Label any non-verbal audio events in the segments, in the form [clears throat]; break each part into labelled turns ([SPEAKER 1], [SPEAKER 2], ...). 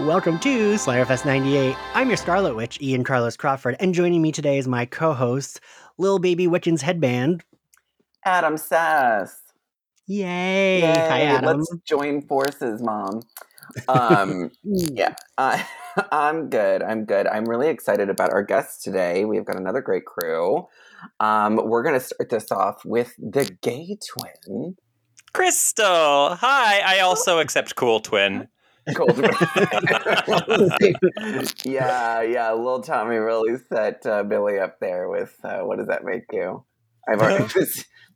[SPEAKER 1] Welcome to Slayerfest 98. I'm your Scarlet Witch, Ian Carlos Crawford, and joining me today is my co-host, Lil Baby Wiccan's Headband.
[SPEAKER 2] Adam Sass.
[SPEAKER 1] Yay! Hi, Adam.
[SPEAKER 2] Let's join forces, Mom. [laughs] Um, yeah, uh, [laughs] I'm good. I'm good. I'm really excited about our guests today. We've got another great crew. Um, we're going to start this off with the gay twin.
[SPEAKER 3] Crystal. Hi. I also accept cool twin.
[SPEAKER 2] Cool. [laughs] [laughs] yeah, yeah. Little Tommy really set uh, Billy up there with uh, what does that make you? I've already [laughs]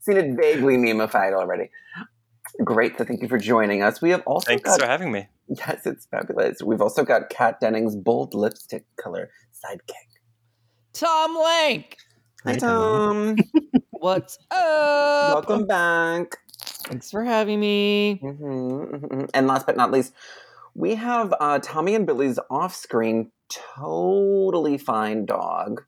[SPEAKER 2] seen it vaguely memeified already. Great. So thank you for joining us. We have also
[SPEAKER 3] Thanks
[SPEAKER 2] got,
[SPEAKER 3] for having me.
[SPEAKER 2] Yes, it's fabulous. We've also got Kat Dennings' bold lipstick color sidekick.
[SPEAKER 4] Tom Lank.
[SPEAKER 1] Hi, Tom.
[SPEAKER 4] What's up?
[SPEAKER 2] Welcome back.
[SPEAKER 4] Thanks for having me.
[SPEAKER 2] hmm hmm And last but not least, we have uh, Tommy and Billy's off-screen totally fine dog.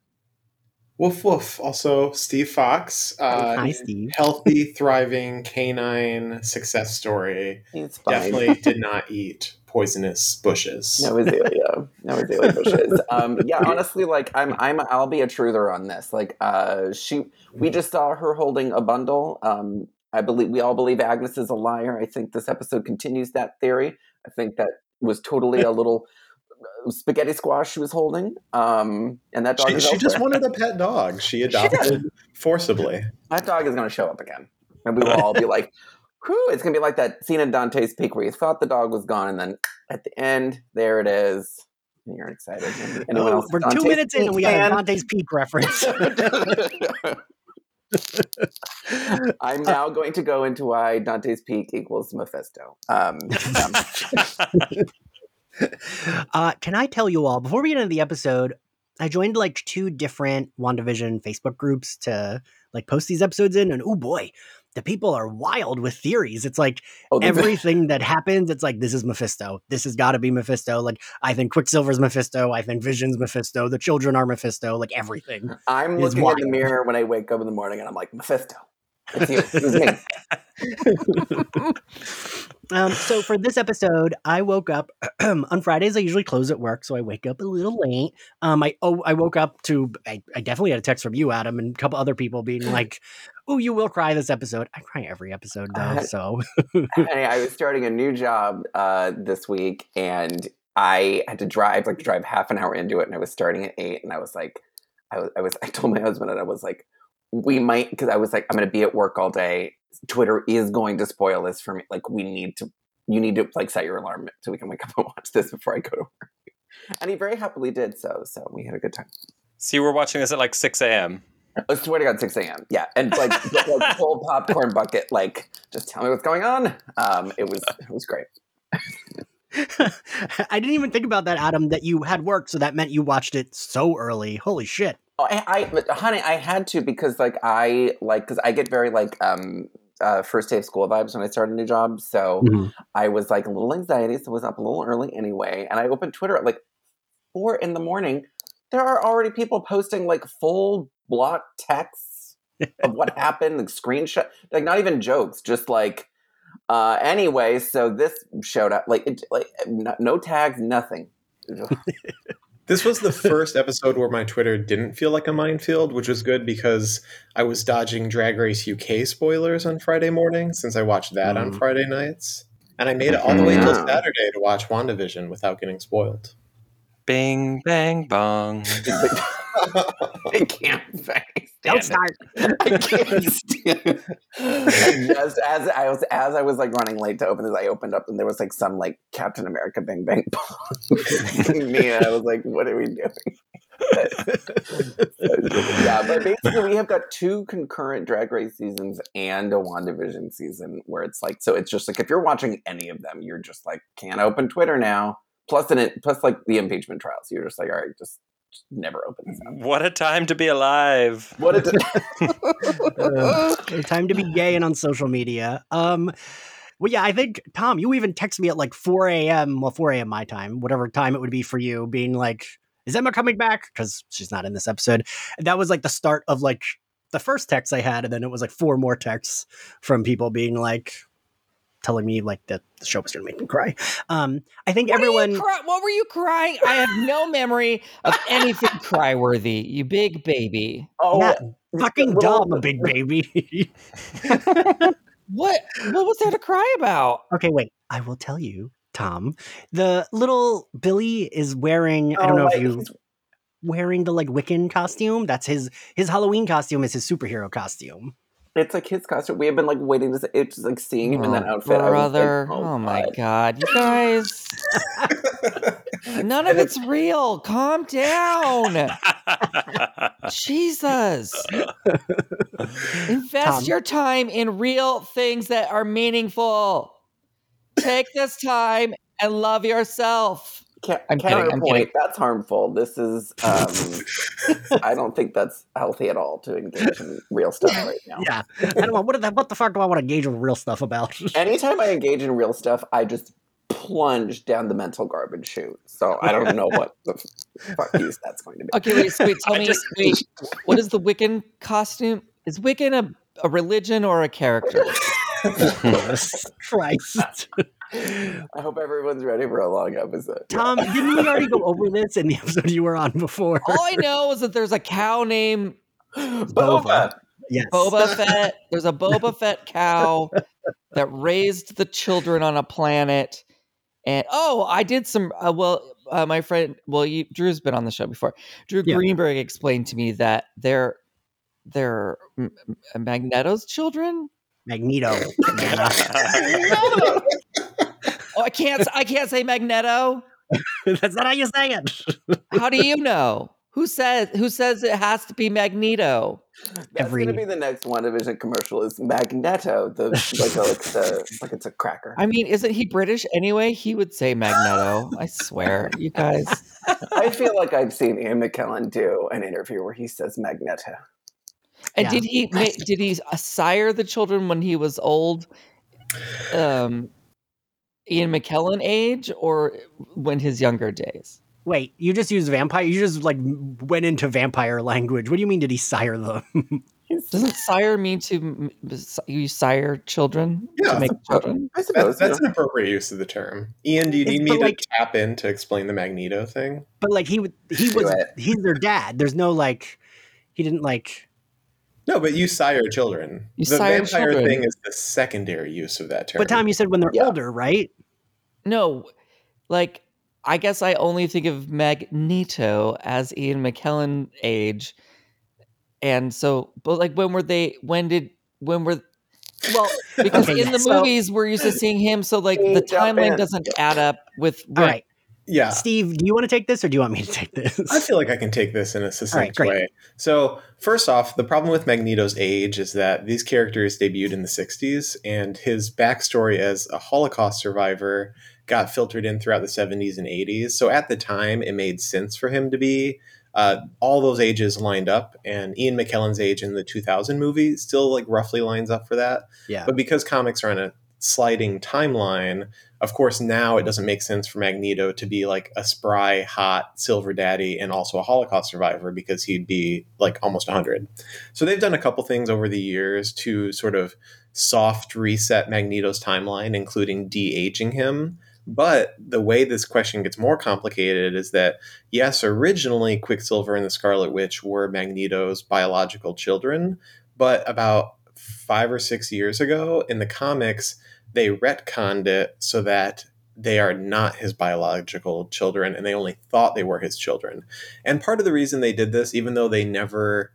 [SPEAKER 5] Woof woof. Also, Steve Fox. Uh,
[SPEAKER 1] Hi, Steve.
[SPEAKER 5] healthy, thriving canine success story.
[SPEAKER 2] He's fine.
[SPEAKER 5] Definitely [laughs] did not eat poisonous bushes.
[SPEAKER 2] No azalea. No azalea [laughs] bushes. Um, yeah, honestly, like I'm, I'm, I'll be a truther on this. Like, uh, she, we just saw her holding a bundle. Um, I believe we all believe Agnes is a liar. I think this episode continues that theory. I think that was totally a [laughs] little uh, spaghetti squash she was holding. Um, and that dog
[SPEAKER 5] She,
[SPEAKER 2] is
[SPEAKER 5] she just wanted a pet dog. She [laughs] adopted forcibly.
[SPEAKER 2] that dog is going to show up again, and we will all be [laughs] like, "Whew!" It's going to be like that scene in Dante's Peak where you thought the dog was gone, and then at the end, there it is. And you're excited. Anyone
[SPEAKER 1] Oh,
[SPEAKER 2] else?
[SPEAKER 1] we're two
[SPEAKER 2] Dante's
[SPEAKER 1] minutes in and we got a? Dante's Peak reference.
[SPEAKER 2] I'm now going to go into why Dante's Peak equals Mephisto. Um, um, [laughs]
[SPEAKER 1] uh, can I tell you all, before we get into the episode, I joined like two different WandaVision Facebook groups to like post these episodes in, and oh boy, the people are wild with theories. It's like
[SPEAKER 2] oh,
[SPEAKER 1] everything that happens, it's like this is Mephisto. This has got to be Mephisto. Like I think Quicksilver's Mephisto. I think Vision's Mephisto. The children are Mephisto. Like everything.
[SPEAKER 2] I'm looking in the mirror when I wake up in the morning, and I'm like, Mephisto. It's you. This me. [laughs]
[SPEAKER 1] um, so for this episode, I woke up [clears throat] on Fridays. I usually close at work, so I wake up a little late. Um, I oh, I woke up to I, I definitely had a text from you, Adam, and a couple other people being [laughs] like, "Oh, you will cry this episode." I cry every episode though,
[SPEAKER 2] Uh,
[SPEAKER 1] so
[SPEAKER 2] I was starting a new job uh, this week, and I had to drive like drive half an hour into it, and I was starting at eight, and I was like, I was, I was, [laughs] I told my husband, and I was like, we might because I was like, I'm going to be at work all day. Twitter is going to spoil this for me. Like, we need to, you need to like set your alarm so we can wake [laughs] up and watch this before I go to work. And he very happily did so. So we had a good time.
[SPEAKER 3] So you were watching this at like 6 a.m.
[SPEAKER 2] I swear to God, 6 a.m. Yeah. And like, like full popcorn bucket, like, just tell me what's going on. Um, it was, it was great. [laughs]
[SPEAKER 1] I didn't even think about that, Adam. That you had work, so that meant you watched it so early. Holy shit!
[SPEAKER 2] Oh, I, I honey, I had to because like I like because I get very like um uh, first day of school vibes when I start a new job. So I was like a little anxiety, so I was up a little early anyway. And I opened Twitter at like four in the morning. There are already people posting like full block texts of what [laughs] happened, like screenshot, like not even jokes, just like uh anyway. So this showed up like it, like no, no tags, nothing. [laughs]
[SPEAKER 5] This was the [laughs] first episode where my Twitter didn't feel like a minefield, which was good because I was dodging Drag Race UK spoilers on Friday morning since I watched that on
[SPEAKER 1] Mm.
[SPEAKER 5] Friday nights. And I made it all the way till Saturday to watch WandaVision without getting spoiled.
[SPEAKER 3] Bing, bang, bong. [laughs] [laughs]
[SPEAKER 2] I can't fucking
[SPEAKER 1] Don't start.
[SPEAKER 2] it. I can't stand And just as I was as I was like running late to open this, I opened up and there was like some like Captain America Bang Bang Bong. [laughs] Me and I was like, what are we doing? [laughs] yeah, but basically we have got two concurrent drag race seasons and a WandaVision season where it's like so it's just like if you're watching any of them, you're just like, can't open Twitter now. Plus in it plus like the impeachment trials. You're just like, all right, just, just never open this up.
[SPEAKER 3] What a time to be alive.
[SPEAKER 2] What a
[SPEAKER 1] Uh, [laughs] time to be gay and on social media. Um, well, yeah, I think Tom, you even text me at like 4 a.m. Well, 4 a.m. my time, whatever time it would be for you, being like, "Is Emma coming back?" Because she's not in this episode. And that was like the start of like the first text I had, and then it was like four more texts from people being like, telling me like that the show was going to make me cry. Um, I think
[SPEAKER 4] What,
[SPEAKER 1] everyone.
[SPEAKER 4] cry- what were you crying? I have no memory of anything cry worthy. You big baby.
[SPEAKER 2] Oh,
[SPEAKER 1] Yeah, [laughs] fucking
[SPEAKER 2] little-
[SPEAKER 1] dumb, [laughs] big baby. [laughs]
[SPEAKER 4] What? What was there to cry about?
[SPEAKER 1] okay, wait. I will tell you, Tom. The little Billy is wearing. I don't
[SPEAKER 2] Oh,
[SPEAKER 1] know if you
[SPEAKER 2] he's-
[SPEAKER 1] wearing the like Wiccan costume. That's his his Halloween costume. Is his superhero costume.
[SPEAKER 2] It's like his costume. We have been like waiting to see, it's just like seeing him in that
[SPEAKER 4] Oh,
[SPEAKER 2] outfit. Was like,
[SPEAKER 4] brother. oh, oh my god, you guys. None of it's real. Calm down. Jesus. Invest
[SPEAKER 1] Tom.
[SPEAKER 4] your time in real things that are meaningful. Take this time and love yourself.
[SPEAKER 2] Ca-
[SPEAKER 4] I'm kidding, I'm
[SPEAKER 2] counterpoint,
[SPEAKER 4] kidding.
[SPEAKER 2] That's harmful. This is. Um, [laughs] I don't think that's healthy at all to engage in real stuff right now.
[SPEAKER 1] Yeah, I don't want. What the what the fuck do I want to engage with real stuff about? [laughs]
[SPEAKER 2] Anytime I engage in real stuff, I just plunge down the mental garbage chute. So I don't know what [laughs] the fuck use that's going to be.
[SPEAKER 4] Okay, wait, so wait, tell me,
[SPEAKER 3] just-
[SPEAKER 4] wait, what is the Wiccan costume? Is Wiccan a, a religion or a character?
[SPEAKER 1] Jesus Christ.
[SPEAKER 2] I hope everyone's ready for a long episode.
[SPEAKER 1] Tom, [laughs] didn't we already go over this in the episode you were on before?
[SPEAKER 4] All I know is that there's a cow named
[SPEAKER 2] Boba.
[SPEAKER 1] Yes.
[SPEAKER 4] Boba Fett. There's a Boba Fett cow that raised the children on a planet. And oh, I did some. Uh, well, uh, my friend, well, you, Drew's been on the show before. Drew
[SPEAKER 1] Yeah.
[SPEAKER 4] Greenberg explained to me that they're they're M- M- Magneto's children.
[SPEAKER 1] Magneto. [laughs] Nana. [laughs]
[SPEAKER 4] Oh, I can't. I can't say Magneto. [laughs]
[SPEAKER 1] That's not how you say it.
[SPEAKER 4] How do you [laughs] know? Who says who says it has to be Magneto?
[SPEAKER 2] That's
[SPEAKER 1] Every-
[SPEAKER 2] going to be the next WandaVision commercial is Magneto. The like, oh, it's a, like it's a cracker.
[SPEAKER 4] I mean, isn't he British anyway? He would say Magneto. I swear, you guys.
[SPEAKER 2] I feel like I've seen Ian McKellen do an interview where he says Magneto.
[SPEAKER 4] And
[SPEAKER 1] Yeah.
[SPEAKER 4] did he ma- did he sire the children when he was old? Um, Ian McKellen age or when his younger days?
[SPEAKER 1] Wait, you just used vampire? You just like went into vampire language. What do you mean? Did he sire them? [laughs]
[SPEAKER 4] Doesn't sire mean to m- s- you sire children
[SPEAKER 5] Yeah.
[SPEAKER 4] to make children?
[SPEAKER 2] I suppose.
[SPEAKER 5] That's, that's an appropriate use of the term. Ian, do you
[SPEAKER 1] It's-
[SPEAKER 5] need me to
[SPEAKER 1] like-
[SPEAKER 5] tap in to explain the Magneto thing?
[SPEAKER 1] but like he would, he was, he's their dad. There's no like, he didn't like.
[SPEAKER 5] No, but you sire children.
[SPEAKER 4] You
[SPEAKER 5] the
[SPEAKER 4] sire
[SPEAKER 5] vampire
[SPEAKER 4] children.
[SPEAKER 5] thing is the secondary use of that term.
[SPEAKER 1] But Tom, you said when they're
[SPEAKER 2] Yeah.
[SPEAKER 1] older, right?
[SPEAKER 4] No, like I guess I only think of Magneto as Ian McKellen age, and so but like when were they? When did when were? Well, because
[SPEAKER 1] Okay, [laughs]
[SPEAKER 4] in the
[SPEAKER 1] so-
[SPEAKER 4] movies we're used to seeing him, so like the timeline
[SPEAKER 2] in.
[SPEAKER 4] doesn't add up with.
[SPEAKER 1] All right,
[SPEAKER 5] yeah,
[SPEAKER 1] Steve, do you want to take this or do you want me to take this?
[SPEAKER 5] I feel like I can take this in a succinct
[SPEAKER 1] great.
[SPEAKER 5] way. So, first off, the problem with Magneto's age is that these characters debuted in the 60s, and his backstory as a Holocaust survivor got filtered in throughout the 70s and 80s. So, at the time, it made sense for him to be. Uh, all those ages lined up, and Ian McKellen's age in the 2000 movie still like roughly lines up for that.
[SPEAKER 1] yeah.
[SPEAKER 5] But because comics are on a sliding timeline, of course, now it doesn't make sense for Magneto to be like a spry, hot silver daddy and also a Holocaust survivor because he'd be like almost 100. So they've done a couple things over the years to sort of soft reset Magneto's timeline, including de aging him. But the way this question gets more complicated is that, yes, originally Quicksilver and the Scarlet Witch were Magneto's biological children, but about five or six years ago in the comics, they retconned it so that they are not his biological children and they only thought they were his children. And part of the reason they did this, even though they never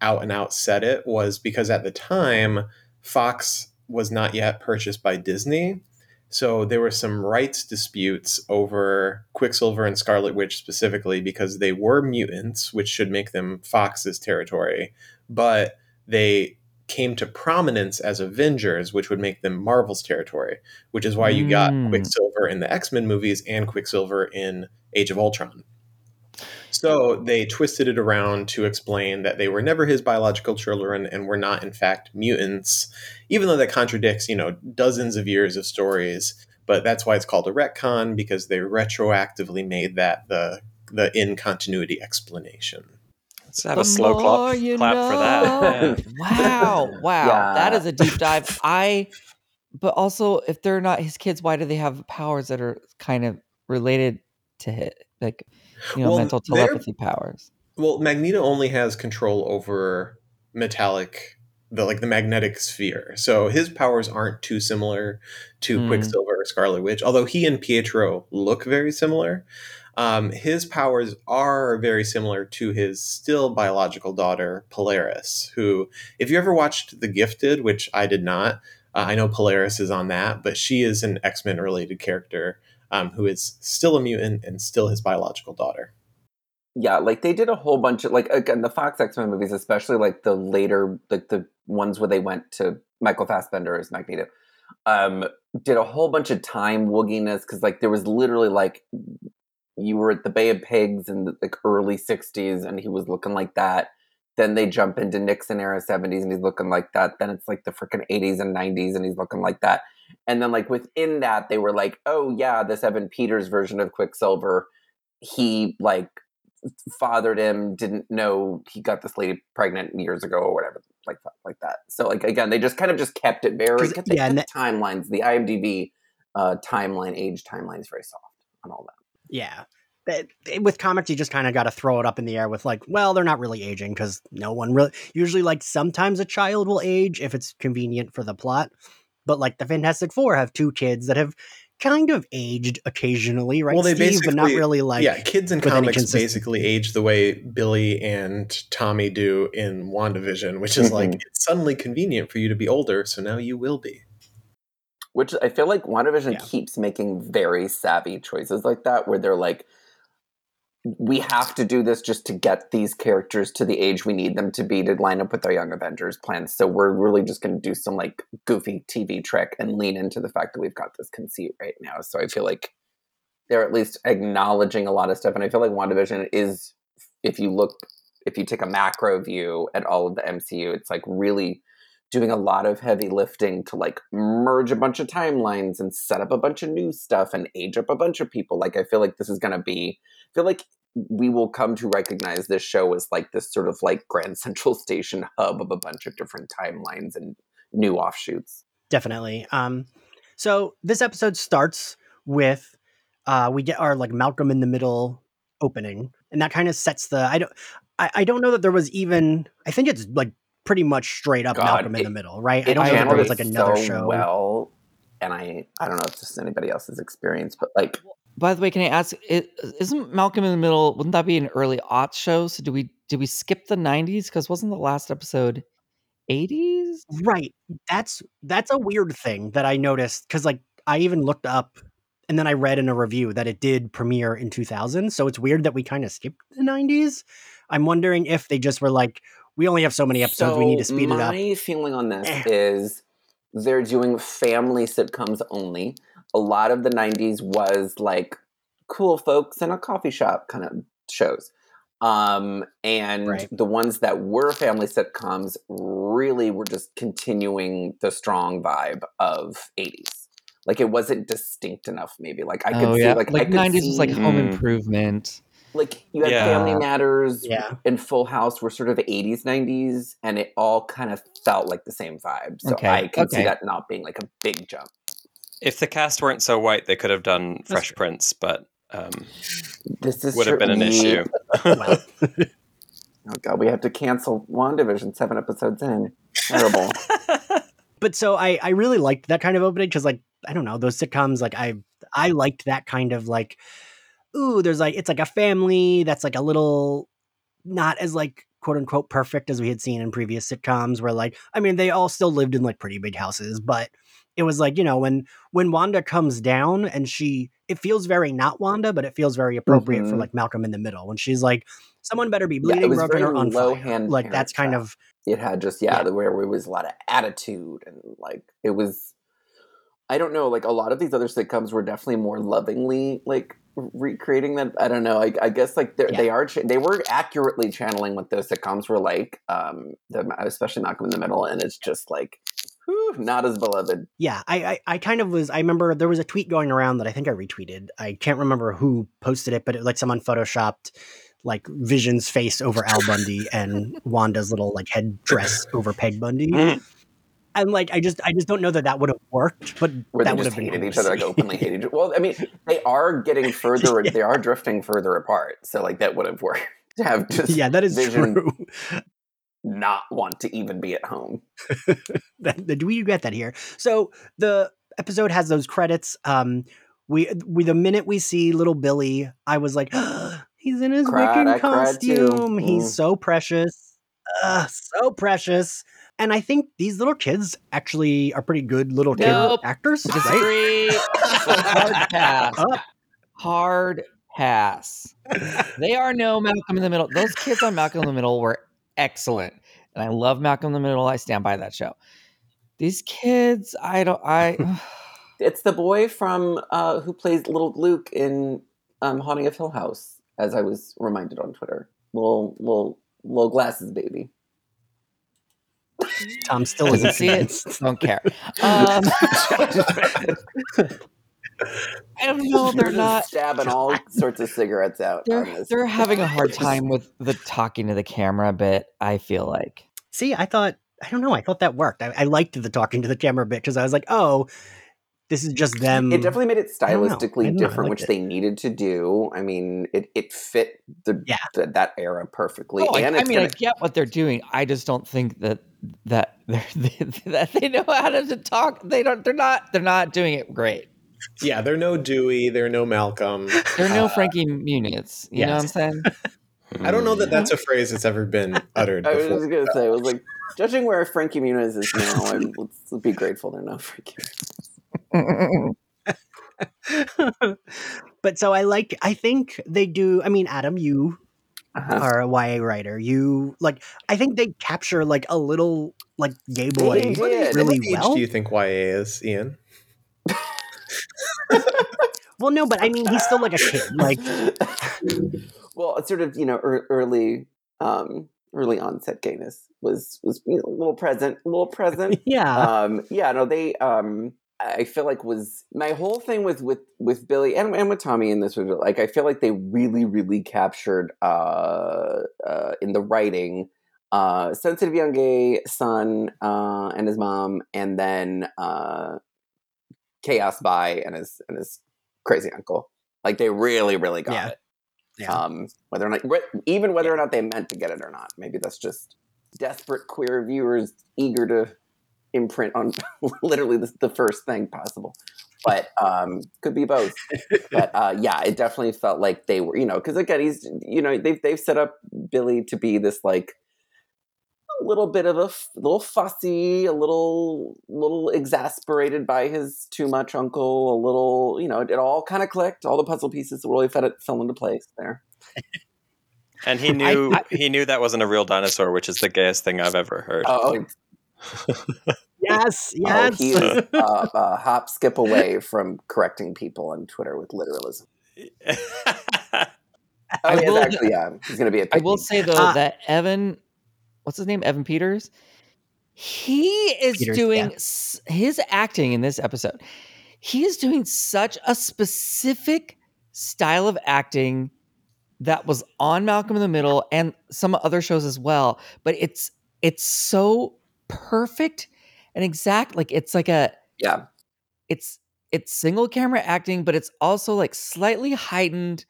[SPEAKER 5] out and out said it, was because at the time, Fox was not yet purchased by Disney. So there were some rights disputes over Quicksilver and Scarlet Witch specifically because they were mutants, which should make them Fox's territory, but they came to prominence as Avengers, which would make them Marvel's territory, which is why you got
[SPEAKER 4] Mm.
[SPEAKER 5] Quicksilver in the X Men movies and Quicksilver in Age of Ultron. So they twisted it around to explain that they were never his biological children and were not, in fact, mutants, even though that contradicts, you know, dozens of years of stories. But that's why it's called a retcon because they retroactively made that the the in continuity explanation.
[SPEAKER 3] Let's have
[SPEAKER 4] The
[SPEAKER 3] a slow
[SPEAKER 4] more
[SPEAKER 3] clap,
[SPEAKER 4] you
[SPEAKER 3] clap for that. [laughs] Yeah.
[SPEAKER 4] Wow, wow,
[SPEAKER 2] Yeah.
[SPEAKER 4] that is a deep dive. I but also, if they're not his kids, why do they have powers that are kind of related to it, like you know,
[SPEAKER 5] Well,
[SPEAKER 4] mental telepathy powers?
[SPEAKER 5] Well, Magneto only has control over metallic, the like the magnetic sphere. So his powers aren't too similar to
[SPEAKER 4] Hmm.
[SPEAKER 5] Quicksilver or Scarlet Witch, although he and Pietro look very similar. Um, his powers are very similar to his still biological daughter Polaris, who, if you ever watched The Gifted, which I did not, uh, I know Polaris is on that, but she is an X Men related character um, who is still a mutant and still his biological daughter.
[SPEAKER 2] yeah, like they did a whole bunch of like again the Fox X Men movies, especially like the later like the ones where they went to Michael Fassbender as Magneto, um, did a whole bunch of time wooginess because like there was literally like you were at the Bay of Pigs in the like early '60s and he was looking like that. Then they jump into Nixon era '70s and he's looking like that. Then it's like the freaking '80s and '90s and he's looking like that. And then like within that, they were like, oh yeah, this Evan Peters version of Quicksilver, he like fathered him, didn't know he got this lady pregnant years ago or whatever, like like that. So like again, they just kind of just kept it very kept the,
[SPEAKER 1] yeah,
[SPEAKER 2] the timelines, the IMDb uh, timeline, age timeline is very soft on all that.
[SPEAKER 1] Yeah. That- With comics, you just kind of got to throw it up in the air with like, well, they're not really aging because no one really. Usually, like sometimes a child will age if it's convenient for the plot, but like the Fantastic Four have two kids that have kind of aged occasionally, right?
[SPEAKER 5] Well, they
[SPEAKER 1] Steve, but not
[SPEAKER 5] basically-
[SPEAKER 1] really like.
[SPEAKER 5] yeah, kids in comics
[SPEAKER 1] consistency.
[SPEAKER 5] basically age the way Billy and Tommy do in WandaVision, which is like
[SPEAKER 2] Mhm.
[SPEAKER 5] it's suddenly convenient for you to be older, so now you will be.
[SPEAKER 2] Which I feel like WandaVision
[SPEAKER 1] Yeah.
[SPEAKER 2] keeps making very savvy choices like that, where they're like, we have to do this just to get these characters to the age we need them to be to line up with our Young Avengers plans. So we're really just going to do some like goofy TV trick and lean into the fact that we've got this conceit right now. So I feel like they're at least acknowledging a lot of stuff. And I feel like WandaVision is, if you look, if you take a macro view at all of the MCU, it's like really doing a lot of heavy lifting to like merge a bunch of timelines and set up a bunch of new stuff and age up a bunch of people. Like I feel like this is to be I feel like we will come to recognize this show as like this sort of like Grand Central Station hub of a bunch of different timelines and new offshoots.
[SPEAKER 1] definitely. Um, so this episode starts with uh, we get our like Malcolm in the Middle opening, and that kind of sets the. I don't. I, I don't know that there was even. I think it's like pretty much straight up
[SPEAKER 2] God,
[SPEAKER 1] Malcolm in the Middle, right? I
[SPEAKER 2] It
[SPEAKER 1] don't know that there was like another
[SPEAKER 2] so
[SPEAKER 1] show.
[SPEAKER 2] well, and I I don't know if this is anybody else's experience, but like
[SPEAKER 4] By the way, can I ask? Isn't Malcolm in the Middle? Wouldn't that be an early aught show? So do we did we skip the '90s? Because wasn't the last episode '80s?
[SPEAKER 1] Right. That's that's a weird thing that I noticed because like I even looked up and then I read in a review that it did premiere in 2000. So it's weird that we kind of skipped the 90s. I'm wondering if they just were like, we only have so many episodes, we need to speed it up.
[SPEAKER 2] My feeling on this
[SPEAKER 1] Eh.
[SPEAKER 2] is they're doing family sitcoms only. A lot of the '90s was like cool folks in a coffee shop kind of shows. Um, and
[SPEAKER 1] Right.
[SPEAKER 2] the ones that were family sitcoms really were just continuing the strong vibe of 80s. Like it wasn't distinct enough, maybe. Like I could
[SPEAKER 4] oh
[SPEAKER 2] see,
[SPEAKER 4] yeah,
[SPEAKER 2] like, I
[SPEAKER 4] like
[SPEAKER 2] could
[SPEAKER 4] '90s was like
[SPEAKER 2] see-
[SPEAKER 4] Home
[SPEAKER 3] Mm.
[SPEAKER 4] Improvement.
[SPEAKER 2] Like you had
[SPEAKER 3] Yeah.
[SPEAKER 2] Family Matters
[SPEAKER 1] Yeah.
[SPEAKER 2] and Full House were sort of 80s, 90s, and it all kind of felt like the same vibe. So
[SPEAKER 4] Okay,
[SPEAKER 2] I can see that not being like a big jump.
[SPEAKER 3] If the cast weren't so white, they could have done
[SPEAKER 1] That's
[SPEAKER 3] Fresh
[SPEAKER 1] true.
[SPEAKER 3] Prince, but um,
[SPEAKER 2] This is
[SPEAKER 3] would have been an issue. [laughs]
[SPEAKER 1] Well,
[SPEAKER 2] Oh god, we have to cancel WandaVision seven episodes in. Terrible. [laughs]
[SPEAKER 1] but so I I really liked that kind of opening because like I don't know those sitcoms like I I liked that kind of like ooh there's like it's like a family that's like a little not as like quote unquote perfect as we had seen in previous sitcoms where like I mean they all still lived in like pretty big houses but it was like you know when when Wanda comes down and she it feels very not Wanda but it feels very appropriate for
[SPEAKER 2] Mhm.
[SPEAKER 1] like Malcolm in the Middle when she's like someone better be
[SPEAKER 2] Yeah,
[SPEAKER 1] bleeding
[SPEAKER 2] was
[SPEAKER 1] broken or on fire like that's kind of
[SPEAKER 2] it had just yeah,
[SPEAKER 1] Yeah.
[SPEAKER 2] the where it was a lot of attitude and like it was I don't know, like a lot of these other sitcoms were definitely more lovingly like recreating that. I don't know. I, I guess like
[SPEAKER 1] Yeah.
[SPEAKER 2] they are they were accurately channeling what those sitcoms were like, um, the, especially Malcolm in the Middle, and it's just like whew, not as beloved.
[SPEAKER 1] Yeah, I, I I kind of was. I remember there was a tweet going around that I think I retweeted. I can't remember who posted it, but it, like someone photoshopped like Vision's face over Al Bundy and [laughs] Wanda's little like head dress over Peg Bundy. And like I just I just don't know that that would have worked, but
[SPEAKER 2] Where
[SPEAKER 1] that
[SPEAKER 2] they
[SPEAKER 1] would have been
[SPEAKER 2] hated each other, like openly [laughs] hated each other. Well, I mean, they are getting further, [laughs] they are drifting further apart. So, like, that would have worked [laughs] to have just
[SPEAKER 1] yeah, that is
[SPEAKER 2] Vision
[SPEAKER 1] true.
[SPEAKER 2] not want to even be at home.
[SPEAKER 1] That- we get that here. So the episode has those credits. Um, we we the minute we see little Billy, I was like, [gasps] he's in his
[SPEAKER 2] Cried,
[SPEAKER 1] Wiccan
[SPEAKER 2] too.
[SPEAKER 1] costume. He's
[SPEAKER 2] Mm.
[SPEAKER 1] so precious, uh, so precious. And I think these little kids actually are pretty good little kid
[SPEAKER 4] Nope.
[SPEAKER 1] actors. Right?
[SPEAKER 4] Disagree. Hard pass. [laughs] Hard pass. They are no Malcolm in the Middle. Those kids on Malcolm in the Middle were excellent. And I love Malcolm in the Middle. I stand by that show. These kids, I don't I [laughs]
[SPEAKER 2] It's the boy from uh, who plays little Luke in um, Haunting of Hill House, as I was reminded on Twitter. Little, little, little glasses baby.
[SPEAKER 1] Tom still
[SPEAKER 4] doesn't see it.
[SPEAKER 1] convinced.
[SPEAKER 4] Don't care. [laughs] Um, [laughs] I don't know. They're not.
[SPEAKER 2] stabbing [laughs] all sorts of cigarettes out.
[SPEAKER 4] They're
[SPEAKER 2] this.
[SPEAKER 4] they're having a hard time with the talking to the camera bit. I feel like.
[SPEAKER 1] See, I thought I don't know. I thought that worked. I, I liked the talking to the camera bit because I was like, oh, this is just them.
[SPEAKER 2] It definitely made it
[SPEAKER 1] I don't know. I
[SPEAKER 2] stylistically
[SPEAKER 1] don't
[SPEAKER 2] different, which
[SPEAKER 1] it.
[SPEAKER 2] they needed to do. I mean, it, it fit the,
[SPEAKER 1] Yeah.
[SPEAKER 2] the that era perfectly.
[SPEAKER 4] Oh, I,
[SPEAKER 2] and
[SPEAKER 4] I
[SPEAKER 2] it's
[SPEAKER 4] mean, I
[SPEAKER 2] gonna,
[SPEAKER 4] get what they're doing. I just don't think that that [laughs] they're, that they know how to talk. They don't. They're not. They're not doing it great.
[SPEAKER 5] Yeah, they're no Dewey, they're no Malcolm.
[SPEAKER 4] They're no
[SPEAKER 5] Uh,
[SPEAKER 4] Frankie Muniz. You know what I'm saying? [laughs]
[SPEAKER 5] I don't know that that's a phrase that's ever been [laughs] uttered
[SPEAKER 2] I was
[SPEAKER 5] before.
[SPEAKER 2] just gonna say, I was like, judging where Frankie Muniz is now, I'm, let's be grateful they're not Frankie.
[SPEAKER 1] but so I like. I think they do. I mean, Adam, you
[SPEAKER 2] Uh-huh.
[SPEAKER 1] are a YA writer. You like. I think they capture like a little like gay boy
[SPEAKER 2] did.
[SPEAKER 1] really
[SPEAKER 5] what
[SPEAKER 1] well.
[SPEAKER 5] do you think YA is, Ian?
[SPEAKER 1] Well, no, but I mean, he's still like a kid. Like, [laughs]
[SPEAKER 2] well, it's sort of you know ear- early, um, early onset gayness was was you know, a little present, a little present. [laughs]
[SPEAKER 1] yeah,
[SPEAKER 2] um yeah no they um i feel like was my whole thing with with with billy and, and with tommy in this was like i feel like they really really captured uh uh in the writing uh sensitive young gay son uh and his mom and then uh chaos by and his and his crazy uncle like they really really got
[SPEAKER 1] Yeah.
[SPEAKER 2] it
[SPEAKER 1] yeah.
[SPEAKER 2] um, whether or not, even whether or not they meant to get it or not. Maybe that's just desperate queer viewers eager to imprint on [laughs] literally the, the first thing possible. But um, could be both. But [laughs] uh, yeah, it definitely felt like they were, you know, because again, he's, you know, they've they've set up Billy to be this like a little bit of a f- little fussy, a little little exasperated by his too much uncle, a little, you know, it, it all kind of clicked. All the puzzle pieces really fell, it, fell into place there.
[SPEAKER 3] And he knew he knew that wasn't a real dinosaur, which is the gayest thing I've ever heard.
[SPEAKER 2] Oh, [laughs]
[SPEAKER 1] yes,
[SPEAKER 2] oh,
[SPEAKER 1] yes.
[SPEAKER 2] he is uh, a hop skip away from correcting people on Twitter with literalism. [laughs] Oh,
[SPEAKER 4] I
[SPEAKER 2] he
[SPEAKER 4] will-
[SPEAKER 2] actually, yeah, he's going to be a
[SPEAKER 4] I will say though
[SPEAKER 1] Uh,
[SPEAKER 4] that Evan, what's his name? Evan Peters. He is
[SPEAKER 1] Peters,
[SPEAKER 4] doing
[SPEAKER 1] yeah.
[SPEAKER 4] s- his acting in this episode. He is doing such a specific style of acting that was on Malcolm in the Middle and some other shows as well. But it's it's so perfect and exact. Like it's like a
[SPEAKER 2] yeah.
[SPEAKER 4] it's it's single camera acting, but it's also like slightly heightened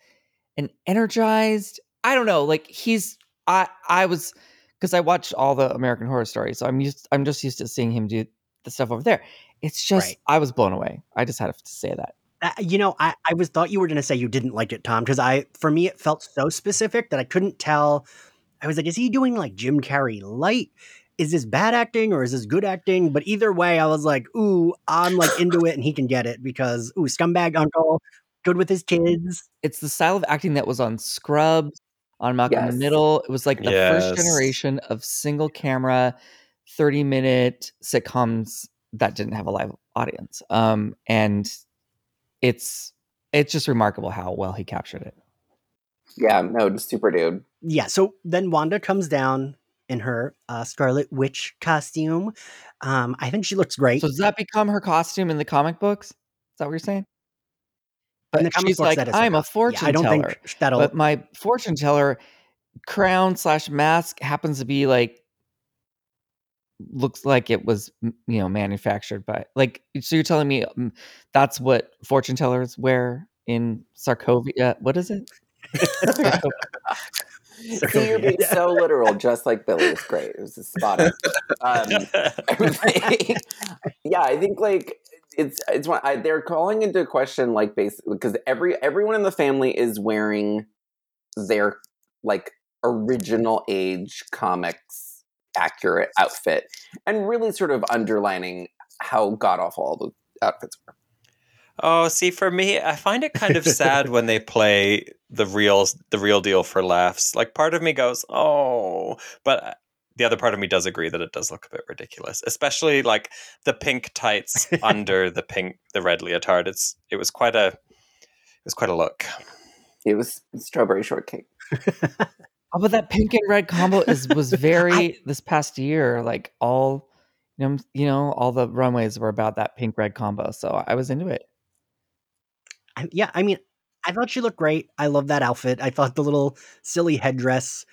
[SPEAKER 4] and energized. I don't know. Like he's I I was because I watched all the American Horror Story, so I'm used I'm just used to seeing him do the stuff over there. It's just
[SPEAKER 1] Right.
[SPEAKER 4] I was blown away. I just had to say that.
[SPEAKER 1] Uh, you know, I, I was thought you were going to say you didn't like it, Tom, because I, for me, it felt so specific that I couldn't tell. I was like, is he doing like Jim Carrey light? Is this bad acting or is this good acting? But either way, I was like, ooh, I'm like into it and he can get it because, ooh, scumbag uncle, good with his kids.
[SPEAKER 4] It's the style of acting that was on Scrubs, on Malcolm in the Middle. It was like the
[SPEAKER 3] Yes.
[SPEAKER 4] first generation of single camera, 30 minute sitcoms that didn't have a live audience. Um, and it's it's just remarkable how well he captured it.
[SPEAKER 2] Yeah, no, just super dude.
[SPEAKER 1] Yeah. So then Wanda comes down in her uh, Scarlet Witch costume. Um, I think she looks great.
[SPEAKER 4] So does that become her costume in the comic books? Is that what you're saying?
[SPEAKER 1] In
[SPEAKER 4] But
[SPEAKER 1] the comic
[SPEAKER 4] she's
[SPEAKER 1] books,
[SPEAKER 4] like,
[SPEAKER 1] that is
[SPEAKER 4] I'm a fortune
[SPEAKER 1] yeah, I don't
[SPEAKER 4] teller.
[SPEAKER 1] think that'll.
[SPEAKER 4] but my fortune teller crown slash mask happens to be like looks like it was you know manufactured by like so you're telling me um, that's what fortune tellers wear in Sokovia what is it [laughs] [laughs]
[SPEAKER 2] See, you're being so literal, just like Billy. It's great. It was just spot on. Um, [laughs] yeah, I think like it's it's one I, they're calling into question like basically because every everyone in the family is wearing their like original age comics accurate outfit and really sort of underlining how god awful all the outfits were.
[SPEAKER 3] Oh, see, for me, I find it kind of sad when they play the real the real deal for laughs. Like part of me goes, "Oh," but uh, the other part of me does agree that it does look a bit ridiculous, especially like the pink tights under [laughs] the pink the red leotard. It's it was quite a it was quite a look.
[SPEAKER 2] It was strawberry shortcake.
[SPEAKER 4] oh but that pink and red combo is was [laughs] very this past year like all you know you know all the runways were about that pink red combo so I was into it
[SPEAKER 1] I- yeah, I mean, I thought she looked great. I love that outfit. I thought the little silly headdress.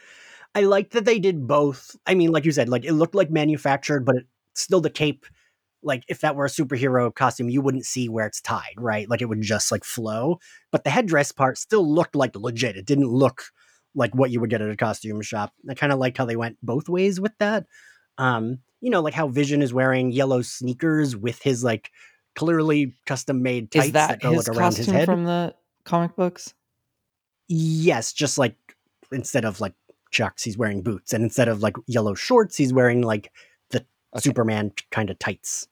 [SPEAKER 1] I liked that they did both. I mean, like you said, like it looked like manufactured, but it, still the cape. Like if that were a superhero costume, you wouldn't see where it's tied, right? Like it would just like flow. But the headdress part still looked like legit. It didn't look like what you would get at a costume shop. I kind of liked how they went both ways with that. Um, you know, like how Vision is wearing yellow sneakers with his like clearly custom made tights
[SPEAKER 4] is that,
[SPEAKER 1] go
[SPEAKER 4] his
[SPEAKER 1] like around his head.
[SPEAKER 4] from the comic books
[SPEAKER 1] Yes, just like instead of like chucks, he's wearing boots, and instead of like yellow shorts, he's wearing like the
[SPEAKER 4] Okay.
[SPEAKER 1] Superman kind of tights.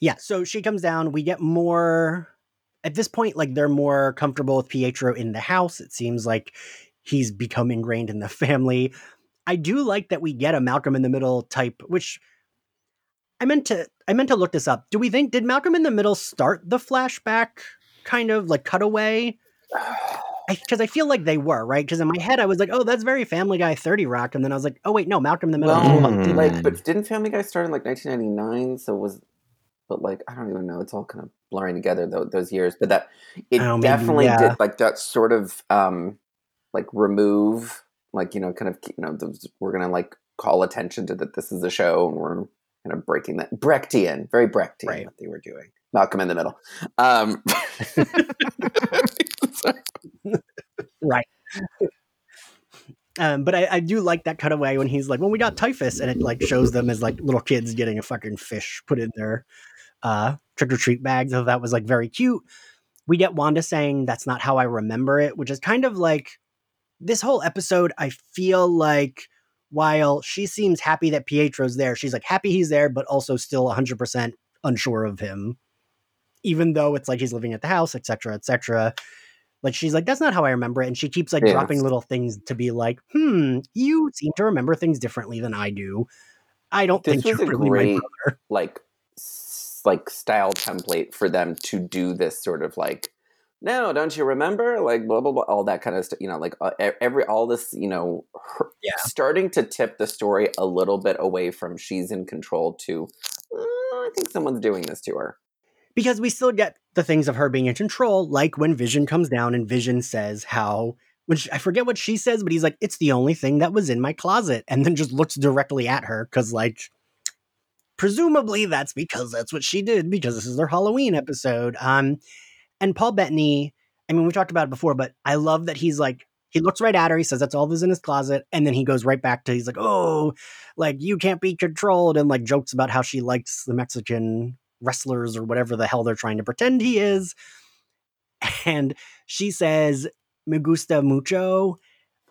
[SPEAKER 1] Yeah, so she comes down. We get more at this point, like they're more comfortable with Pietro in the house. It seems like he's become ingrained in the [laughs] family. I do like that we get a Malcolm in the Middle type, which I meant to I meant to look this up. Do we think did Malcolm in the Middle start the flashback kind of like cutaway? because [sighs] I, feel like they were right. Because in my head, I was like, "Oh, that's very Family Guy, Thirty Rock," and then I was like, "Oh wait, no, Malcolm in the Middle."
[SPEAKER 2] Well,
[SPEAKER 1] came
[SPEAKER 2] like, but didn't Family Guy start in like 1999? So was, but like, I don't even know. It's all kind of blurring together though, those years. But that it
[SPEAKER 1] Oh, maybe,
[SPEAKER 2] definitely
[SPEAKER 1] yeah.
[SPEAKER 2] did like that sort of um like remove like you know kind of you know those, we're gonna like call attention to that this is a show and we're kind of breaking that Brechtian, very Brechtian
[SPEAKER 1] Right.
[SPEAKER 2] what they were doing. Malcolm in the Middle. Um, [laughs]
[SPEAKER 1] right. Um, but I, I do like that cutaway when he's like, "When we got typhus," and it like shows them as like little kids getting a fucking fish put in their uh, trick or treat bags. So that was like very cute. We get Wanda saying, "That's not how I remember it," which is kind of like this whole episode. I feel like while she seems happy that Pietro's there, she's like happy he's there, but also still 100 percent unsure of him, even though it's like she's living at the house, etc., etc. Like she's like, that's not how I remember it. And she keeps like
[SPEAKER 2] Yes.
[SPEAKER 1] dropping little things to be like, hmm, you seem to remember things differently than I do. I don't
[SPEAKER 2] This
[SPEAKER 1] think you're really my
[SPEAKER 2] great
[SPEAKER 1] brother.
[SPEAKER 2] like like style template for them to do this sort of like no don't you remember like blah blah blah all that kind of stuff you know like uh, every all this you know her,
[SPEAKER 1] Yeah.
[SPEAKER 2] starting to tip the story a little bit away from she's in control to "Uh, i think someone's doing this to her
[SPEAKER 1] Because we still get the things of her being in control, like when Vision comes down and Vision says how she, I forget what she says, but he's like, it's the only thing that was in my closet, and then just looks directly at her because like presumably that's because that's what she did because this is their Halloween episode. Um, and Paul Bettany, I mean, we talked about it before, but I love that he's like, he looks right at her. He says that's all that's in his closet, and then he goes right back to he's like, oh, like you can't be controlled, and like jokes about how she likes the Mexican wrestlers or whatever the hell they're trying to pretend he is. [laughs] And she says, "Me gusta mucho,"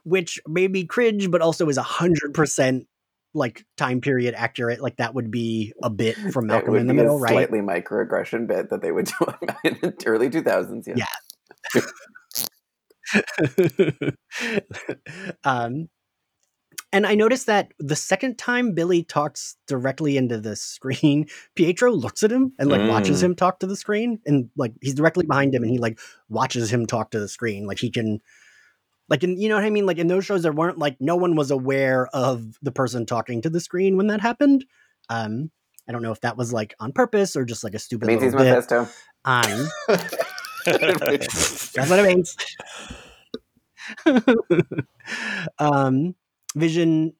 [SPEAKER 1] which made me cringe, but also is a hundred percent like time period accurate. Like that would be a bit [laughs] from Malcolm in the Middle, right?
[SPEAKER 2] slightly microaggression bit that they would [laughs] do in the early 2000s yeah,
[SPEAKER 1] Yeah. um, and I noticed that the second time Billy talks directly into the screen, [laughs] Pietro looks at him and like watches
[SPEAKER 3] Mm.
[SPEAKER 1] him talk to the screen, and like he's directly behind him, and he like watches him talk to the screen. Like he can, like, in, you know what I mean? Like in those shows, there weren't like no one was aware of the person talking to the screen when that happened. Um, I don't know if that was like on purpose or just like a stupid
[SPEAKER 2] means he's mephisto
[SPEAKER 1] Um, [laughs] that's what it means. [laughs] um, Vision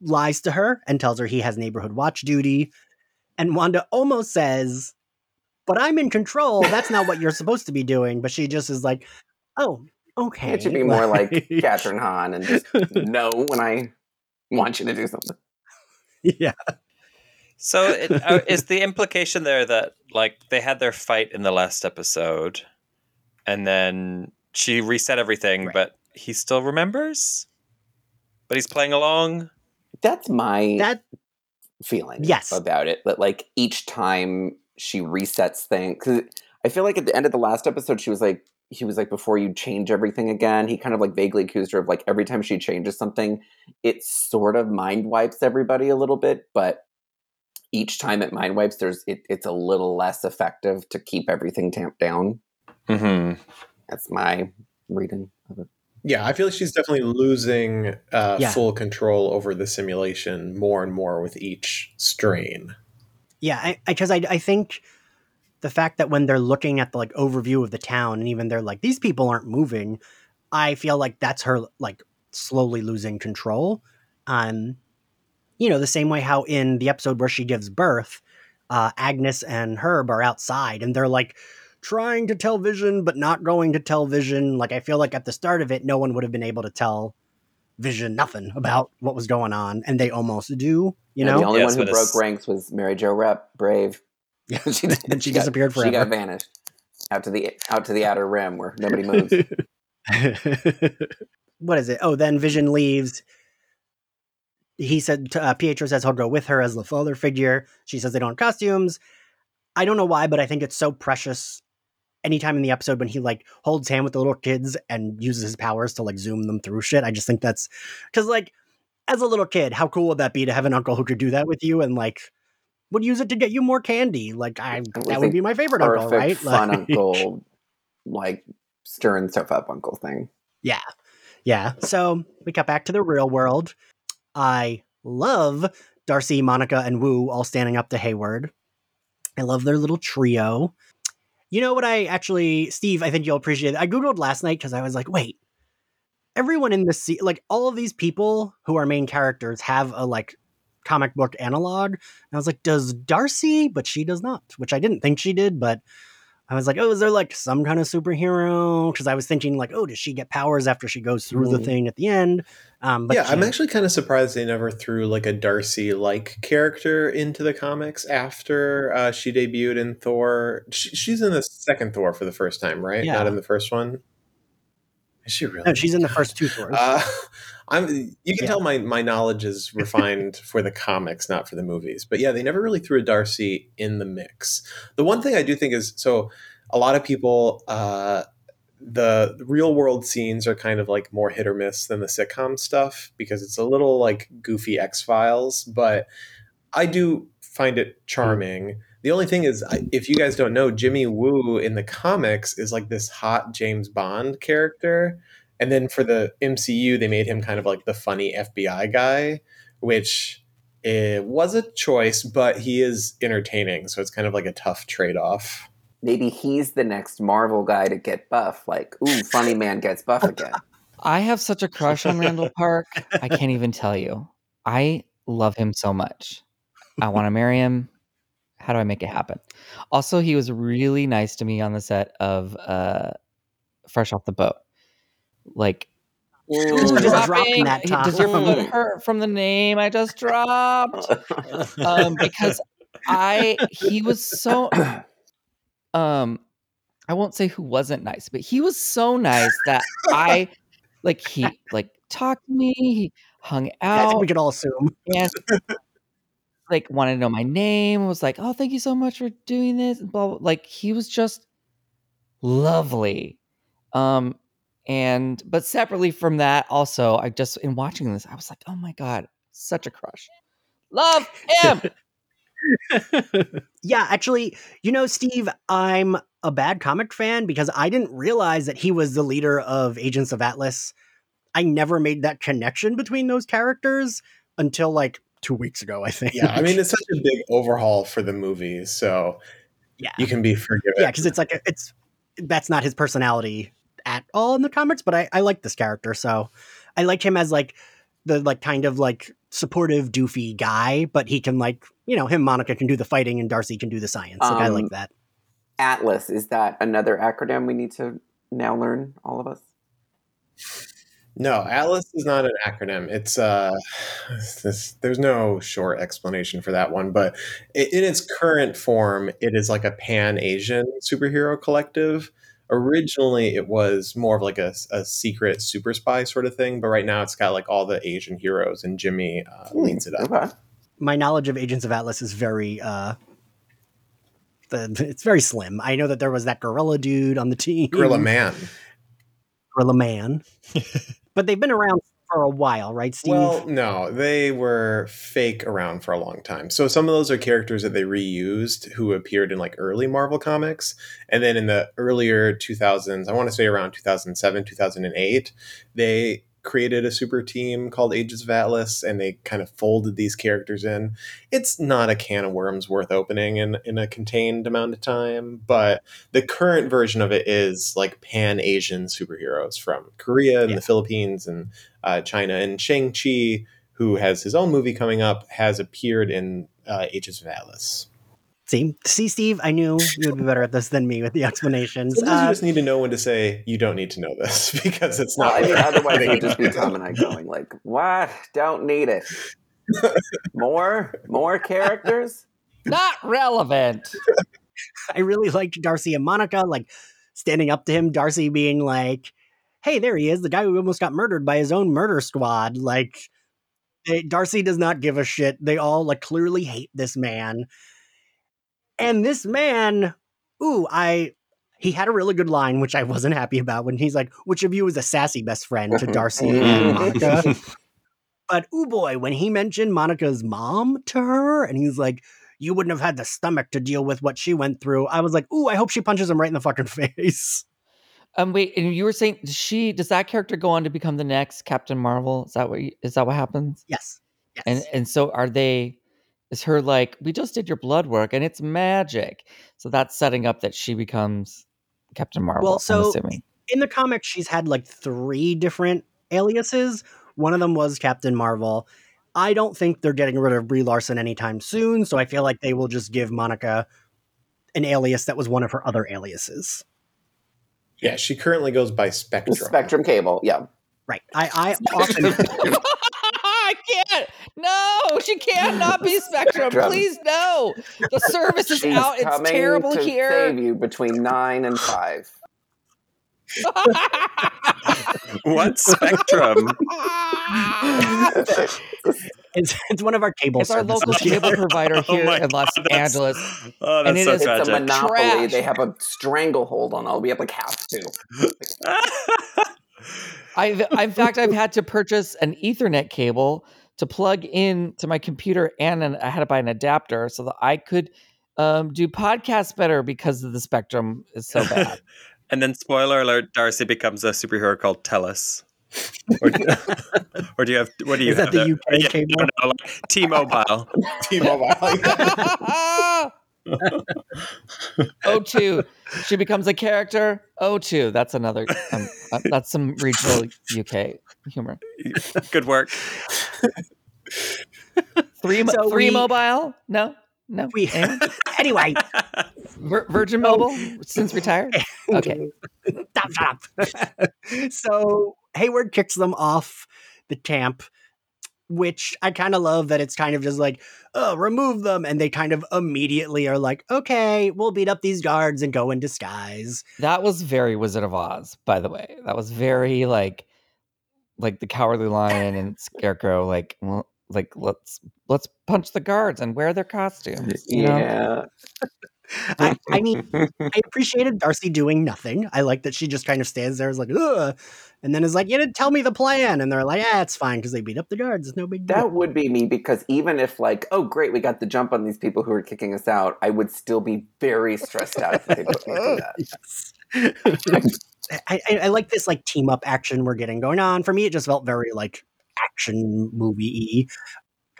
[SPEAKER 1] lies to her and tells her he has neighborhood watch duty. And Wanda almost says, But I'm in control. That's not what you're supposed to be doing. But she just is like, Oh, okay.
[SPEAKER 2] It should be more like [laughs] Kathryn Hahn and just know when I want you to do something.
[SPEAKER 1] yeah.
[SPEAKER 3] So it, uh, is the implication there that like they had their fight in the last episode, and then she reset everything,
[SPEAKER 1] Right.
[SPEAKER 3] but he still remembers, but he's playing along.
[SPEAKER 2] That's my
[SPEAKER 1] That
[SPEAKER 2] feeling
[SPEAKER 1] Yes.
[SPEAKER 2] about it. That like each time she resets things, because I feel like at the end of the last episode, she was like, he was like, before you change everything again, he kind of like vaguely accused her of like every time she changes something, it sort of mind wipes everybody a little bit, but each time it mind wipes, there's it, it's a little less effective to keep everything tamped down.
[SPEAKER 3] Mm-hmm.
[SPEAKER 2] That's my reading of it.
[SPEAKER 5] Yeah, I feel like she's definitely losing uh,
[SPEAKER 1] Yeah.
[SPEAKER 5] full control over the simulation more and more with each strain.
[SPEAKER 1] Yeah, because I, I, I think the fact that when they're looking at the like overview of the town and even they're like these people aren't moving, I feel like that's her like slowly losing control. Um, you know, the same way how in the episode where she gives birth, uh, Agnes and Herb are outside and they're like trying to tell Vision but not going to tell Vision. Like I feel like at the start of it, no one would have been able to tell Vision nothing about what was going on, and they almost do. You
[SPEAKER 2] And
[SPEAKER 1] know,
[SPEAKER 2] the only
[SPEAKER 3] Yes,
[SPEAKER 2] one who
[SPEAKER 3] but it's-
[SPEAKER 2] broke ranks was Mary Jo Rep, brave.
[SPEAKER 1] Yeah. [laughs]
[SPEAKER 2] she, [laughs]
[SPEAKER 1] and she
[SPEAKER 2] got-
[SPEAKER 1] disappeared
[SPEAKER 2] She
[SPEAKER 1] forever.
[SPEAKER 2] She got vanished out to the out to the outer rim where nobody moves. [laughs]
[SPEAKER 1] what is it? Oh, then Vision leaves. He said, uh, Pietro says he'll go with her as the father figure. She says they don't have costumes. I don't know why, but I think it's so precious. Anytime in the episode when he like holds hand with the little kids and uses his powers to like zoom them through shit, I just think that's because like as a little kid, how cool would that be to have an uncle who could do that with you and like would use it to get you more candy? Like I, that would be my favorite uncle, right? [laughs]
[SPEAKER 2] fun
[SPEAKER 1] Like-
[SPEAKER 2] uncle, like stirring stuff up uncle thing.
[SPEAKER 1] Yeah, yeah. So we got back to the real world. I love Darcy, Monica, and Wu all standing up to Hayward. I love their little trio. You know what I actually, Steve, I think you'll appreciate it. I Googled last night because I was like, wait, everyone in this, like all of these people who are main characters have a like comic book analog. And I was like, does Darcy? But she does not, which I didn't think she did, but I was like, oh, is there like some kind of superhero? Because I was thinking like, oh, does she get powers after she goes through the
[SPEAKER 2] Mhm.
[SPEAKER 1] thing at the end? Um, but
[SPEAKER 5] yeah, I'm actually kind of surprised they never threw like a Darcy like character into the comics after uh, she debuted in Thor. She, she's in the second Thor for the first time, right?
[SPEAKER 1] Yeah.
[SPEAKER 5] Not in the first one. Is she really?
[SPEAKER 1] no, she's in the [laughs] first two Thors.
[SPEAKER 5] Uh, I'm. You can
[SPEAKER 1] Yeah.
[SPEAKER 5] tell my my knowledge is [laughs] refined for the comics, not for the movies. But yeah, they never really threw a Darcy in the mix. The one thing I do think is so. A lot of people, uh, the real world scenes are kind of like more hit or miss than the sitcom stuff because it's a little like goofy X Files. But I do find it charming. The only thing is, if you guys don't know, Jimmy Woo in the comics is like this hot James Bond character. And then for the MCU, they made him kind of like the funny FBI guy, which it was a choice, but he is entertaining. So it's kind of like a tough trade off.
[SPEAKER 2] Maybe he's the next Marvel guy to get buff. Like, ooh, funny man gets buff again. [laughs]
[SPEAKER 4] I have such a crush on Randall [laughs] Park. I can't even tell you. I love him so much. I want to marry him. How do I make it happen? Also, he was really nice to me on the set of uh, Fresh Off the Boat. Like,
[SPEAKER 1] Ooh,
[SPEAKER 2] Ooh,
[SPEAKER 1] just dropping that top.
[SPEAKER 4] Does your foot hurt from the name I just dropped? um, because I he was so [coughs] um I won't say who wasn't nice, but he was so nice that I like he like talked to me, he hung
[SPEAKER 1] I think
[SPEAKER 4] out,
[SPEAKER 1] we could all assume.
[SPEAKER 4] and like wanted to know my name, was like, "Oh, thank you so much for doing this." Blah, blah. Like he was just lovely. Um and but separately from that also, I just in watching this, I was like, "Oh my god, such a crush." Love him. [laughs]
[SPEAKER 1] yeah, actually, you know, Steve, I'm a bad comic fan because I didn't realize that he was the leader of Agents of Atlas. I never made that connection between those characters until like two weeks ago, I think.
[SPEAKER 5] Yeah, I mean, it's such a [laughs] big overhaul for the movie. So
[SPEAKER 1] Yeah.
[SPEAKER 5] you can be forgiven.
[SPEAKER 1] yeah, because it's like a- it's that's not his personality at all in the comics, but I, I like this character, so I like him as like the like kind of like supportive, doofy guy, but he can like you know him, Monica can do the fighting, and Darcy can do the science. Like I like
[SPEAKER 2] Um,
[SPEAKER 1] that.
[SPEAKER 2] Atlas is that another acronym we need to now learn, all of us?
[SPEAKER 5] No, Atlas is not an acronym. It's uh, this, there's no short explanation for that one, but i in its current form, it is like a pan Asian superhero collective. Originally, it was more of like a, a secret super spy sort of thing, but right now it's got like all the Asian heroes, and Jimmy uh, leads it up.
[SPEAKER 2] Okay.
[SPEAKER 1] My knowledge of Agents of Atlas is very uh, the, it's very slim. I know that there was that gorilla dude on the team,
[SPEAKER 5] Gorilla Man.
[SPEAKER 1] Gorilla Man, [laughs] but they've been around for a while, right, Steve?
[SPEAKER 5] Well, no, they were fake around for a long time. So some of those are characters that they reused who appeared in like early Marvel comics. And then in the earlier 2000s, I want to say around 2007, 2008, they created a super team called Agents of Atlas and they kind of folded these characters in. It's not a can of worms worth opening in, in a contained amount of time, but the current version of it is like pan Asian superheroes from Korea and
[SPEAKER 1] Yeah.
[SPEAKER 5] the Philippines and uh, China. And Shang-Chi, who has his own movie coming up, has appeared in uh, Agents of Atlas.
[SPEAKER 1] See, see, Steve, I knew you would be better at this than me with the explanations.
[SPEAKER 5] Sometimes you
[SPEAKER 1] Uh,
[SPEAKER 5] just need to know when to say you don't need to know this [laughs] because it's
[SPEAKER 2] Well,
[SPEAKER 5] not.
[SPEAKER 2] I mean,
[SPEAKER 5] worth
[SPEAKER 2] otherwise it
[SPEAKER 5] getting
[SPEAKER 2] would just be
[SPEAKER 5] into.
[SPEAKER 2] Tom and I going like, "What? Don't need it. More, more characters."
[SPEAKER 4] Not relevant. [laughs]
[SPEAKER 1] I really liked Darcy and Monica, like standing up to him, Darcy being like, hey, there he is, the guy who almost got murdered by his own murder squad. Like, they, Darcy does not give a shit. They all like clearly hate this man. And this man, ooh, I he had a really good line, which I wasn't happy about when he's like, which of you is a sassy best friend to Darcy and Monica? [laughs] But ooh boy, when he mentioned Monica's mom to her, and he's like, you wouldn't have had the stomach to deal with what she went through. I was like, ooh, I hope she punches him right in the fucking [laughs] face.
[SPEAKER 4] Um, wait, and you were saying does she does that character go on to become the next Captain Marvel? Is that what you, is that what happens?
[SPEAKER 1] Yes. Yes.
[SPEAKER 4] And and so are they? Is her like we just did your blood work and it's magic? So that's setting up that she becomes Captain Marvel.
[SPEAKER 1] Well,
[SPEAKER 4] I'm
[SPEAKER 1] so-
[SPEAKER 4] assuming.
[SPEAKER 1] in the comics, she's had like three different aliases. One of them was Captain Marvel. I don't think they're getting rid of Brie Larson anytime soon, so I feel like they will just give Monica an alias that was one of her other aliases.
[SPEAKER 5] Yeah, she currently goes by Spectrum.
[SPEAKER 2] Spectrum cable, yeah.
[SPEAKER 1] Right. I, I [laughs] often
[SPEAKER 4] I can't. No, she can't be [laughs] Spectrum.
[SPEAKER 2] Spectrum.
[SPEAKER 4] Please, no. The service is
[SPEAKER 2] She's
[SPEAKER 4] out. It's
[SPEAKER 2] coming
[SPEAKER 4] terrible
[SPEAKER 2] to
[SPEAKER 4] here.
[SPEAKER 2] save you between nine and five. [laughs]
[SPEAKER 3] what spectrum? [laughs]
[SPEAKER 1] it's, it's one of our cable
[SPEAKER 4] it's our local
[SPEAKER 1] here.
[SPEAKER 4] cable provider
[SPEAKER 3] Oh
[SPEAKER 4] here
[SPEAKER 3] my
[SPEAKER 4] in Los
[SPEAKER 3] God, that's-
[SPEAKER 4] Angeles.
[SPEAKER 3] Oh,
[SPEAKER 4] And it
[SPEAKER 3] so
[SPEAKER 4] is-
[SPEAKER 2] It's a
[SPEAKER 3] tragic.
[SPEAKER 2] monopoly.
[SPEAKER 4] Trash.
[SPEAKER 2] They have a stranglehold on all. We have like half to.
[SPEAKER 4] I've, in fact, I've had to purchase an Ethernet cable to plug in to my computer, and an, I had to buy an adapter so that I could um, do podcasts better because of the spectrum is so bad. [laughs]
[SPEAKER 3] and then, spoiler alert: Darcy becomes a superhero called Telus. Or, [laughs] or do you have? What do you
[SPEAKER 1] Is that
[SPEAKER 3] have?
[SPEAKER 1] the
[SPEAKER 3] there?
[SPEAKER 1] UK [laughs]
[SPEAKER 3] Yeah,
[SPEAKER 1] cable?
[SPEAKER 3] no, no, like T-Mobile.
[SPEAKER 5] T-Mobile.
[SPEAKER 4] O2. She becomes a character. O2. That's another. Um, uh, that's some regional UK humor.
[SPEAKER 3] Good work.
[SPEAKER 4] Three, mo-
[SPEAKER 1] So
[SPEAKER 4] three
[SPEAKER 1] we-
[SPEAKER 4] mobile? No, no.
[SPEAKER 1] We, [laughs] anyway,
[SPEAKER 4] Vir- Virgin Mobile since retired. [laughs] Okay.
[SPEAKER 1] stop, stop. [laughs] so Hayward kicks them off the camp, which I kind of love that it's kind of just like, oh, remove them. And they kind of immediately are like, okay, we'll beat up these guards and go in disguise.
[SPEAKER 4] That was very Wizard of Oz, by the way. That was very like like the cowardly lion and scarecrow like well like let's let's punch the guards and wear their costumes. You know?
[SPEAKER 2] yeah. [laughs]
[SPEAKER 1] I, I mean, [laughs] I appreciated Darcy doing nothing. I like that she just kind of stands there, is like, ugh, and then is like, you didn't tell me the plan. And they're like, yeah, it's fine because they beat up the guards. It's no big deal.
[SPEAKER 2] That would be me because even if like, oh great, we got the jump on these people who are kicking us out, I would still be very stressed out if they put me through that.
[SPEAKER 1] Yes. [laughs] I, I, I like this like team up action we're getting going on. For me, it just felt very like action movie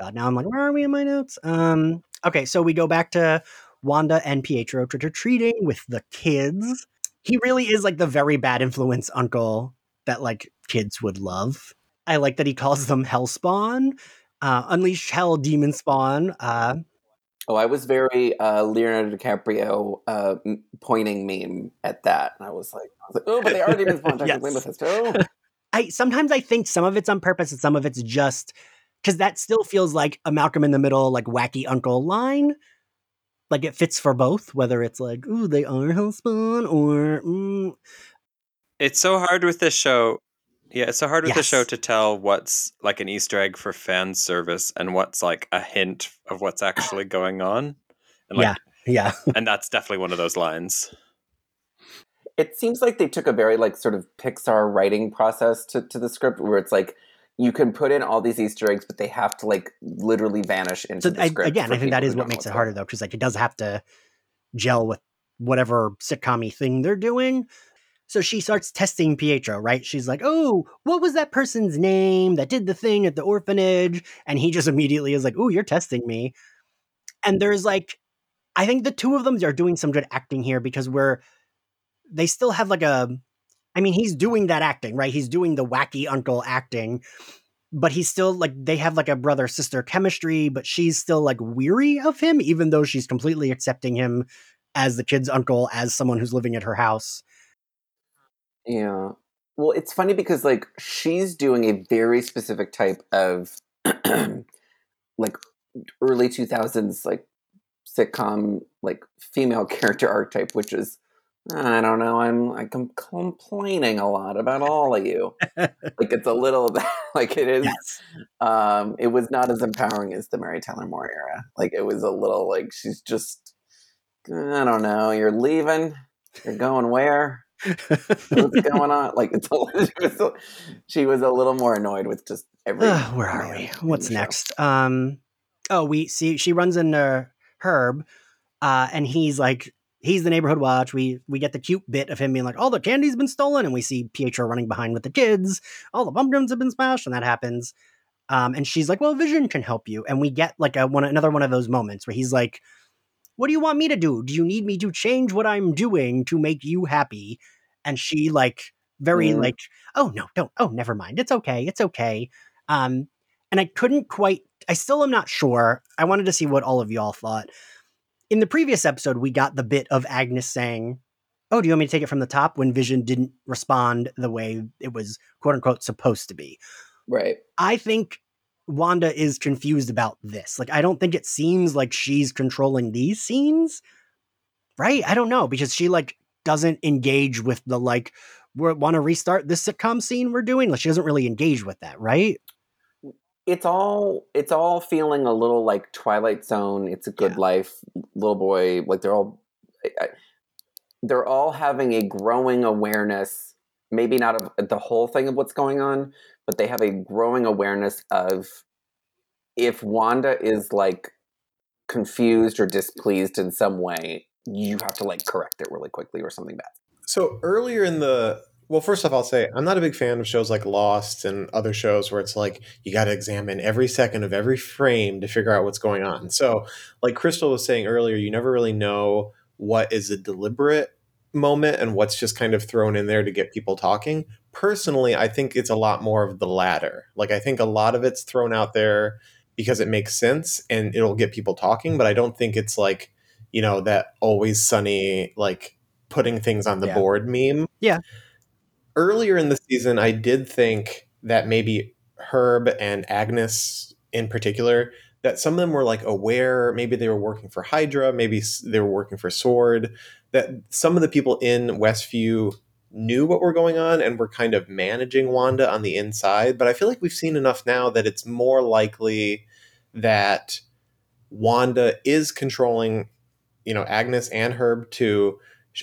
[SPEAKER 1] God, now I'm like, where are we in my notes? Um, okay, so we go back to Wanda and Pietro trick or treating with the kids. He really is like the very bad influence uncle that like kids would love. I like that he calls them Hellspawn. Uh, Unleash Hell Demon Spawn. Uh,
[SPEAKER 2] Oh, I was very uh, Leonardo DiCaprio uh, m- pointing meme at that, and I was like, I was like "Oh, but they are demon spawn [laughs] technically,
[SPEAKER 1] Yes.
[SPEAKER 2] Mephisto." [laughs]
[SPEAKER 1] I sometimes I think some of it's on purpose and some of it's just because that still feels like a Malcolm in the Middle, like wacky uncle line. Like it fits for both, whether it's like, ooh, they are Hellspawn, or mm,
[SPEAKER 3] It's so hard with this show. Yeah, it's so hard with the show to tell what's like an Easter egg for fan service and what's like a hint of what's actually going on. And like,
[SPEAKER 1] yeah. [laughs]
[SPEAKER 3] and that's definitely one of those lines.
[SPEAKER 2] It seems like they took a very like sort of Pixar writing process to, to the script, where it's like you can put in all these Easter eggs, but they have to like literally vanish into
[SPEAKER 1] So
[SPEAKER 2] the
[SPEAKER 1] I,
[SPEAKER 2] script.
[SPEAKER 1] again, I think that is what makes it harder though, because like it does have to gel with whatever sitcom thing they're doing. So she starts testing Pietro, right? She's like, "Oh, what was that person's name that did the thing at the orphanage?" And he just [laughs] immediately is like, "Oh, you're testing me." And there's like, I think the two of them are doing some good acting here because we're they still have like a, I mean, he's doing that acting, right? He's doing the wacky uncle acting, but he's still like they have like a brother sister chemistry, but she's still like weary of him, even though she's completely accepting him as the kid's uncle, as someone who's living at her house.
[SPEAKER 2] Yeah. Well, it's funny because like she's doing a very specific type of [clears throat] like early 2000s like sitcom like female character archetype which is I don't know, I'm like I'm complaining a lot about all of you. [laughs] like it's a little [laughs] like it is
[SPEAKER 1] Yes.
[SPEAKER 2] um it was not as empowering as the Mary Tyler Moore era. Like it was a little like she's just I don't know, you're leaving, you're going where? what's [laughs] going on? Like it's a, she, was a, she was a little more annoyed with just every.
[SPEAKER 1] Ugh, where are we? What's next? Um, oh, we see she runs into Herb, uh, and he's like, he's the neighborhood watch. We we get the cute bit of him being like, all the candy's been stolen, and we see Pietro running behind with the kids. All the pumpkins have been smashed, and that happens. Um, and she's like, well, Vision can help you, and we get like a one another one of those moments where he's like, what do you want me to do? Do you need me to change what I'm doing to make you happy? And she like very
[SPEAKER 2] Mhm.
[SPEAKER 1] like, oh no, don't. Oh, never mind. It's okay. It's okay. Um, and I couldn't quite. I still am not sure. I wanted to see what all of y'all thought. In the previous episode, we got the bit of Agnes saying, "Oh, do you want me to take it from the top?" When Vision didn't respond the way it was quote unquote supposed to be.
[SPEAKER 2] Right.
[SPEAKER 1] I think Wanda is confused about this. Like, I don't think it seems like she's controlling these scenes, right? I don't know because she like doesn't engage with the like we want to restart this sitcom scene we're doing. Like, she doesn't really engage with that, right?
[SPEAKER 2] It's all it's all feeling a little like Twilight Zone. It's a good
[SPEAKER 1] Yeah.
[SPEAKER 2] life, little boy. Like they're all I- they're all having a growing awareness. Maybe not of the whole thing of what's going on, but they have a growing awareness of if Wanda is like confused or displeased in some way, you have to like correct it really quickly or something bad.
[SPEAKER 5] So earlier in the well, first off, I'll say I'm not a big fan of shows like Lost and other shows where it's like you got to examine every second of every frame to figure out what's going on. So, like Crystal was saying earlier, you never really know what is a deliberate moment and what's just kind of thrown in there to get people talking. Personally, I think it's a lot more of the latter. Like I think a lot of it's thrown out there because it makes sense and it'll get people talking, but I don't think it's like, you know, that always sunny like putting things on the
[SPEAKER 1] Yeah.
[SPEAKER 5] board meme.
[SPEAKER 1] Yeah.
[SPEAKER 5] Earlier in the season, I did think that maybe Herb and Agnes in particular, that some of them were like aware, maybe they were working for Hydra, maybe they were working for Sword, that some of the people in Westview knew what were going on and were kind of managing Wanda on the inside. But I feel like we've seen enough now that it's more likely that Wanda is controlling, you know, Agnes and Herb too.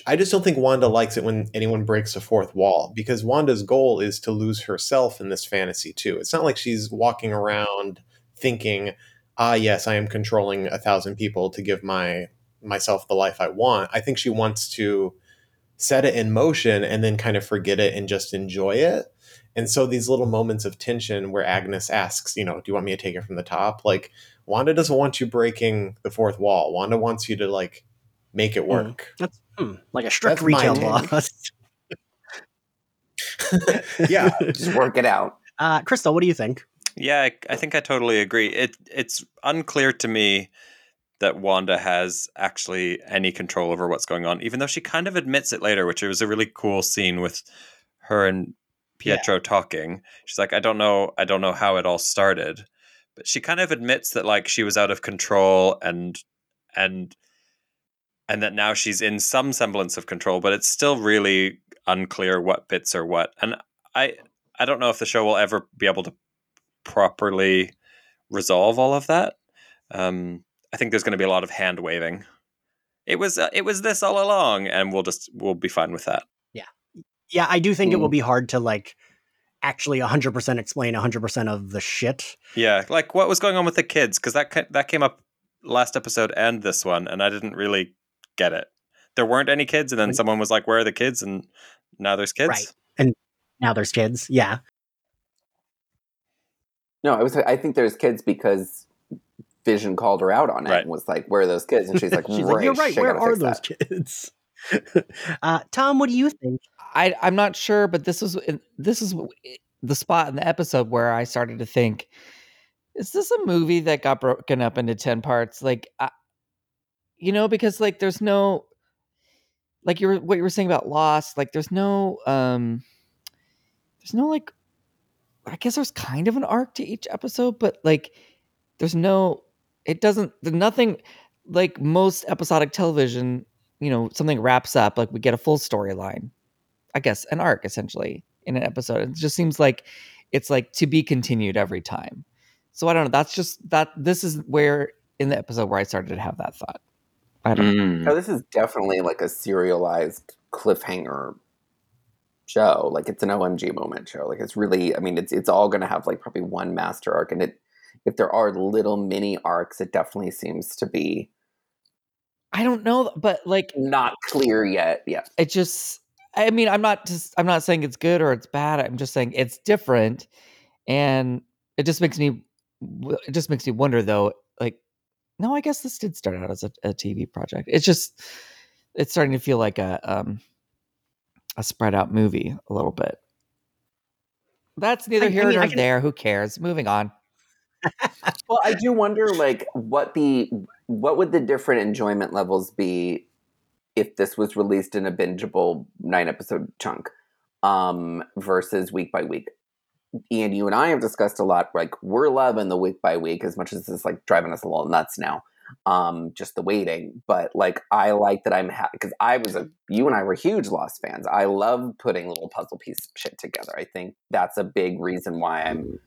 [SPEAKER 5] I just don't think Wanda likes it when anyone breaks a fourth wall because Wanda's goal is to lose herself in this fantasy too. It's not like she's walking around thinking, "Ah, yes, I am controlling a thousand people to give my myself the life I want." I think she wants to set it in motion and then kind of forget it and just enjoy it. And so these little moments of tension where Agnes asks, you know, do you want me to take it from the top? Like Wanda doesn't want you breaking the fourth wall. Wanda wants you to like make it work.
[SPEAKER 1] That's hmm, like a strict
[SPEAKER 5] That's
[SPEAKER 1] retail
[SPEAKER 5] take.
[SPEAKER 1] law. [laughs]
[SPEAKER 5] yeah. [laughs]
[SPEAKER 2] Just work it out.
[SPEAKER 1] uh, Crystal, what do you think?
[SPEAKER 3] Yeah, I, I think I totally agree. It it's unclear to me that Wanda has actually any control over what's going on, even though she kind of admits it later, which it was a really cool scene with her and Pietro talking. She's like, I don't know, I don't know how it all started, but she kind of admits that like she was out of control and and and that now she's in some semblance of control, but it's still really unclear what bits are what. And I I don't know if the show will ever be able to properly resolve all of that. Um, I think there's going to be a lot of hand waving. It was uh, it was this all along, and we'll just we'll be fine with that.
[SPEAKER 1] Yeah, yeah. I do think it will
[SPEAKER 2] Mm.
[SPEAKER 1] be hard to like actually 100% explain 100% of the shit.
[SPEAKER 3] Yeah, like what was going on with the kids? Because that that came up last episode and this one, and I didn't really get it. There weren't any kids, and then
[SPEAKER 1] Right.
[SPEAKER 3] someone was like, "Where are the kids?" And now there's kids.
[SPEAKER 1] Right. And Now there's kids. Yeah.
[SPEAKER 2] No, I was. I think there's kids because Vision called her out on it
[SPEAKER 3] Right.
[SPEAKER 2] and was like, "Where are those kids?" And she's like, [laughs]
[SPEAKER 1] She's
[SPEAKER 2] right,
[SPEAKER 1] like, you're right. Where are those
[SPEAKER 2] that."
[SPEAKER 1] kids? [laughs] uh, Tom, what do you think?
[SPEAKER 4] I I'm not sure, but this was this is the spot in the episode where I started to think, is this a movie that got broken up into ten parts? Like, I, you know, because like there's no, like you were what you were saying about Lost, Like, there's no, um, there's no like, I guess there's kind of an arc to each episode, but like, there's no, it doesn't, nothing like most episodic television. You know, something wraps up, like we get a full storyline I guess, an arc essentially in an episode. It just seems like it's like to be continued every time. So I don't know. That's just that. This is where in the episode where I started to have that thought. I don't. know.
[SPEAKER 3] Mm.
[SPEAKER 2] No, this is definitely like a serialized cliffhanger show. Like it's an OMG moment show. Like it's really. I mean, it's it's all going to have like probably one master arc, and it. If there are little mini arcs, it definitely seems to be
[SPEAKER 4] I don't know, but like
[SPEAKER 2] not clear yet. Yeah.
[SPEAKER 4] it just. I mean, I'm not just. I'm not saying it's good or it's bad. I'm just saying it's different, and it just makes me. It just makes me wonder though. Like, no, I guess this did start out as a, a TV project. It's just. It's starting to feel like a um, a spread out movie a little bit. That's neither
[SPEAKER 1] I- I
[SPEAKER 4] here
[SPEAKER 1] mean,
[SPEAKER 4] nor
[SPEAKER 1] can-
[SPEAKER 4] there. Who cares? Moving on. [laughs]
[SPEAKER 2] Well, I do wonder, like, what the what would the different enjoyment levels be if this was released in a bingeable nine episode chunk um, versus week by week. Ian, you and I have discussed a lot. Like, we're loving the week by week as much as it's like driving us a little nuts now. Um, just the waiting, but like I like that I'm happy because I was a you and I were huge Lost fans. I love putting little puzzle piece shit together. I think that's a big reason why I'm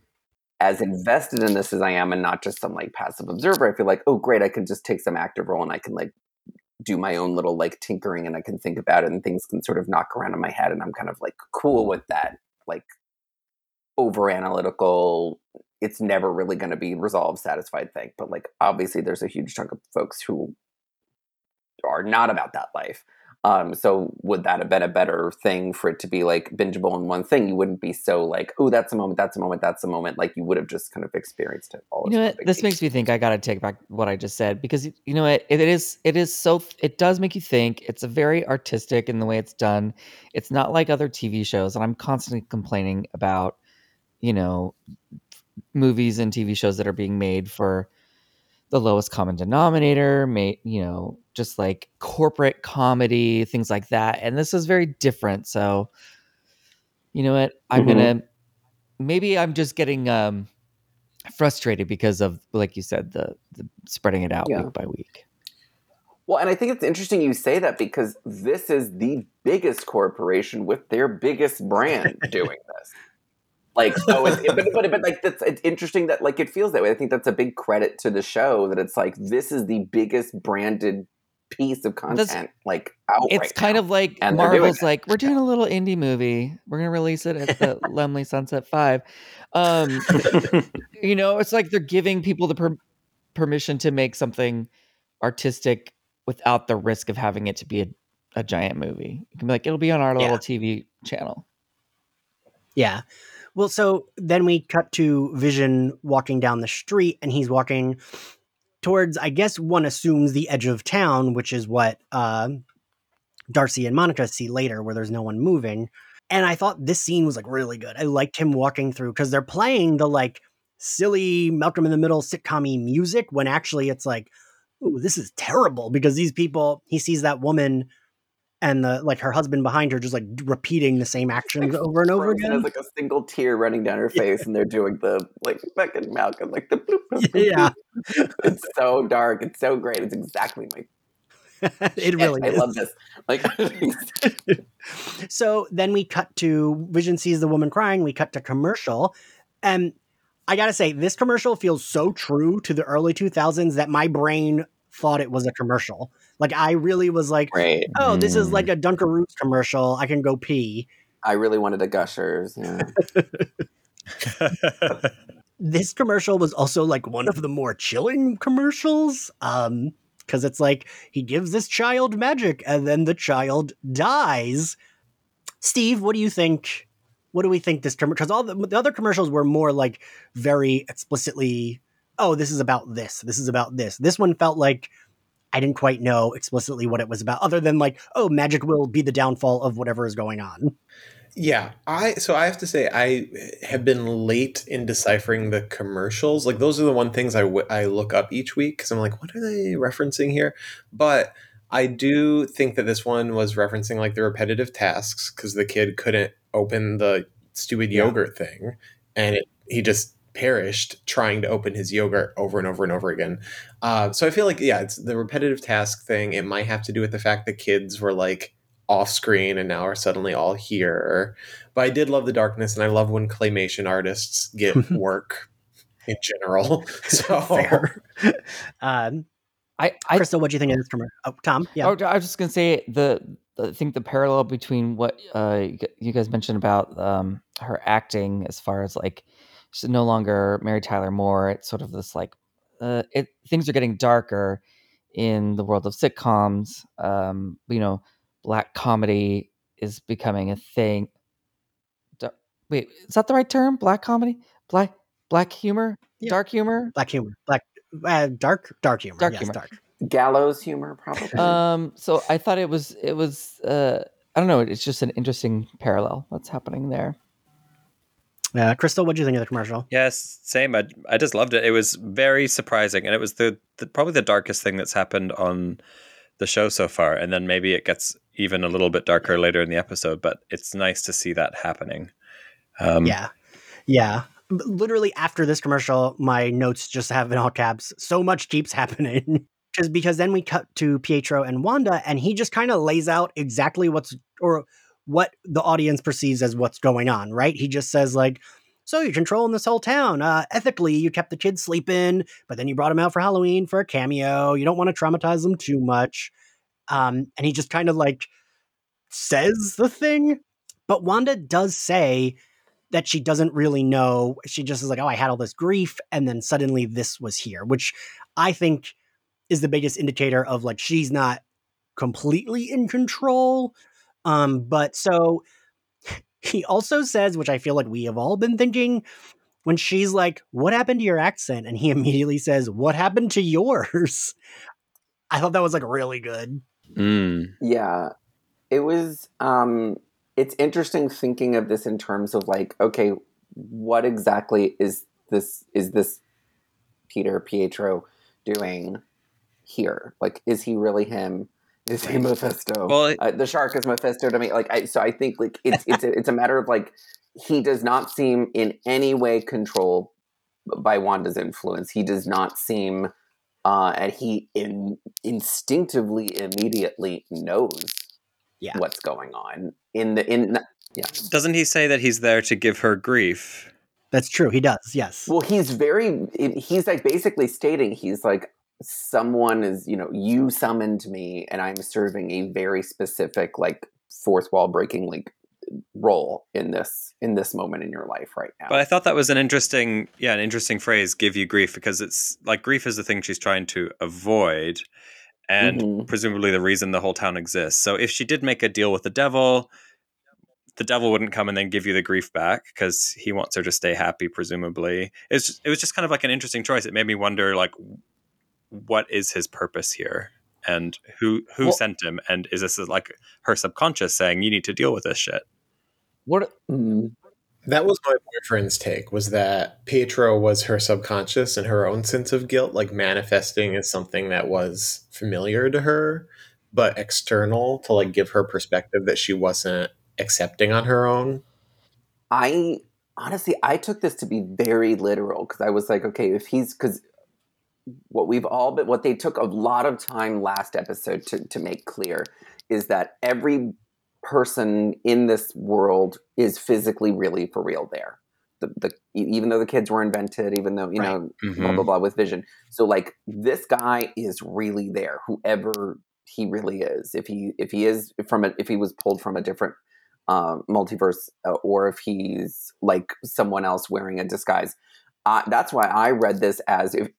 [SPEAKER 2] as invested in this as I am and not just some like passive observer. I feel like, oh great, I can just take some active role and I can like do my own little like tinkering and I can think about it and things can sort of knock around in my head and I'm kind of like cool with that. Like over analytical, it's never really going to be resolved, satisfied thing. But like obviously there's a huge chunk of folks who are not about that life. Um, so would that have been a better thing for it to be like bingeable in one thing? You wouldn't be so like, oh, that's a moment, that's a moment, that's a moment. Like you would have just kind of experienced it all.
[SPEAKER 4] You know what? This makes me think I gotta take back what I just said because you know what? It, it is it is so it does make you think. It's a very artistic in the way it's done. It's not like other TV shows, and I'm constantly complaining about, you know, movies and TV shows that are being made for the lowest common denominator, made you know, just like corporate comedy, things like that. And this is very different. So, you know what? I'm
[SPEAKER 2] Mhm.
[SPEAKER 4] gonna maybe I'm just getting um frustrated because of like you said the, the spreading it out
[SPEAKER 2] Yeah.
[SPEAKER 4] week by week
[SPEAKER 2] Well, and I think it's interesting you say that because this is the biggest corporation with their biggest brand doing this. Like, so it's, but, [laughs] but, but like, that's, it's interesting that like it feels that way. I think that's a big credit to the show that it's like, this is the biggest branded piece of content like out
[SPEAKER 4] it's
[SPEAKER 2] right
[SPEAKER 4] kind
[SPEAKER 2] now.
[SPEAKER 4] of like
[SPEAKER 2] And
[SPEAKER 4] marvel's like we're doing a little indie movie we're gonna release it at the [laughs] Laemmle sunset 5 um [laughs] you know it's like they're giving people the per- permission to make something artistic without the risk of having it to be a, a giant movie you can be like it'll be on our
[SPEAKER 1] Yeah.
[SPEAKER 4] little tv channel
[SPEAKER 1] Yeah. Well, so then we cut to Vision walking down the street, and he's walking towards, I guess one assumes, the edge of town, which is what uh, Darcy and Monica see later, where there's no one moving. And I thought this scene was like really good. I liked him walking through because they're playing the like silly Malcolm in the Middle sitcom music when actually it's like, ooh, this is terrible because these people, he sees that woman and the like her husband behind her just like repeating the same actions over and over again.
[SPEAKER 2] Has like a single tear running down her [laughs] face, and they're doing the like fucking Malcolm, like the bloop, bloop, [laughs] bloop,
[SPEAKER 1] yeah.
[SPEAKER 2] It's so dark. It's so great. It's exactly my. [laughs]
[SPEAKER 1] it really
[SPEAKER 2] I
[SPEAKER 1] is.
[SPEAKER 2] love this. Like,
[SPEAKER 1] so then we cut to Vision sees the woman crying. We cut to commercial, and I gotta say, this commercial feels so true to the early 2000s that my brain thought it was a commercial. Like I really was like,
[SPEAKER 2] right.
[SPEAKER 1] oh, this is
[SPEAKER 4] Mm.
[SPEAKER 1] like a Dunkaroos commercial. I can go pee.
[SPEAKER 2] I really wanted a Gushers. Yeah. [laughs]
[SPEAKER 1] This commercial was also like one of the more chilling commercials. Um, because it's like he gives this child magic and then the child dies. Steve, what do you think? What do we think this commercial? Because all the, the other commercials were more like very explicitly, oh, this is about this. This is about this. This one felt like I didn't quite know explicitly what it was about, other than like, oh, magic will be the downfall of whatever is going on.
[SPEAKER 5] Yeah, I so I have to say I have been late in deciphering the commercials. Like those are the one things I, w- I look up each week because I'm like, what are they referencing here? But I do think that this one was referencing like the repetitive tasks because the kid couldn't open the stupid
[SPEAKER 1] Yeah.
[SPEAKER 5] yogurt thing, and it, he just perished trying to open his yogurt over and over and over again. Uh, so I feel like yeah, it's the repetitive task thing. It might have to do with the fact that kids were like off screen and now are suddenly all here. But I did love the darkness, and I love when claymation artists get [laughs] work in general. [laughs] So
[SPEAKER 1] Fair. [laughs] um,
[SPEAKER 4] I, I
[SPEAKER 1] Crystal, what do you think of this commercial? Oh, Tom, yeah.
[SPEAKER 4] Oh, I was just gonna say the, the I think the parallel between what uh, you you guys mentioned about um, her acting, as far as like she's no longer Mary Tyler Moore. It's sort of this like uh, it things are getting darker in the world of sitcoms. Um, you know, black comedy is becoming a thing. Da- wait, is that the right term? Black comedy, black black humor,
[SPEAKER 1] Yeah.
[SPEAKER 4] dark humor.
[SPEAKER 1] black humor, black, uh, dark, dark humor,
[SPEAKER 4] Dark
[SPEAKER 1] yes,
[SPEAKER 4] humor.
[SPEAKER 1] dark.
[SPEAKER 2] Gallows humor, probably.
[SPEAKER 4] um so i thought it was it was uh i don't know it's just an interesting parallel that's happening there
[SPEAKER 1] Uh, Crystal, what do you think of the commercial?
[SPEAKER 3] Yes, same. I, I just loved it. It was very surprising, and it was the, the probably the darkest thing that's happened on the show so far. And then maybe it gets even a little bit darker later in the episode, but it's nice to see that happening. Um,
[SPEAKER 1] yeah, yeah. Literally after this commercial, my notes just have in all caps. So much keeps [laughs] happening. Just because then we cut to Pietro and Wanda, and he just kind of lays out exactly what's or what the audience perceives as what's going on. Right? He just says like. So you're controlling this whole town. Uh, ethically, you kept the kids sleeping, but then you brought them out for Halloween for a cameo. You don't want to traumatize them too much. Um, and he just kind of like says the thing. But Wanda does say that she doesn't really know. She just is like, oh, I had all this grief, and then suddenly this was here, which I think is the biggest indicator of like she's not completely in control. Um, but so he also says, which I feel like we have all been thinking, when she's like, What happened to your accent? And he [laughs] immediately says, What happened to yours? I thought that was like really good.
[SPEAKER 3] mm,
[SPEAKER 2] Yeah. It was um it's interesting thinking of this in terms of like, okay, what exactly is this is this Peter Pietro doing here? Like, is he really him? Is he Mephisto?
[SPEAKER 3] Well, it-
[SPEAKER 2] uh, the shark is Mephisto to me. Like, I so I think like it's it's a, it's a matter of like he does not seem in any way controlled by Wanda's influence. He does not seem uh, and he in, instinctively immediately knows
[SPEAKER 1] Yeah.
[SPEAKER 2] what's going on in the in yeah
[SPEAKER 3] doesn't he say that he's there to give her grief?
[SPEAKER 1] That's true. He does. Yes.
[SPEAKER 2] well he's very he's like basically stating he's like someone is you know you summoned me and i'm serving a very specific like fourth wall breaking like role in this in this moment in your life right now
[SPEAKER 3] But I thought that was an interesting, yeah, an interesting phrase. Give you grief because it's like grief is the thing she's trying to avoid, and
[SPEAKER 2] Mhm.
[SPEAKER 3] presumably the reason the whole town exists. So if she did make a deal with the devil, the devil wouldn't come and then give you the grief back because he wants her to stay happy. Presumably, it's just, it was just kind of like an interesting choice. It made me wonder, like, what is his purpose here, and who who
[SPEAKER 4] Well-
[SPEAKER 3] sent him, and is this like her subconscious saying you need to deal with this shit?
[SPEAKER 4] what
[SPEAKER 2] Mhm.
[SPEAKER 5] That was my boyfriend's take was that Pietro was her subconscious and her own sense of guilt, like manifesting as something that was familiar to her, but external to like give her perspective that she wasn't accepting on her own.
[SPEAKER 2] I honestly, I took this to be very literal because I was like, okay, if he's because what we've all been, what they took a lot of time last episode to to make clear is that every person in this world is physically really for real there. The, the even though the kids were invented, even though you
[SPEAKER 1] Right.
[SPEAKER 2] know blah
[SPEAKER 3] Mhm.
[SPEAKER 2] blah blah with vision. So like this guy is really there, whoever he really is. If he if he is from a, if he was pulled from a different uh, multiverse, uh, or if he's like someone else wearing a disguise. Uh, that's why I read this as if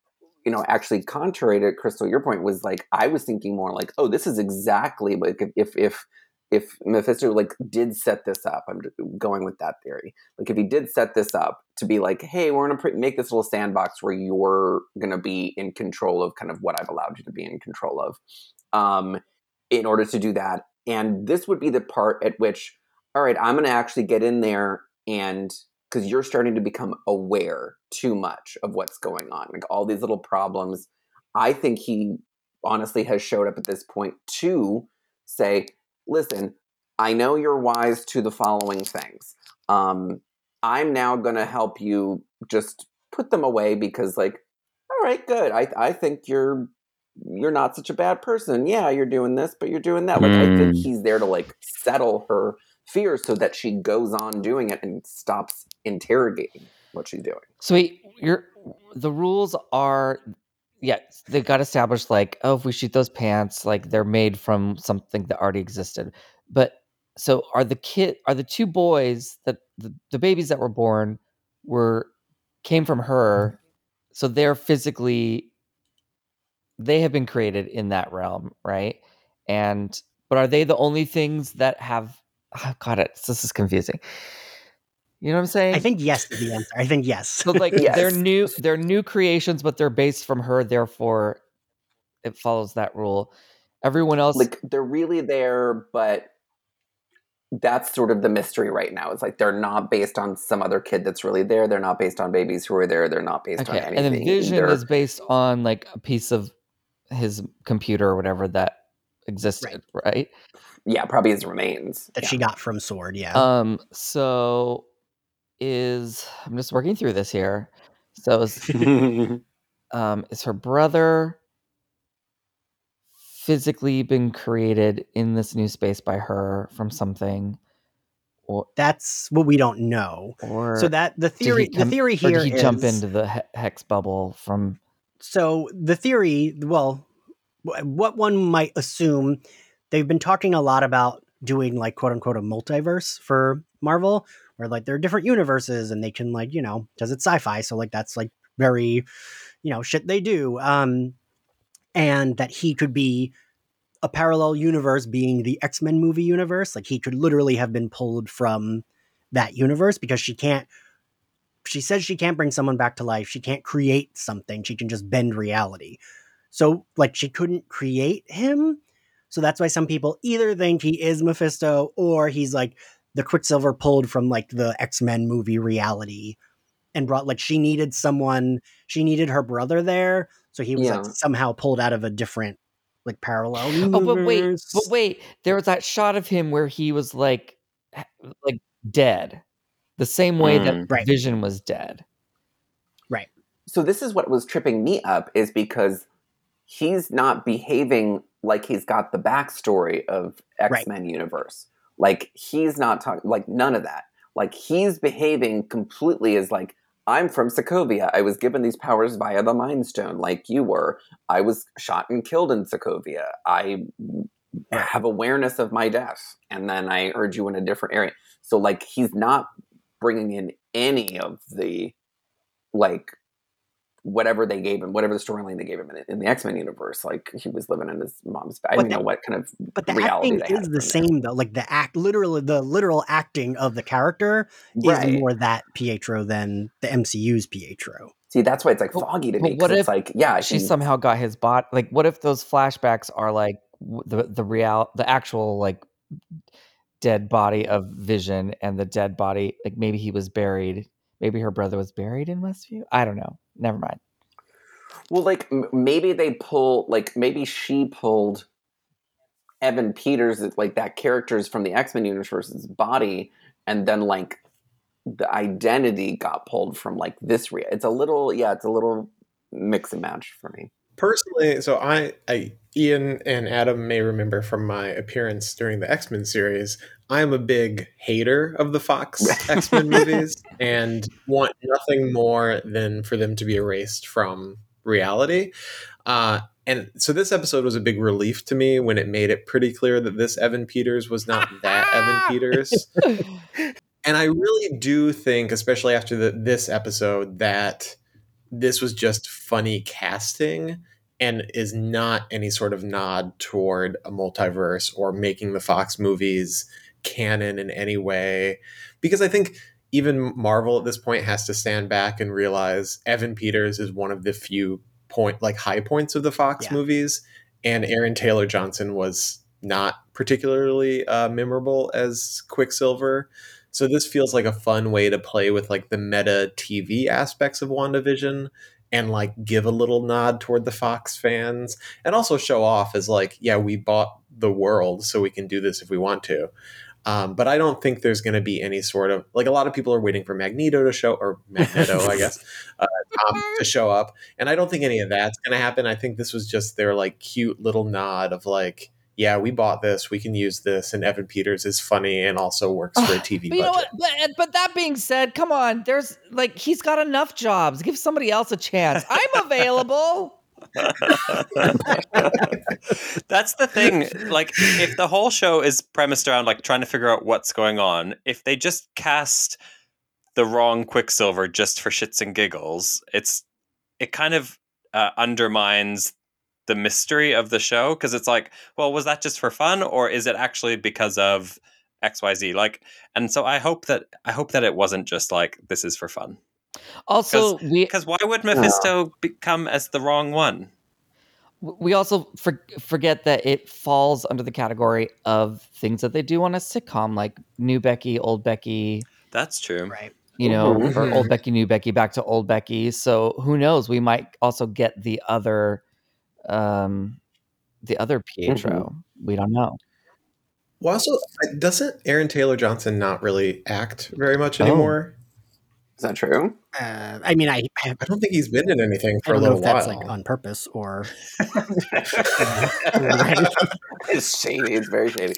[SPEAKER 2] you know actually contrary to Crystal, your point was like I was thinking more like oh this is exactly like if if if Mephisto like did set this up, I'm going with that theory. Like if he did set this up to be like, hey, we're gonna pr- make this little sandbox where you're gonna be in control of kind of what I've allowed you to be in control of, um, in order to do that. And this would be the part at which, all right, I'm gonna actually get in there and because you're starting to become aware too much of what's going on, like all these little problems. I think he honestly has showed up at this point to say, listen, I know you're wise to the following things. Um, I'm now going to help you just put them away because, like, all right, good. I I think you're you're not such a bad person. Yeah, you're doing this, but you're doing that. Like, I think
[SPEAKER 3] Mm.
[SPEAKER 2] he's there to like settle her fears so that she goes on doing it and stops interrogating what she's doing.
[SPEAKER 4] So wait, you're the rules are yeah, they got established like, oh, if we shoot those pants, like they're made from something that already existed. But so are the kid are the two boys that the, the babies that were born were came from her, so they're physically they have been created in that realm, right? And but are they the only things that have Ah, oh, God, it this is confusing. You know what I'm saying?
[SPEAKER 1] I think yes is the answer. I think yes.
[SPEAKER 4] So like [laughs] they're new they're new creations, but they're based from her, therefore it follows that rule. Everyone else
[SPEAKER 2] Like, they're really there, but that's sort of the mystery right now. It's like they're not based on some other kid that's really there. They're not based on babies who are there. They're not based
[SPEAKER 4] okay.
[SPEAKER 2] on anything.
[SPEAKER 4] And
[SPEAKER 2] anything.
[SPEAKER 4] then Vision
[SPEAKER 2] They're-
[SPEAKER 4] is based on like a piece of his computer or whatever that existed, right?
[SPEAKER 2] yeah, probably his remains.
[SPEAKER 1] that
[SPEAKER 2] Yeah.
[SPEAKER 1] she got from Sword. Yeah.
[SPEAKER 4] Um so is I'm just working through this here. So is [laughs] um is her brother physically been created in this new space by her from something or
[SPEAKER 1] That's what we don't know.
[SPEAKER 4] or
[SPEAKER 1] So that the theory,
[SPEAKER 4] come-
[SPEAKER 1] the theory
[SPEAKER 4] or
[SPEAKER 1] here
[SPEAKER 4] did he jump into the he- hex bubble from
[SPEAKER 1] so the theory well what one might assume they've been talking a lot about doing like quote unquote a multiverse for marvel where like there are different universes and they can like you know because it's sci-fi so like that's like very you know shit they do um and that he could be a parallel universe being the x-men movie universe like he could literally have been pulled from that universe because she can't she says she can't bring someone back to life. She can't create something. She can just bend reality. So, like, she couldn't create him. So that's why some people either think he is Mephisto or he's like the Quicksilver pulled from like the X Men movie reality and brought like she needed someone. She needed her brother there, so he was
[SPEAKER 2] Yeah.
[SPEAKER 1] like somehow pulled out of a different like parallel.
[SPEAKER 4] Oh, but wait, but wait. There was that shot of him where he was like, like dead, the same way that
[SPEAKER 3] Mm.
[SPEAKER 1] Right.
[SPEAKER 4] Vision was dead. Right.
[SPEAKER 2] So this is what was tripping me up is because he's not behaving like he's got the backstory of X Men universe. Like he's not talking like none of that. Like he's behaving completely as like I'm from Sokovia. I was given these powers via the Mind Stone, like you were. I was shot and killed in Sokovia. I have awareness of my death, and then I urge you in a different area. So like he's not bringing in any of the like whatever they gave him, whatever the storyline they gave him in, in the X Men universe. Like he was living in his mom's. I
[SPEAKER 1] But
[SPEAKER 2] don't
[SPEAKER 1] the-
[SPEAKER 2] know what kind of
[SPEAKER 1] but the
[SPEAKER 2] reality
[SPEAKER 1] acting
[SPEAKER 2] they
[SPEAKER 1] is
[SPEAKER 2] from
[SPEAKER 1] the
[SPEAKER 2] there.
[SPEAKER 1] same though. Like the act, literally the literal acting of the character
[SPEAKER 2] right.
[SPEAKER 1] is more that Pietro than the MCU's Pietro.
[SPEAKER 2] See, that's why it's like foggy to me.
[SPEAKER 4] but
[SPEAKER 2] me. 'cause
[SPEAKER 4] what
[SPEAKER 2] it's
[SPEAKER 4] if
[SPEAKER 2] like, yeah,
[SPEAKER 4] She
[SPEAKER 2] he-
[SPEAKER 4] somehow got his bot. Like, what if those flashbacks are like the the real, the actual like dead body of Vision and the dead body, like maybe he was buried. Maybe her brother was buried in Westview. I don't know. Never mind.
[SPEAKER 2] Well, like maybe they pull, like maybe she pulled Evan Peters, like that character's from the X Men universe's body, and then like the identity got pulled from like this. Rea- it's a little, yeah, it's a little mix and match for me.
[SPEAKER 5] Personally, so I, I, Ian and Adam may remember from my appearance during the X Men series, I am a big hater of the Fox [laughs] X Men movies and want nothing more than for them to be erased from reality. Uh, and so this episode was a big relief to me when it made it pretty clear that this Evan Peters was not that Evan [laughs] Peters. And I really do think, especially after the, this episode, that this was just funny casting and is not any sort of nod toward a multiverse or making the Fox movies canon in any way. Because I think even Marvel at this point has to stand back and realize Evan Peters is one of the few point like high points of the Fox
[SPEAKER 1] Yeah.
[SPEAKER 5] movies, and Aaron Taylor Johnson was not particularly uh, memorable as Quicksilver. So this feels like a fun way to play with like the meta TV aspects of WandaVision and like give a little nod toward the Fox fans and also show off as like, yeah, we bought the world so we can do this if we want to. Um, but I don't think there's going to be any sort of like a lot of people are waiting for Magneto to show or Magneto, I guess, [laughs] uh, Tom to show up, and I don't think any of that's going to happen. I think this was just their like cute little nod of like, yeah, we bought this, we can use this, and Evan Peters is funny and also works for a TV
[SPEAKER 4] But you know
[SPEAKER 5] budget.
[SPEAKER 4] what? But, but that being said, come on. There's like he's got enough jobs. Give somebody else a chance. I'm [laughs] available.
[SPEAKER 3] That's the thing. Like, if the whole show is premised around like trying to figure out what's going on, if they just cast the wrong Quicksilver just for shits and giggles, it's it kind of uh, undermines the mystery of the show because it's like, well, was that just for fun or is it actually because of X Y Z? Like, and so I hope that I hope that it wasn't just like this is for fun.
[SPEAKER 4] Also, we
[SPEAKER 3] Because why would Mephisto become as the wrong one?
[SPEAKER 4] we also for, forget that it falls under the category of things that they do on a sitcom, like New Becky, Old Becky,
[SPEAKER 3] That's true.
[SPEAKER 1] Right.
[SPEAKER 4] you know, or mm-hmm. Old Becky, New Becky, back to Old Becky. So who knows? We might also get the other, um, the other Pietro. We don't know.
[SPEAKER 5] Well, also, doesn't Aaron Taylor Johnson not really act very much
[SPEAKER 4] Oh.
[SPEAKER 5] anymore?
[SPEAKER 2] Is that true?
[SPEAKER 1] Uh, I mean, I, I
[SPEAKER 5] I don't think he's been in anything for a
[SPEAKER 1] don't know
[SPEAKER 5] little
[SPEAKER 1] if that's
[SPEAKER 5] while.
[SPEAKER 1] like on purpose or [laughs] [laughs]
[SPEAKER 2] it's shady. It's very shady.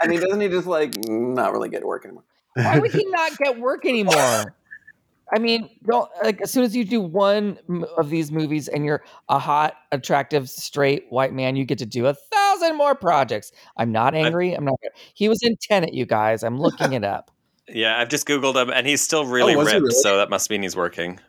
[SPEAKER 2] I mean, doesn't he just like not really get work anymore?
[SPEAKER 4] Why would he not get work anymore? [laughs] I mean, don't like as soon as you do one of these movies and you're a hot, attractive, straight white man, you get to do a thousand more projects. I'm not angry. I'm not. He was in Tenet, you guys. I'm [laughs] looking it up.
[SPEAKER 3] Yeah, I've just googled him, and he's still oh, really
[SPEAKER 5] was he
[SPEAKER 3] ripped.
[SPEAKER 5] really?
[SPEAKER 3] So that must mean he's working.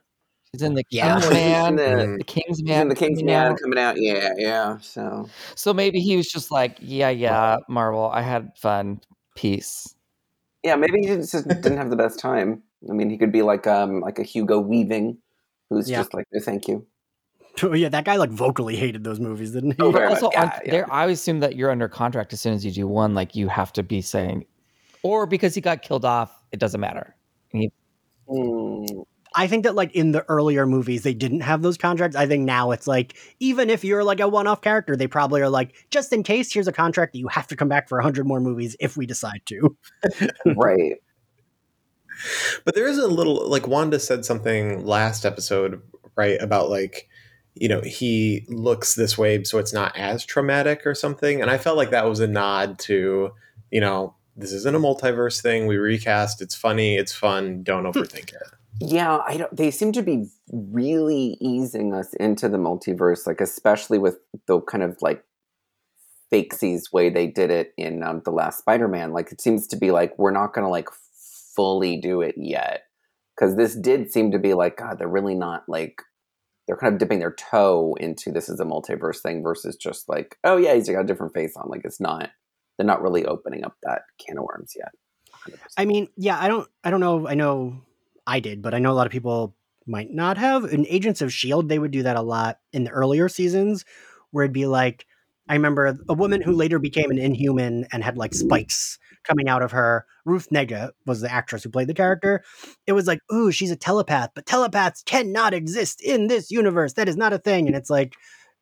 [SPEAKER 4] He's in the
[SPEAKER 1] Yeah.
[SPEAKER 4] King's Man.
[SPEAKER 2] the.
[SPEAKER 4] The King's
[SPEAKER 2] he's in the King's
[SPEAKER 4] coming out.
[SPEAKER 2] coming out. Yeah, yeah. So
[SPEAKER 4] So maybe he was just like, yeah, yeah, Marvel. I had fun. Peace.
[SPEAKER 2] yeah, maybe he just didn't have the best time. I mean, he could be like um like a Hugo Weaving, who's
[SPEAKER 1] Yeah.
[SPEAKER 2] just like, no, thank you.
[SPEAKER 1] Oh, yeah, that guy like vocally hated those movies, didn't he?
[SPEAKER 2] Oh,
[SPEAKER 4] also,
[SPEAKER 2] much.
[SPEAKER 4] on,
[SPEAKER 2] Yeah, yeah.
[SPEAKER 4] there, I assume that you're under contract as soon as you do one. Like you have to be saying, or because he got killed off, it doesn't matter.
[SPEAKER 2] Mm,
[SPEAKER 1] I think that like in the earlier movies they didn't have those contracts. I think now it's like even if you're like a one-off character, they probably are like just in case here's a contract that you have to come back for a hundred more movies if we decide to.
[SPEAKER 2] right.
[SPEAKER 5] But there is a little like Wanda said something last episode, right? About like, you know, he looks this way, so it's not as traumatic or something. And I felt like that was a nod to, you know, this isn't a multiverse thing. We recast. It's funny. It's fun. Don't overthink it.
[SPEAKER 2] Yeah, I don't. They seem to be really easing us into the multiverse, like especially with the kind of like fakesies way they did it in um, the last Spider-Man. Like it seems to be like we're not going to like fully do it yet because this did seem to be like God. They're really not like they're kind of dipping their toe into this is a multiverse thing versus just like oh yeah, he's got a different face on. Like it's not. They're not really opening up that can of worms yet. 100%.
[SPEAKER 1] I mean, yeah, I don't I don't know. I know I did, but I know a lot of people might not have. In Agents of Shield, they would do that a lot in the earlier seasons where it'd be like I remember a woman who later became an inhuman and had like spikes coming out of her. Ruth Negga was the actress who played the character. It was like, ooh, she's a telepath, but telepaths cannot exist in this universe. That is not a thing. And it's like,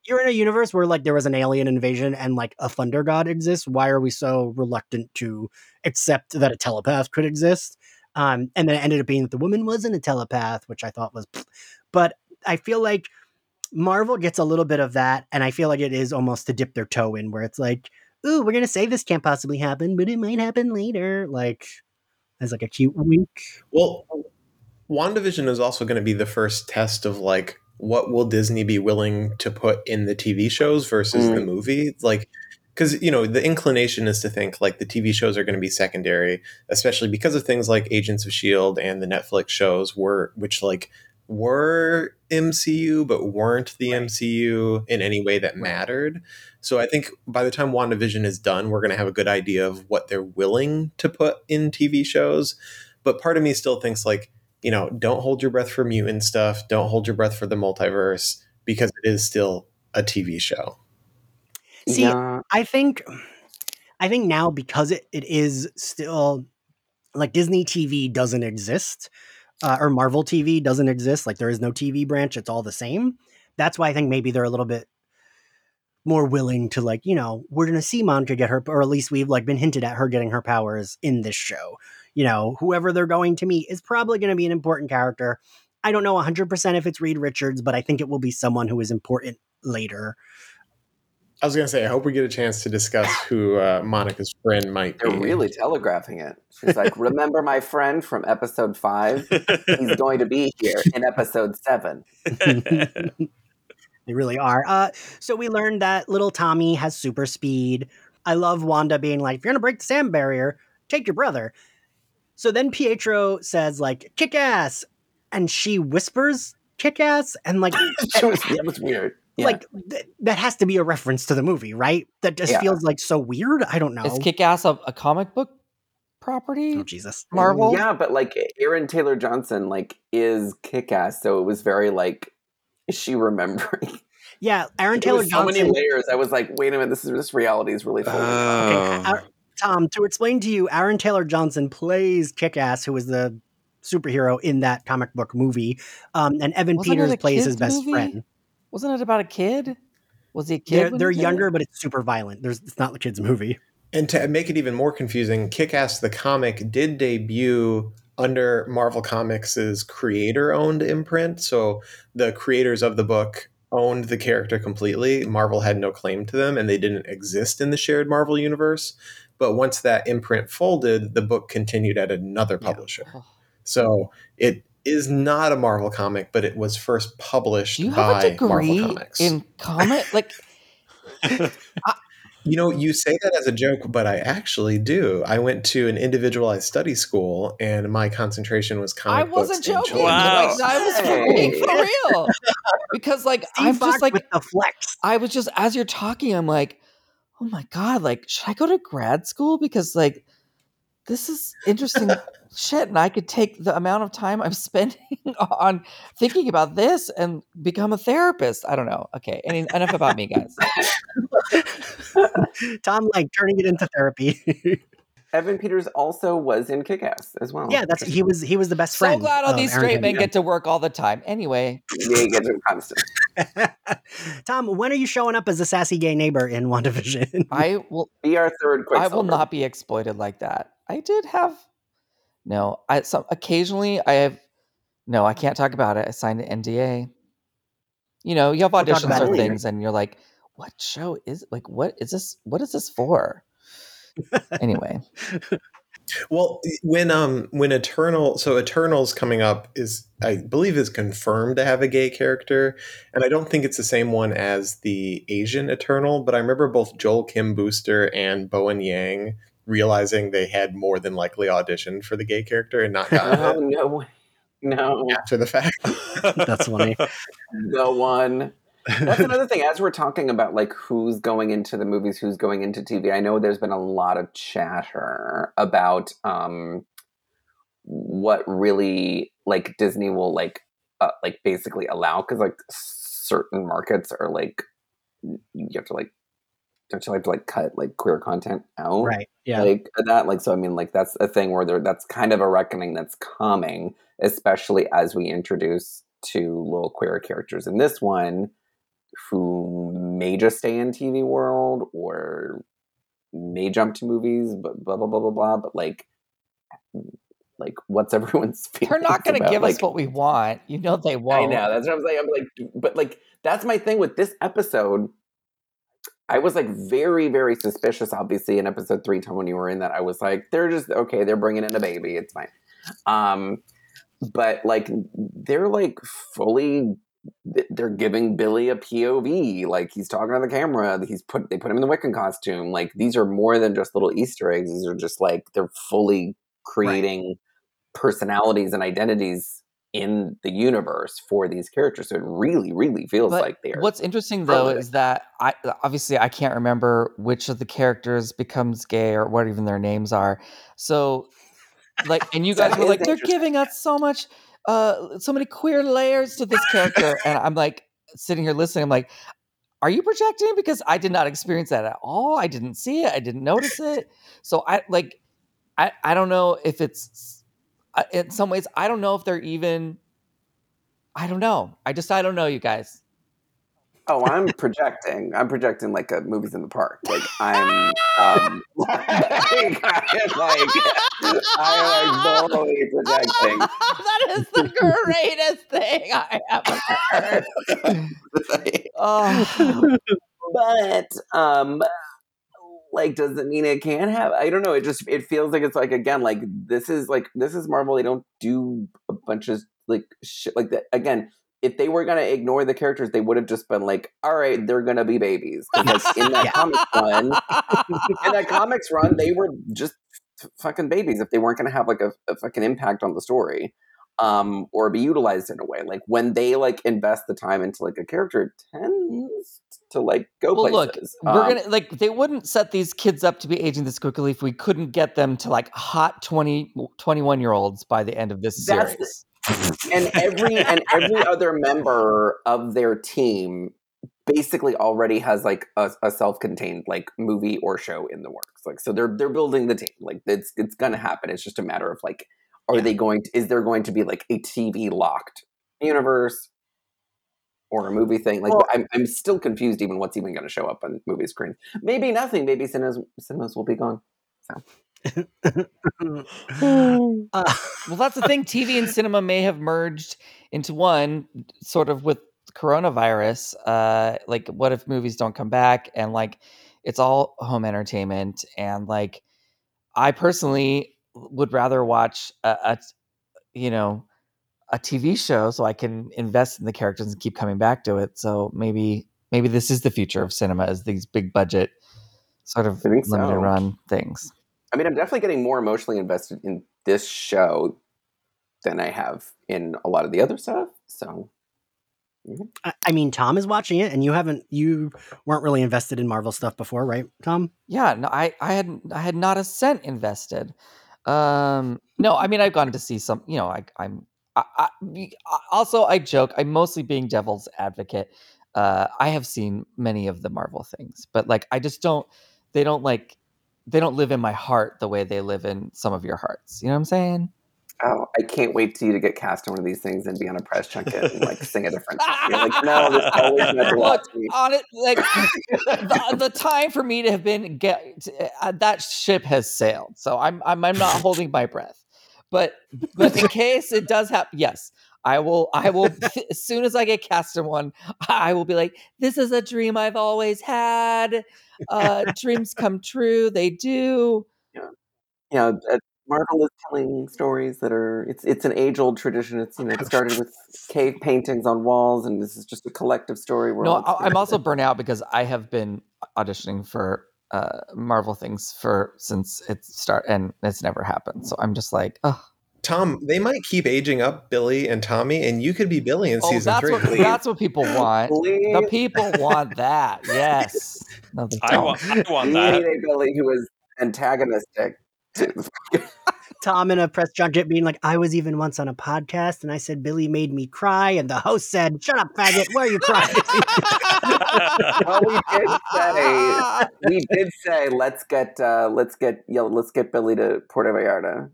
[SPEAKER 1] you're in a universe where like there was an alien invasion and like a thunder god exists. Why are we so reluctant to accept that a telepath could exist? Um, and then it ended up being that the woman wasn't a telepath, which I thought was, but I feel like Marvel gets a little bit of that, and I feel like it is almost to dip their toe in, where it's like, "Ooh, we're gonna say this can't possibly happen, but it might happen later." Like, as like a cute wink.
[SPEAKER 5] Well, WandaVision is also going to be the first test of like what will Disney be willing to put in the TV shows versus
[SPEAKER 2] Mm.
[SPEAKER 5] the movie? Like, because you know the inclination is to think like the TV shows are going to be secondary, especially because of things like Agents of Shield and the Netflix shows were which like were MCU but weren't the MCU in any way that mattered. So I think by the time WandaVision is done, we're going to have a good idea of what they're willing to put in TV shows. But part of me still thinks like, you know, don't hold your breath for mutant stuff, don't hold your breath for the multiverse because it is still a TV show.
[SPEAKER 1] See,
[SPEAKER 2] yeah.
[SPEAKER 1] I think I think now because it, it is still like Disney TV doesn't exist, uh, or Marvel TV doesn't exist, like there is no TV branch, it's all the same. That's why I think maybe they're a little bit more willing to like, you know, we're gonna see Monica get her or at least we've like been hinted at her getting her powers in this show. You know, whoever they're going to meet is probably gonna be an important character. I don't know 100% if it's Reed Richards, but I think it will be someone who is important later.
[SPEAKER 5] I was gonna say, I hope we get a chance to discuss who uh, Monica's friend might be.
[SPEAKER 2] They're really telegraphing it. She's like, remember my friend from episode five? He's going to be here in episode seven. [laughs]
[SPEAKER 1] They really are. Uh, so we learned that little Tommy has super speed. I love Wanda being like, if you're going to break the sand barrier, take your brother. So then Pietro says, like, kick ass. And she whispers, kick ass. And like,
[SPEAKER 2] That was, that was weird. Yeah.
[SPEAKER 1] like th- that has to be a reference to the movie, right? That just
[SPEAKER 2] Yeah.
[SPEAKER 1] feels like so weird. I don't know.
[SPEAKER 4] Is Kick Ass a, a comic book property?
[SPEAKER 1] oh, Jesus.
[SPEAKER 4] Marvel?
[SPEAKER 2] Yeah, but like Aaron Taylor Johnson, like is kick ass. So it was very like, is she remembering? [laughs]
[SPEAKER 1] Yeah, Aaron Taylor
[SPEAKER 2] was so many layers. I was like, wait a minute, this is this reality is really full.
[SPEAKER 1] Okay,
[SPEAKER 3] Oh.
[SPEAKER 1] Ar- Tom, to explain to you, Aaron Taylor Johnson plays Kick Ass, who is the superhero in that comic book movie. Um, and Evan
[SPEAKER 4] Wasn't
[SPEAKER 1] Peters plays his best
[SPEAKER 4] movie?
[SPEAKER 1] friend.
[SPEAKER 4] Wasn't it about a kid? Was he a kid?
[SPEAKER 1] They're, they're
[SPEAKER 4] he did it?
[SPEAKER 1] younger, but it's super violent. There's it's not the kids' movie.
[SPEAKER 5] And to make it even more confusing, Kick Ass the comic did debut under Marvel Comics' creator owned imprint. So the creators of the book owned the character completely. Marvel had no claim to them and they didn't exist in the shared Marvel universe. But once that imprint folded, the book continued at another
[SPEAKER 1] Yeah.
[SPEAKER 5] publisher.
[SPEAKER 4] Oh.
[SPEAKER 5] So it is not a Marvel comic, but it was first published
[SPEAKER 4] Do you have
[SPEAKER 5] by
[SPEAKER 4] a degree
[SPEAKER 5] Marvel Comics.
[SPEAKER 4] in comic? Like, [laughs]
[SPEAKER 5] You know, you say that as a joke, but I actually do. I went to an individualized study school, and my concentration was kind of
[SPEAKER 4] I
[SPEAKER 5] comic
[SPEAKER 4] wasn't
[SPEAKER 5] and
[SPEAKER 4] joking.
[SPEAKER 5] children's
[SPEAKER 3] Wow.
[SPEAKER 4] Like,
[SPEAKER 5] books.
[SPEAKER 4] I was
[SPEAKER 2] Hey.
[SPEAKER 4] being for real. Because, like,
[SPEAKER 1] Steve
[SPEAKER 4] I'm
[SPEAKER 1] Fox
[SPEAKER 4] just like,
[SPEAKER 1] with the flex.
[SPEAKER 4] I was just as you're talking, I'm like, oh my god, like, should I go to grad school? Because like, this is interesting shit, and I could take the amount of time I'm [laughs] spending on thinking about this and become a therapist. I don't know. Okay, any, enough about me, guys. [laughs]
[SPEAKER 1] Tom like turning it into therapy. [laughs]
[SPEAKER 2] Evan Peters also was in Kick Ass as well.
[SPEAKER 1] yeah, that's he was he was the best
[SPEAKER 4] So
[SPEAKER 1] friend.
[SPEAKER 4] So glad all these
[SPEAKER 1] Aaron
[SPEAKER 4] straight men get to work all the time. Anyway,
[SPEAKER 2] Yeah, he gets it constant.
[SPEAKER 1] Tom, when are you showing up as a sassy gay neighbor in WandaVision?
[SPEAKER 4] I will.
[SPEAKER 2] Be our third
[SPEAKER 4] I will not be exploited like that. I did have no. I some occasionally I have no. I can't talk about it. I signed an NDA. You know, you have auditions or things, and you're like, "What show is like? What is this? What is this for?" anyway, [laughs]
[SPEAKER 5] Well, when um when Eternal so Eternals coming up is I believe is confirmed to have a gay character, and I don't think it's the same one as the Asian Eternal, but I remember both Joel Kim Booster and Bowen Yang realizing they had more than likely auditioned for the gay character and not [laughs] gotten
[SPEAKER 2] Oh
[SPEAKER 5] it
[SPEAKER 2] no. No,
[SPEAKER 5] after the fact. [laughs]
[SPEAKER 1] That's funny.
[SPEAKER 2] no one. That's another thing. As we're talking about like who's going into the movies, who's going into TV, I know there's been a lot of chatter about um what really like Disney will like uh, like basically allow because like certain markets are like you have to like don't you like to like cut like queer content out?
[SPEAKER 1] Right. Yeah.
[SPEAKER 2] Like uh, that, like so. I mean, like that's a thing where there that's kind of a reckoning that's coming, especially as we introduce two little queer characters in this one, who may just stay in TV world or may jump to movies, but blah blah blah blah blah. But like, like what's [laughs] everyone's? Fear?
[SPEAKER 4] They're not going to give us what we want. You know they won't.
[SPEAKER 2] I know that's what I'm saying. I'm like, but like that's my thing with this episode. I was like very, very suspicious. Obviously, in episode three, Tom, when you were in that, I was like, they're just okay. They're bringing in a baby. It's fine. Um, but like they're like fully. They're giving Billy a POV. Like he's talking to the camera. He's put. They put him in the Wiccan costume. Like these are more than just little Easter eggs. These are just like they're fully creating personalities and identities in the universe for these characters. So it really, really feels
[SPEAKER 4] But
[SPEAKER 2] like they're
[SPEAKER 4] what's interesting though is that I obviously I can't remember which of the characters becomes gay or what even their names are. So like and you [laughs] guys were like they're giving us so much uh so many queer layers to this character and I'm like sitting here listening I'm like are you projecting because I did not experience that at all. I didn't see it. I didn't notice it. So I like I I don't know if it's uh, in some ways I don't know if they're even I don't know. I just I don't know you guys.
[SPEAKER 2] Oh, I'm [laughs] projecting. I'm projecting like a movies in the park. Like I'm um [laughs] like, I'm like I'm like totally projecting. [laughs]
[SPEAKER 4] that is the greatest thing I ever heard. Oh,
[SPEAKER 2] but um like doesn't mean it can't have i don't know it just it feels like it's like again like this is like this is marvel they don't do a bunch of like shit like that again if they were gonna ignore the characters they would have just been like all right they're gonna be babies 'Cause, like in that [laughs]
[SPEAKER 1] Yeah.
[SPEAKER 2] comics run [laughs] in that comics run they were just fucking babies if they weren't gonna have like a, a fucking impact on the story um or be utilized in a way like when they like invest the time into like a character it tends to like go
[SPEAKER 4] well, look,
[SPEAKER 2] places
[SPEAKER 4] we're
[SPEAKER 2] Um,
[SPEAKER 4] gonna like they wouldn't set these kids up to be aging this quickly if we couldn't get them to like hot 20, 21 year olds by the end of this series.
[SPEAKER 2] and every and every other member of their team basically already has like a, a self-contained like movie or show in the works. Like so they're they're building the team. Like it's it's gonna happen. It's just a matter of like are
[SPEAKER 1] Yeah.
[SPEAKER 2] they going to is there going to be like a tv locked universe or a movie thing like
[SPEAKER 1] Well-
[SPEAKER 2] I'm, I'm still confused even what's even going to show up on movie screens maybe nothing maybe cinemas cinemas will be gone [laughs]
[SPEAKER 1] Uh,
[SPEAKER 4] Well, that's the thing. TV and cinema may have merged into one, sort of with coronavirus. Uh, like, what if movies don't come back and like it's all home entertainment? And like, I personally would rather watch a, a you know, a TV show so I can invest in the characters and keep coming back to it. So maybe maybe this is the future of cinema is these big budget sort of limited
[SPEAKER 2] so.
[SPEAKER 4] run things.
[SPEAKER 2] I mean, I'm definitely getting more emotionally invested in this show than I have in a lot of the other stuff. So,
[SPEAKER 1] I I mean, Tom is watching it, and you haven't. You weren't really invested in Marvel stuff before, right, Tom?
[SPEAKER 4] Yeah, no, I, I had I had not a cent invested. Um, no, I mean I've gone to see some. You know, I, I'm I, I, also I joke. I'm mostly being devil's advocate. Uh, I have seen many of the Marvel things, but like I just don't. They don't like. They don't live in my heart the way they live in some of your hearts. You know what I'm saying?
[SPEAKER 2] oh, I can't wait to you to get cast in one of these things and be on a press junket and like sing a different song. You're like, no, this always meant a lot to me.
[SPEAKER 4] On it, like [laughs] the, the time for me to have been get uh, that ship has sailed. So I'm I'm I'm not holding my breath. But but in case it does happen, yes, I will I will [laughs] as soon as I get cast in one, I will be like, this is a dream I've always had. Uh, [laughs] dreams come true. They do.
[SPEAKER 2] Yeah, know, uh, Marvel is telling stories that are it's it's an age old tradition. It's you know it started with cave paintings on walls, and this is just a collective story.
[SPEAKER 4] No, I'm also burnt out because I have been auditioning for uh, Marvel things for since it start and it's never happened. So I'm just like, oh,
[SPEAKER 5] Tom, they might keep aging up Billy and Tommy, and you could be Billy in
[SPEAKER 4] oh
[SPEAKER 5] season
[SPEAKER 4] that's
[SPEAKER 5] three.
[SPEAKER 4] what that's what people want. The people want that. [laughs] Yes. No,
[SPEAKER 3] I want, I want
[SPEAKER 2] We
[SPEAKER 3] that.
[SPEAKER 2] need a Billy who is antagonistic. [laughs] [laughs] To,
[SPEAKER 1] Tom in a press junket being like, I was even once on a podcast and I said Billy made me cry, and the host said, Shut up, faggot, why are you crying? [laughs]
[SPEAKER 2] well, we did say we did say let's get uh, let's get you know, let's get Billy to Puerto Vallarta.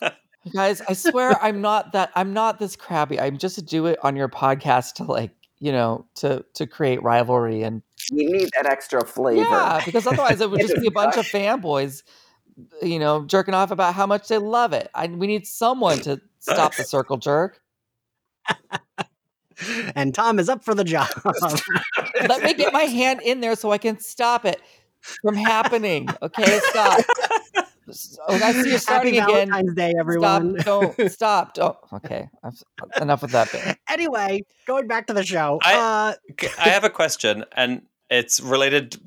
[SPEAKER 2] Go- [laughs]
[SPEAKER 4] Guys, I swear I'm not that I'm not this crabby. I'm just to do it on your podcast to like, you know, to to create rivalry and
[SPEAKER 2] we need that extra flavor.
[SPEAKER 4] yeah, because otherwise it would [laughs] just be a bunch of fanboys, you know, jerking off about how much they love it. I, we need someone to stop the circle jerk. [laughs]
[SPEAKER 1] and Tom is up for the job. [laughs]
[SPEAKER 4] Let me get my hand in there so I can stop it from happening. Okay, stop. [laughs] Oh, I see you starting
[SPEAKER 1] Happy
[SPEAKER 4] again.
[SPEAKER 1] Valentine's Day, everyone.
[SPEAKER 4] Stop! Don't stop! Don't. Okay, I've, enough with that bit.
[SPEAKER 1] anyway, going back to the show.
[SPEAKER 3] I-
[SPEAKER 1] uh,
[SPEAKER 3] I have a question, and it's related to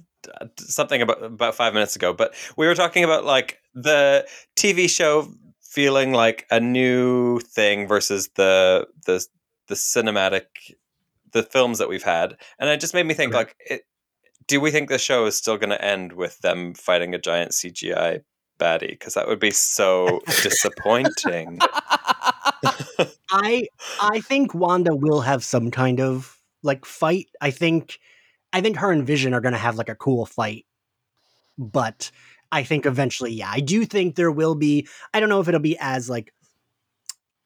[SPEAKER 3] something about about five minutes ago. But we were talking about like the TV show feeling like a new thing versus the the the cinematic the films that we've had, and it just made me think
[SPEAKER 5] Okay.
[SPEAKER 3] like, it, do we think the show is still going to end with them fighting a giant CGI baddie? Because that would be so [laughs] disappointing. [laughs] [laughs]
[SPEAKER 1] I I think Wanda will have some kind of like fight. I think I think her and Vision are going to have like a cool fight. But I think eventually, yeah, I do think there will be. I don't know if it'll be as like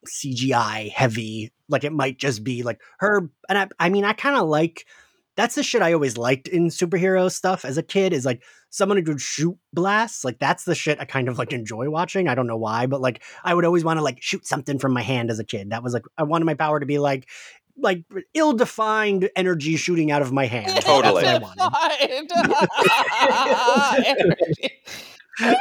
[SPEAKER 1] CGI heavy. Like it might just be like her. And I, I mean, I kind of like. That's the shit I always liked in superhero stuff as a kid. Is like someone who could shoot blasts. Like that's the shit I kind of like enjoy watching. I don't know why, but like I would always want to like shoot something from my hand as a kid. That was like I wanted my power to be like like ill-defined energy shooting out of my [laughs] hand. That's what
[SPEAKER 3] Totally.
[SPEAKER 1] I wanted. [laughs]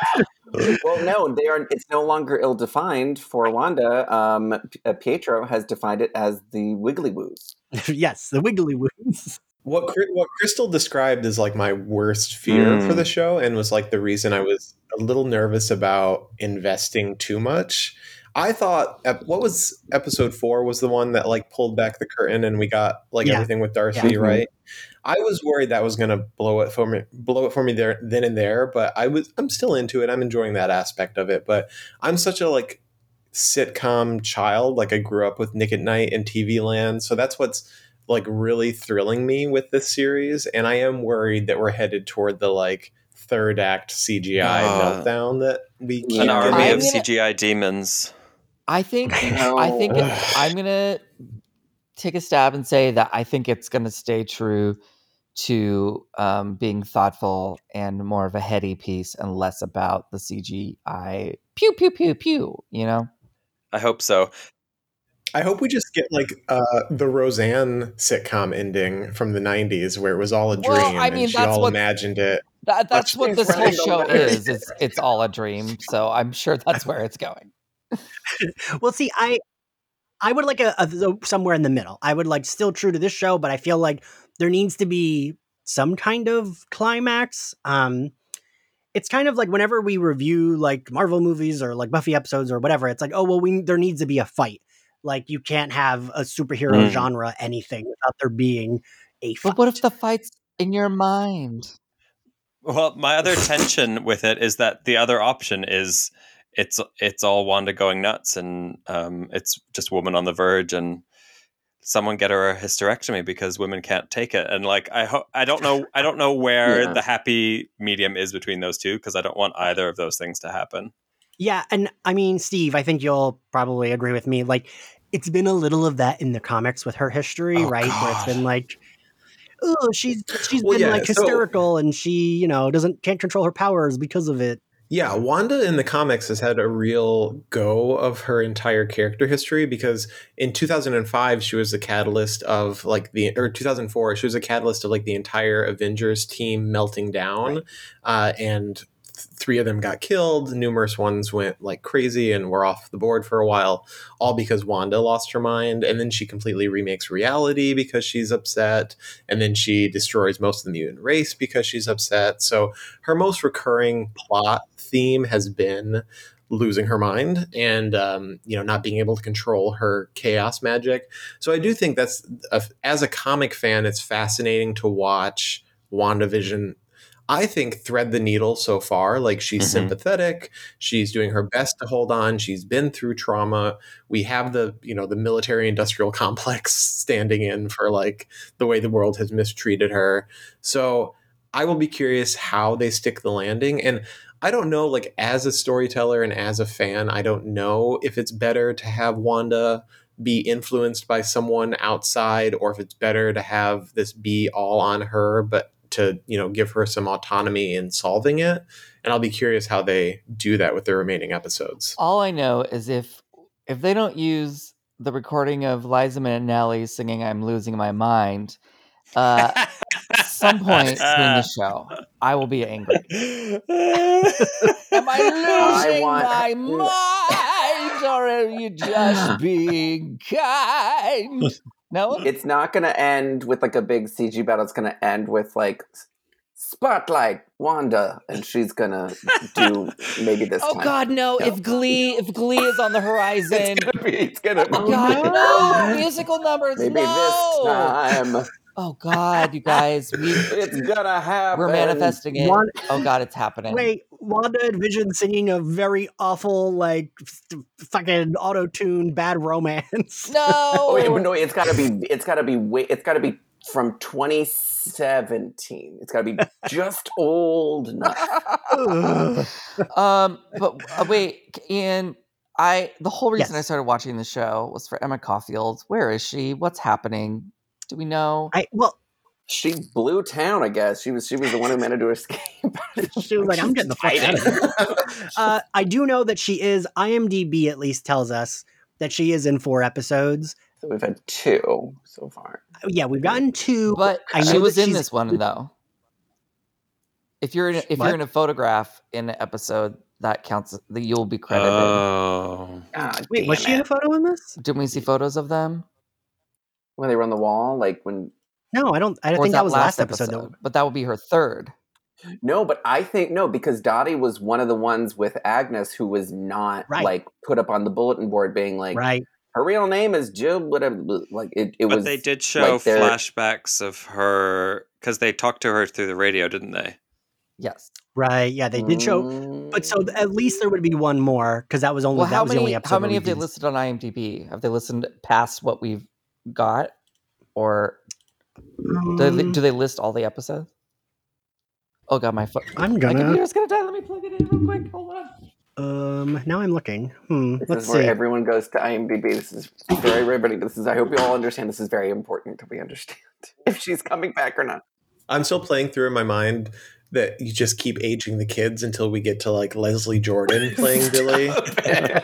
[SPEAKER 2] Well, no, they are. It's no longer ill-defined for Wanda. Um, uh, Pietro has defined it as the Wiggly Woos. [laughs]
[SPEAKER 1] yes, the wiggly woos.
[SPEAKER 5] What what Crystal described as like my worst fear for
[SPEAKER 3] Mm.
[SPEAKER 5] the show, and was like the reason I was a little nervous about investing too much. I thought what was episode four was the one that like pulled back the curtain and we got like
[SPEAKER 1] Yeah.
[SPEAKER 5] everything with Darcy,
[SPEAKER 1] Yeah.
[SPEAKER 5] right? I was worried that was gonna blow it for me, blow it for me there then and there. But I was, I'm still into it. I'm enjoying that aspect of it. But I'm such a like sitcom child. Like I grew up with Nick at Nite and TV Land, so that's what's like really thrilling me with this series. And I am worried that we're headed toward the like third act CGI
[SPEAKER 3] Ah.
[SPEAKER 5] meltdown that we
[SPEAKER 3] An
[SPEAKER 5] keep
[SPEAKER 3] army of
[SPEAKER 4] gonna-
[SPEAKER 3] CGI demons.
[SPEAKER 4] I think [laughs]
[SPEAKER 2] No.
[SPEAKER 4] I think it- [sighs] I'm gonna take a stab and say that I think it's gonna stay true to um, being thoughtful and more of a heady piece and less about the CGI pew pew pew pew. You know,
[SPEAKER 3] I hope so.
[SPEAKER 5] I hope we just get like uh, the Roseanne sitcom ending from the '90s, where it was all a dream
[SPEAKER 4] Well, I mean,
[SPEAKER 5] and she
[SPEAKER 4] that's
[SPEAKER 5] all
[SPEAKER 4] what-
[SPEAKER 5] imagined it.
[SPEAKER 4] that, that's what this whole show is. [laughs] It's it's all a dream. So I'm sure that's where it's going. [laughs]
[SPEAKER 1] Well, see, I I would like a, a somewhere in the middle. I would like still true to this show, but I feel like there needs to be some kind of climax. Um it's kind of like whenever we review like Marvel movies or like Buffy episodes or whatever, it's like, oh well, we there needs to be a fight. Like you can't have a superhero
[SPEAKER 3] Mm.
[SPEAKER 1] genre anything without there being a fight.
[SPEAKER 4] But what if the fight's in your mind?
[SPEAKER 3] Well, my other [laughs] tension with it is that the other option is it's it's all Wanda going nuts, and um, it's just woman on the verge, and someone get her a hysterectomy because women can't take it. And like I ho- I don't know I don't know [laughs] where
[SPEAKER 2] Yeah.
[SPEAKER 3] the happy medium is between those two because I don't want either of those things to happen.
[SPEAKER 1] Yeah, and I mean, Steve, I think you'll probably agree with me. Like, it's been a little of that in the comics with her history,
[SPEAKER 5] Oh,
[SPEAKER 1] right? Where it's been like, oh, she's she's
[SPEAKER 5] Well,
[SPEAKER 1] been
[SPEAKER 5] yeah,
[SPEAKER 1] like
[SPEAKER 5] so-
[SPEAKER 1] hysterical, and she, you know, doesn't can't control her powers because of it.
[SPEAKER 5] Yeah, Wanda in the comics has had a real go of her entire character history because in 2005 she was the catalyst of like the or 2004 she was a catalyst of like the entire Avengers team melting down, uh, and three of them got killed. Numerous ones went like crazy and were off the board for a while, all because Wanda lost her mind, and then she completely remakes reality because she's upset, and then she destroys most of the mutant race because she's upset. So her most recurring plot theme has been losing her mind and um, you know not being able to control her chaos magic so i do think that's a, as a comic fan it's fascinating to watch wandavision I think thread the needle so far. Like she's
[SPEAKER 3] Mhm.
[SPEAKER 5] sympathetic, she's doing her best to hold on. She's been through trauma. We have the you know the military industrial [laughs] complex standing in for like the way the world has mistreated her. So I will be curious how they stick the landing. And I don't know, like as a storyteller and as a fan, I don't know if it's better to have Wanda be influenced by someone outside or if it's better to have this be all on her, but to, you know, give her some autonomy in solving it. And I'll be curious how they do that with the remaining episodes.
[SPEAKER 4] All I know is if if they don't use the recording of Liza Minnelli singing "I'm Losing My Mind," uh, at some point in the show, I will be angry. Am I [laughs] losing
[SPEAKER 2] want-
[SPEAKER 4] my mind, or are you just [laughs] being kind? No,
[SPEAKER 2] It's not going to end with like a big CG battle. It's going to end with like spotlight Wanda, and she's going to do maybe this
[SPEAKER 4] oh
[SPEAKER 2] time.
[SPEAKER 4] God, no!
[SPEAKER 2] No.
[SPEAKER 4] If Glee, if Glee is on the [laughs] horizon,
[SPEAKER 2] It's gonna be. It's gonna be.
[SPEAKER 4] oh God, no! [laughs] Musical numbers,
[SPEAKER 2] Maybe
[SPEAKER 4] no!
[SPEAKER 2] this time
[SPEAKER 4] Oh God, you guys, we [laughs]
[SPEAKER 2] it's gonna happen.
[SPEAKER 4] we're manifesting it.
[SPEAKER 1] Wan-
[SPEAKER 4] Oh God, it's happening.
[SPEAKER 1] Wait, Wanda and Vision singing a very awful, like f- fucking auto tune bad romance.
[SPEAKER 4] No.
[SPEAKER 2] Oh [laughs] wait, no, it's gotta be. It's gotta be. Wait, it's gotta be from 2017. It's gotta be just old enough. [laughs]
[SPEAKER 4] Um, but uh, wait, Ian, I the whole reason I started watching the show was for Emma Caulfield. Where is she? What's happening? Do we know?
[SPEAKER 1] I well,
[SPEAKER 2] She blew town. I guess she was. She was the one who managed to escape. [laughs]
[SPEAKER 1] she was like, "I'm getting the fuck out of here." [laughs] Uh, I do know that she is. IMDb at least tells us that she is in four episodes.
[SPEAKER 2] So we've had two so far.
[SPEAKER 1] Yeah, we've gotten two.
[SPEAKER 4] But
[SPEAKER 1] I
[SPEAKER 4] she was in this one though. If you're in a, if
[SPEAKER 1] What?
[SPEAKER 4] you're in a photograph in an episode, that counts. That you'll be credited.
[SPEAKER 3] Oh.
[SPEAKER 2] God
[SPEAKER 1] Wait, was
[SPEAKER 2] damn
[SPEAKER 1] she in a photo in this?
[SPEAKER 4] Didn't we see photos of them?
[SPEAKER 2] When they were on the wall? Like when?
[SPEAKER 1] No, I don't. I
[SPEAKER 4] Or
[SPEAKER 1] think that was last episode. though.
[SPEAKER 4] But that would be her third.
[SPEAKER 2] No, but I think no because Dottie was one of the ones with Agnes who was not
[SPEAKER 1] Right.
[SPEAKER 2] like put up on the bulletin board, being like
[SPEAKER 1] right.
[SPEAKER 2] her real name is Jill. Whatever. Like it. It
[SPEAKER 3] But
[SPEAKER 2] was.
[SPEAKER 3] they did show
[SPEAKER 2] like they're-
[SPEAKER 3] flashbacks of her because they talked to her through the radio, didn't they?
[SPEAKER 4] Yes.
[SPEAKER 1] Right. Yeah, they did show. But so at least there would be one more because that was only
[SPEAKER 4] Well,
[SPEAKER 1] that
[SPEAKER 4] how
[SPEAKER 1] was the only
[SPEAKER 4] many
[SPEAKER 1] episode.
[SPEAKER 4] how many have they listed on IMDb? Have they listened past what we've got, or do they,
[SPEAKER 1] Um,
[SPEAKER 4] do they list all the episodes? Oh god, my phone.
[SPEAKER 1] I'm
[SPEAKER 4] My
[SPEAKER 1] gonna.
[SPEAKER 4] computer's gonna die. Let me plug it in real quick. Hold on.
[SPEAKER 1] Um. Now I'm looking. Hmm.
[SPEAKER 2] This
[SPEAKER 1] Let's
[SPEAKER 2] is where
[SPEAKER 1] see.
[SPEAKER 2] everyone goes to IMDb. This is very everybody. This is. I hope you all understand. This is very important that we understand [laughs] if she's coming back or not.
[SPEAKER 5] I'm still playing through in my mind that you just keep aging the kids until we get to like Leslie Jordan [laughs] playing Billy [laughs] and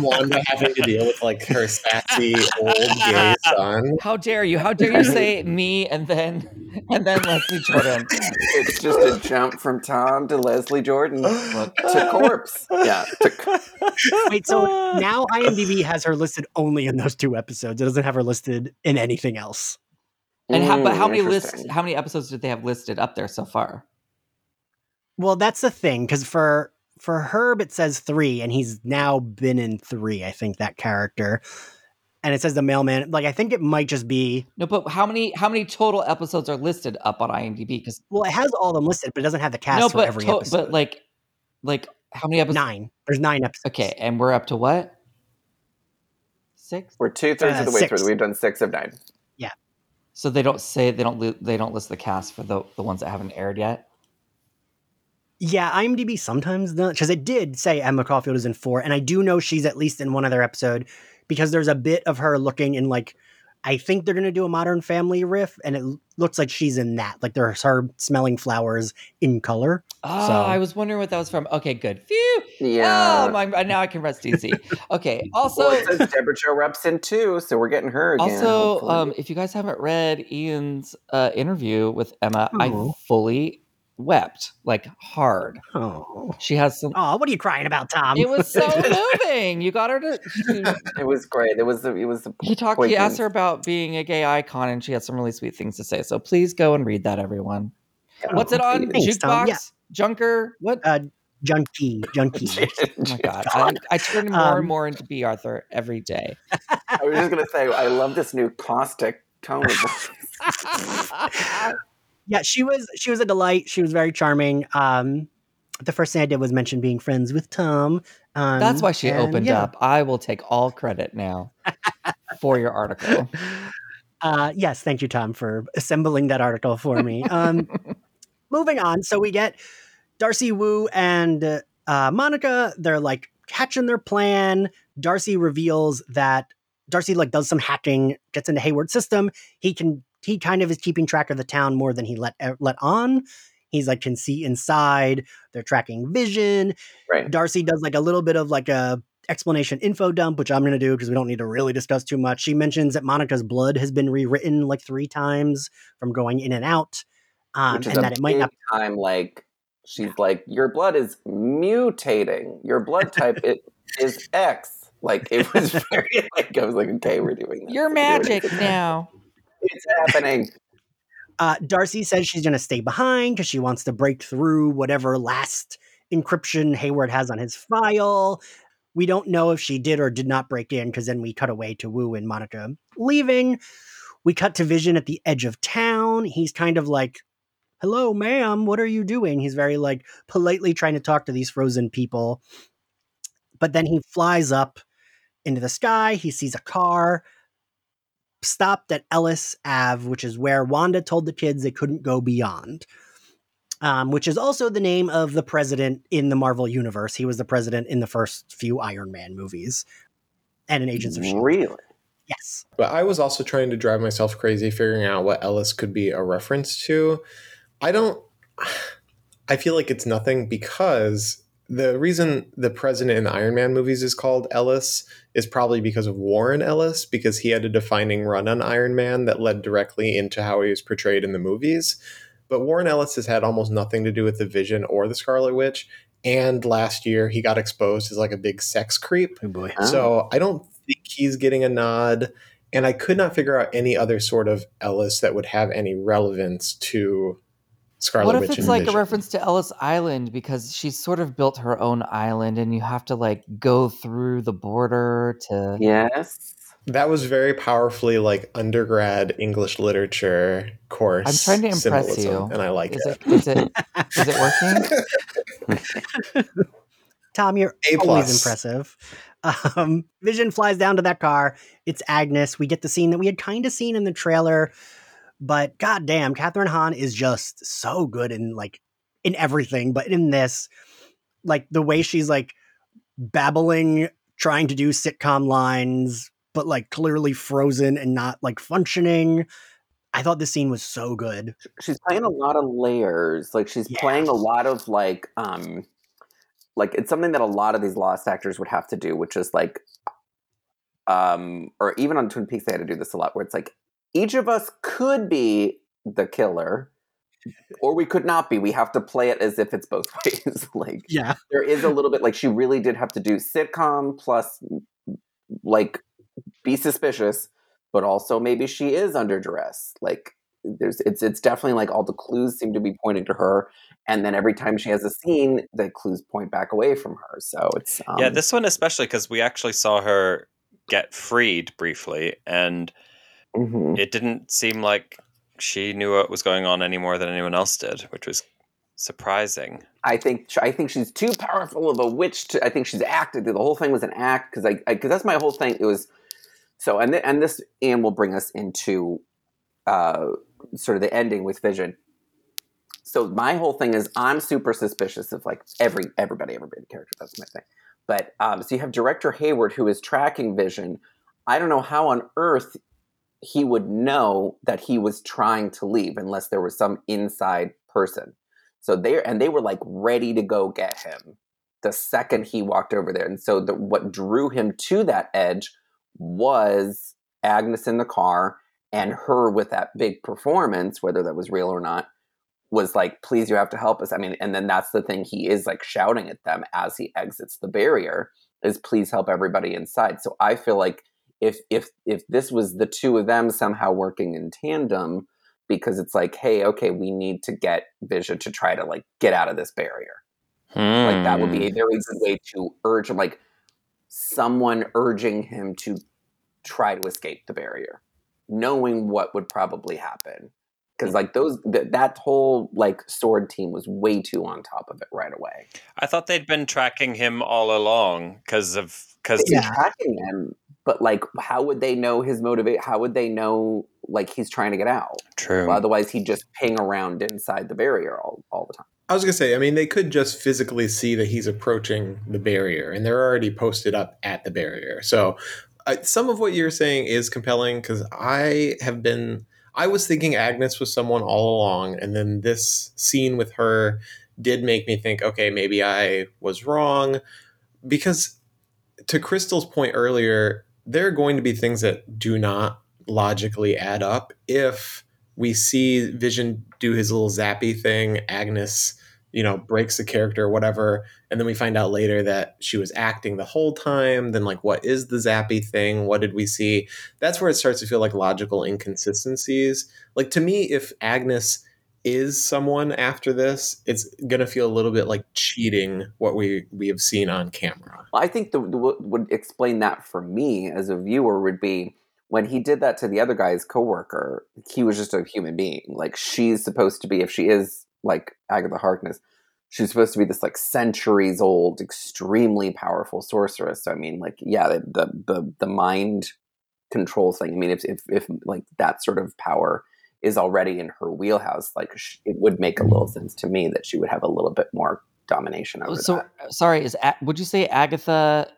[SPEAKER 5] Wanda having to deal with like her sassy old gay [laughs] son.
[SPEAKER 4] How dare you? How dare you say me and then and then Leslie Jordan?
[SPEAKER 2] it's just a jump from Tom to Leslie Jordan to corpse. Yeah. To,
[SPEAKER 1] Wait. So now IMDb has her listed only in those two episodes. It doesn't have her listed in anything else.
[SPEAKER 4] and how, but how
[SPEAKER 2] Mm,
[SPEAKER 4] many lists? How many episodes did they have listed up there so far?
[SPEAKER 1] Well, that's the thing because for for Herb it says three, and he's now been in three. I think that character, and it says the mailman. Like I think it might just be.
[SPEAKER 4] No, but how many how many total episodes are listed up on IMDb? Because
[SPEAKER 1] Well, it has all of them listed, but it doesn't have the cast
[SPEAKER 4] no,
[SPEAKER 1] for
[SPEAKER 4] but
[SPEAKER 1] every
[SPEAKER 4] to-
[SPEAKER 1] episode.
[SPEAKER 4] but like like how many episodes?
[SPEAKER 1] nine. There's nine episodes.
[SPEAKER 4] Okay, and we're up to what? Six.
[SPEAKER 2] we're two thirds
[SPEAKER 1] Uh,
[SPEAKER 2] of the way
[SPEAKER 1] six.
[SPEAKER 2] through. We've done six of nine. Yeah.
[SPEAKER 4] So they don't say they don't they don't list the cast for the the ones that haven't aired yet.
[SPEAKER 1] Yeah, IMDb sometimes does because it did say Emma Caulfield is in four, and I do know she's at least in one other episode because there's a bit of her looking in like I think they're gonna do a Modern Family riff, and it looks like she's in that. Like there's her smelling flowers in color.
[SPEAKER 4] Oh,
[SPEAKER 1] So-
[SPEAKER 4] I was wondering what that was from. Okay, good. Phew.
[SPEAKER 2] Yeah.
[SPEAKER 4] Oh, my, now I can rest easy. Okay. [laughs] Also,
[SPEAKER 2] well, it says Deborah Jo Repson too, so we're getting her again.
[SPEAKER 4] also, um, if you guys haven't read Ian's uh, interview with Emma, I fully wept like hard.
[SPEAKER 1] Oh,
[SPEAKER 4] She has some.
[SPEAKER 1] oh, what are you crying about, Tom?
[SPEAKER 4] It was so [laughs] moving. You got her to. to-
[SPEAKER 2] it was great. It was. The, it was. The
[SPEAKER 4] he talked. He asked her about being a gay icon, and she had some really sweet things to say. So please go and read that, everyone. What's it on?
[SPEAKER 1] Thanks,
[SPEAKER 4] Jukebox,
[SPEAKER 1] Yeah.
[SPEAKER 4] Junker. What?
[SPEAKER 1] uh, junkie, junkie. [laughs]
[SPEAKER 4] Oh my god! I, I turn more
[SPEAKER 1] Um,
[SPEAKER 4] and more into Bea Arthur every day.
[SPEAKER 2] I was just gonna say, I love this new caustic tone. [laughs]
[SPEAKER 1] Yeah, she was she was a delight. She was very charming. Um, the first thing I did was mention being friends with Tom. Um,
[SPEAKER 4] That's why she
[SPEAKER 1] and
[SPEAKER 4] opened
[SPEAKER 1] yeah.
[SPEAKER 4] up. I will take all credit now for your article. [laughs]
[SPEAKER 1] Uh, yes, thank you, Tom, for assembling that article for me. Um, [laughs] moving on, so we get Darcy Woo and uh, Monica. They're like hatching their plan. Darcy reveals that Darcy like does some hacking, gets into Hayward's system. He can he kind of is keeping track of the town more than he let eh, let on. He's like can see inside. They're tracking vision.
[SPEAKER 2] Right.
[SPEAKER 1] Darcy does like a little bit of like a explanation info dump, which I'm going to do because we don't need to really discuss too much. She mentions that Monica's blood has been rewritten like three times from going in and out, um,
[SPEAKER 2] Which is
[SPEAKER 1] and
[SPEAKER 2] a
[SPEAKER 1] that it might
[SPEAKER 2] big
[SPEAKER 1] not.
[SPEAKER 2] time like she's like your blood is mutating. Your blood type it is X. Like it was [laughs] very like I was like okay we're doing this.
[SPEAKER 4] You're
[SPEAKER 2] We're doing
[SPEAKER 4] magic
[SPEAKER 2] this.
[SPEAKER 4] now.
[SPEAKER 2] It's happening. [laughs]
[SPEAKER 1] Uh, Darcy says she's going to stay behind because she wants to break through whatever last encryption Hayward has on his file. We don't know if she did or did not break in because then we cut away to Woo and Monica leaving. We cut to Vision at the edge of town. He's kind of like, Hello, ma'am, what are you doing? He's very like politely trying to talk to these frozen people. But then he flies up into the sky. He sees a car stopped at Ellis Ave, which is where Wanda told the kids they couldn't go beyond. Um, which is also the name of the president in the Marvel universe. He was the president in the first few Iron Man movies and in Agents of S.H.I.E.L.D.
[SPEAKER 2] Really?
[SPEAKER 1] Yes.
[SPEAKER 5] But I was also trying to drive myself crazy figuring out what Ellis could be a reference to. I don't. [sighs] I feel like it's nothing because the reason the president in the Iron Man movies is called Ellis is probably because of Warren Ellis, because he had a defining run on Iron Man that led directly into how he was portrayed in the movies. But Warren Ellis has had almost nothing to do with the Vision or the Scarlet Witch. And last year he got exposed as like a big sex creep.
[SPEAKER 1] Oh boy.
[SPEAKER 5] So I don't think he's getting a nod. And I could not figure out any other sort of Ellis that would have any relevance to Scarlet
[SPEAKER 4] What if
[SPEAKER 5] Witch
[SPEAKER 4] it's like
[SPEAKER 5] Vision.
[SPEAKER 4] a reference to Ellis Island because she's sort of built her own island and you have to like go through the border to
[SPEAKER 2] Yes.
[SPEAKER 5] That was very powerfully like undergrad English literature course.
[SPEAKER 4] I'm trying to impress
[SPEAKER 5] symbolism,
[SPEAKER 4] you.
[SPEAKER 5] and I like
[SPEAKER 4] Is
[SPEAKER 5] it.
[SPEAKER 4] it is it is it working? [laughs]
[SPEAKER 1] Tom, you're
[SPEAKER 5] A
[SPEAKER 1] always
[SPEAKER 5] plus.
[SPEAKER 1] impressive. Um, Vision flies down to that car. It's Agnes. We get the scene that we had kind of seen in the trailer, but goddamn, Kathryn Hahn is just so good in like in everything. But in this, like the way she's like babbling, trying to do sitcom lines, but like clearly frozen and not like functioning. I thought this scene was so good.
[SPEAKER 2] she's playing a lot of layers like she's
[SPEAKER 1] Yeah.
[SPEAKER 2] playing a lot of like um like it's something that a lot of these lost actors would have to do which is like um or even on twin peaks they had to do this a lot where it's like each of us could be the killer or we could not be. We have to play it as if it's both [laughs] ways. Like
[SPEAKER 1] Yeah.
[SPEAKER 2] there is a little bit like she really did have to do sitcom plus like be suspicious but also maybe she is under duress. Like there's it's it's definitely like all the clues seem to be pointing to her and then every time she has a scene the clues point back away from her. So it's um,
[SPEAKER 3] yeah, this one especially because we actually saw her get freed briefly, and
[SPEAKER 2] mhm.
[SPEAKER 3] it didn't seem like she knew what was going on any more than anyone else did, which was surprising.
[SPEAKER 2] I think I think she's too powerful of a witch. To, I think she's acted. The whole thing was an act because I because that's my whole thing. It was so and th- and this and will bring us into uh, sort of the ending with Vision. So my whole thing is I'm super suspicious of like every everybody everybody character. That's my thing. But um, so you have director Hayward who is tracking Vision. I don't know how on earth he would know that he was trying to leave unless there was some inside person. So they and they were like ready to go get him the second he walked over there. And so the, what drew him to that edge was Agnes in the car and her with that big performance, whether that was real or not, was like, please, you have to help us. I mean, and then that's the thing he is like shouting at them as he exits the barrier is please help everybody inside. So I feel like if if if this was the two of them somehow working in tandem, because it's like, hey, okay, we need to get Vision to try to like get out of this barrier. Like that would
[SPEAKER 3] Hmm.
[SPEAKER 2] be a very good way to urge him, like someone urging him to try to escape the barrier, knowing what would probably happen. because like those th- that whole like sword team was way too on top of it right away.
[SPEAKER 3] I thought they'd been tracking him all along because of because
[SPEAKER 2] They've been
[SPEAKER 1] Yeah.
[SPEAKER 2] tracking him, but like, how would they know his motivate? How would they know like he's trying to get out?
[SPEAKER 3] true.
[SPEAKER 2] Well, otherwise, he'd just ping around inside the barrier all, all the time.
[SPEAKER 5] I was gonna say, I mean, they could just physically see that he's approaching the barrier, and they're already posted up at the barrier. So, uh, some of what you're saying is compelling because I have been, I was thinking Agnes was someone all along, and then this scene with her did make me think, okay, maybe I was wrong, because to Crystal's point earlier, there are going to be things that do not logically add up if we see Vision do his little zappy thing, Agnes, you know, breaks the character or whatever, and then we find out later that she was acting the whole time. Then, like, what is the zappy thing? What did we see? That's where it starts to feel like logical inconsistencies. Like, to me, if Agnes is someone after this, it's gonna feel a little bit like cheating what we we have seen on camera.
[SPEAKER 2] I think the, the what would explain that for me as a viewer would be when he did that to the other guy's coworker. He was just a human being. Like she's supposed to be, if she is like Agatha Harkness, she's supposed to be this like centuries old, extremely powerful sorceress. So I mean, like, yeah, the the the, the mind control thing. I mean, if, if if like that sort of power is already in her wheelhouse, like sh- it would make a little sense to me that she would have a little bit more domination over
[SPEAKER 4] so
[SPEAKER 2] that.
[SPEAKER 4] sorry, is A- would you say Agatha?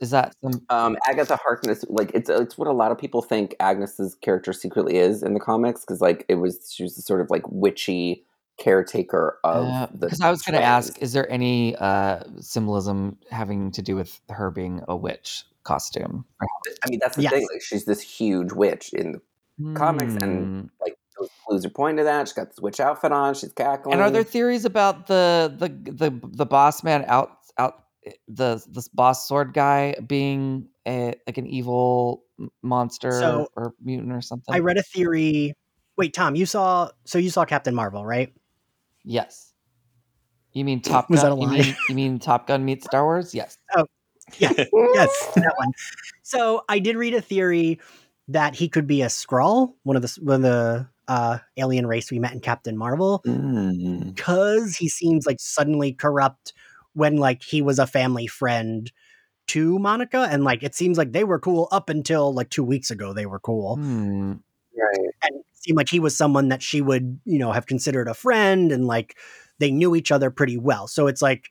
[SPEAKER 4] Is that some?
[SPEAKER 2] um, Agatha Harkness, like it's it's what a lot of people think Agnes's character secretly is in the comics, because like it was she was the sort of like witchy caretaker of the.
[SPEAKER 4] Because I was going to ask, is there any uh, symbolism having to do with her being a witch costume?
[SPEAKER 2] I mean, that's the
[SPEAKER 1] Yes.
[SPEAKER 2] thing. Like she's this huge witch in the Comics and-
[SPEAKER 4] Hmm.
[SPEAKER 2] like those clues are pointing to that. She's got this witch outfit on. She's cackling.
[SPEAKER 4] And are there theories about the the the the boss man out out the this boss sword guy being a, like an evil monster
[SPEAKER 1] So,
[SPEAKER 4] or mutant or something?
[SPEAKER 1] I read a theory. Wait, Tom, you saw so you saw Captain Marvel, right?
[SPEAKER 4] yes. You mean [laughs] Top
[SPEAKER 1] Was
[SPEAKER 4] Gun?
[SPEAKER 1] that a
[SPEAKER 4] You
[SPEAKER 1] lie?
[SPEAKER 4] mean, you mean Top Gun meets Star Wars? Yes.
[SPEAKER 1] Oh, yeah, yes, that one. So I did read a theory that he could be a Skrull, one of the one of the uh, alien race we met in Captain Marvel,
[SPEAKER 2] Mm.
[SPEAKER 1] because he seems like suddenly corrupt when like he was a family friend to Monica, and like it seems like they were cool up until like two weeks ago. They were cool,
[SPEAKER 4] Hmm.
[SPEAKER 2] Right.
[SPEAKER 1] and it seemed like he was someone that she would you know have considered a friend, and like they knew each other pretty well. So it's like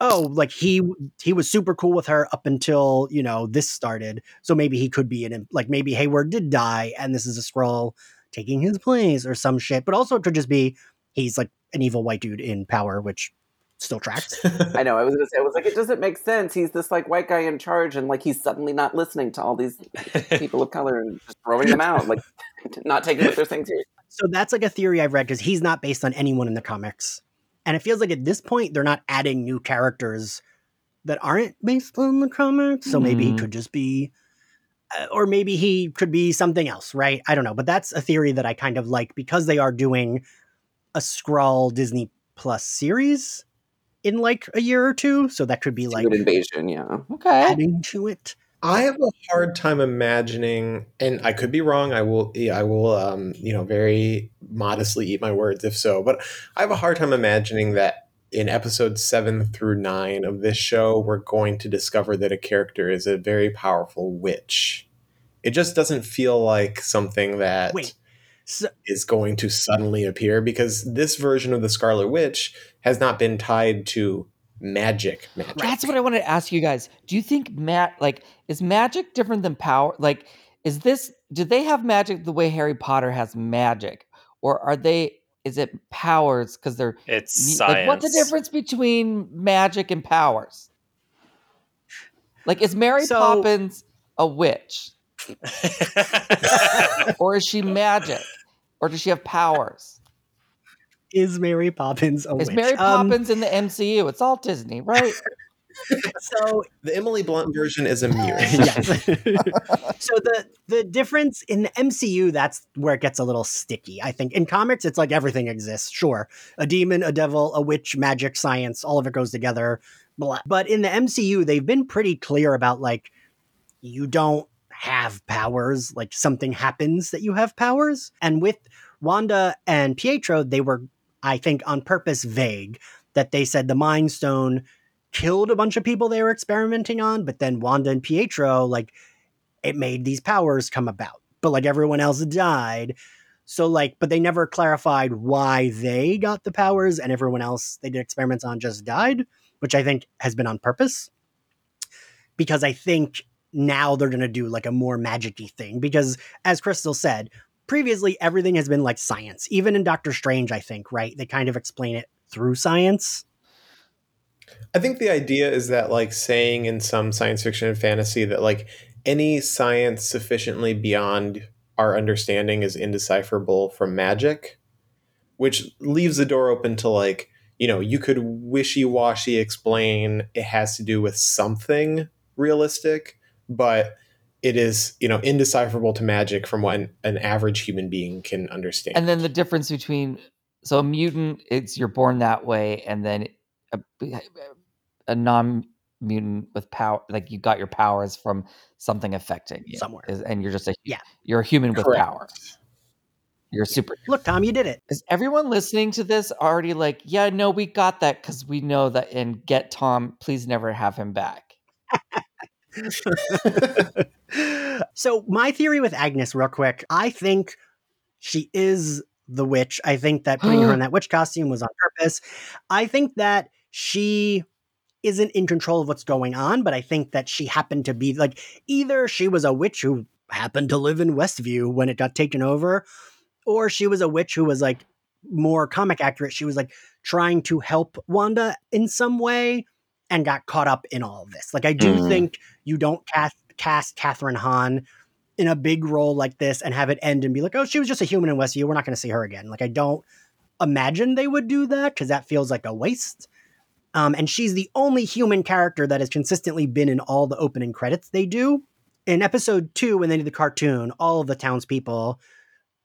[SPEAKER 1] oh like he he was super cool with her up until you know this started so maybe he could be an like maybe hayward did die and this is a Skrull taking his place or some shit but also it could just be he's like an evil white dude in power which still tracks
[SPEAKER 2] I know. I was gonna say. I was like, it doesn't make sense. He's this like white guy in charge, and like he's suddenly not listening to all these people of color and just throwing them out, like [laughs] not taking what they're saying [laughs] seriously.
[SPEAKER 1] so that's like a theory i've read because he's not based on anyone in the comics and it feels like at this point they're not adding new characters that aren't based on the comics so maybe he
[SPEAKER 4] Hmm.
[SPEAKER 1] could just be uh, or maybe he could be something else right i don't know but that's a theory that i kind of like because they are doing a Skrull disney plus series in like a year or two so that could be like
[SPEAKER 2] Secret invasion, yeah.
[SPEAKER 4] Okay.
[SPEAKER 1] adding to it
[SPEAKER 5] I have a hard time imagining, and I could be wrong. I will, I will, um, you know, very modestly eat my words if so. But I have a hard time imagining that in episodes seven through nine of this show, we're going to discover that a character is a very powerful witch. It just doesn't feel like something that
[SPEAKER 1] wait so,
[SPEAKER 5] is going to suddenly appear because this version of the Scarlet Witch has not been tied to magic. Magic.
[SPEAKER 4] That's what I wanted to ask you guys. Do you think Matt like is magic different than power? Like, is this do they have magic the way Harry Potter has magic, or are they? Is it powers because they're
[SPEAKER 3] it's
[SPEAKER 4] me-
[SPEAKER 3] science.
[SPEAKER 4] like what's the difference between magic and powers? Like, is Mary
[SPEAKER 1] So-
[SPEAKER 4] Poppins a witch, [laughs] or is she magic, or does she have powers?
[SPEAKER 1] Is mary poppins a
[SPEAKER 4] Is
[SPEAKER 1] witch?
[SPEAKER 4] Mary
[SPEAKER 1] Um,
[SPEAKER 4] Poppins in the MCU? It's all Disney, right? [laughs]
[SPEAKER 1] so
[SPEAKER 5] The Emily Blunt version is a mirror. [laughs]
[SPEAKER 1] yes. [laughs] so the the difference in the MCU, that's where it gets a little sticky. I think in comics, it's like everything exists. Sure, a demon, a devil, a witch, magic, science, all of it goes together. Blah. But in the MCU, they've been pretty clear about like you don't have powers. Like something happens that you have powers, and with Wanda and Pietro, they were, I think, on purpose vague that they said the Mind Stone killed a bunch of people they were experimenting on, but then Wanda and Pietro, like, it made these powers come about. But like everyone else died. So like, but they never clarified why they got the powers and everyone else they did experiments on just died, which I think has been on purpose. Because I think now they're gonna do like a more magicy thing. Because as Crystal said, previously everything has been like science. Even in Doctor Strange, I think, right? They kind of explain it through science.
[SPEAKER 5] I think the idea is that like saying in some science fiction and fantasy that like any science sufficiently beyond our understanding is indecipherable from magic, which leaves the door open to like, you know, you could wishy washy explain it has to do with something realistic, but it is, you know, indecipherable to magic from what an, an average human being can understand.
[SPEAKER 4] And then the difference between so a mutant, it's you're born that way, and then a, a non mutant with power, like you got your powers from something affecting you
[SPEAKER 1] Somewhere.
[SPEAKER 4] is- and you're just a
[SPEAKER 1] Yeah.
[SPEAKER 4] you're a human with
[SPEAKER 5] Correct.
[SPEAKER 4] power. You're super.
[SPEAKER 1] Look, Tom, you did it.
[SPEAKER 4] Is everyone listening to this already like, yeah, no, we got that because we know that, and get Tom, please never have him back. [laughs] [laughs]
[SPEAKER 1] so my theory with Agnes, real quick, I think she is the witch. I think that putting her [gasps] in that witch costume was on purpose. I think that she isn't in control of what's going on, but I think that she happened to be like either she was a witch who happened to live in Westview when it got taken over, or she was a witch who was like more comic accurate. She was like trying to help Wanda in some way and got caught up in all of this. Like I do
[SPEAKER 2] Mhm.
[SPEAKER 1] think you don't cast cast Kathryn Hahn in a big role like this and have it end and be like, oh, she was just a human in Westview. We're not going to see her again. Like I don't imagine they would do that because that feels like a waste. Um, and she's the only human character that has consistently been in all the opening credits they do. In episode two, when they did the cartoon, all of the townspeople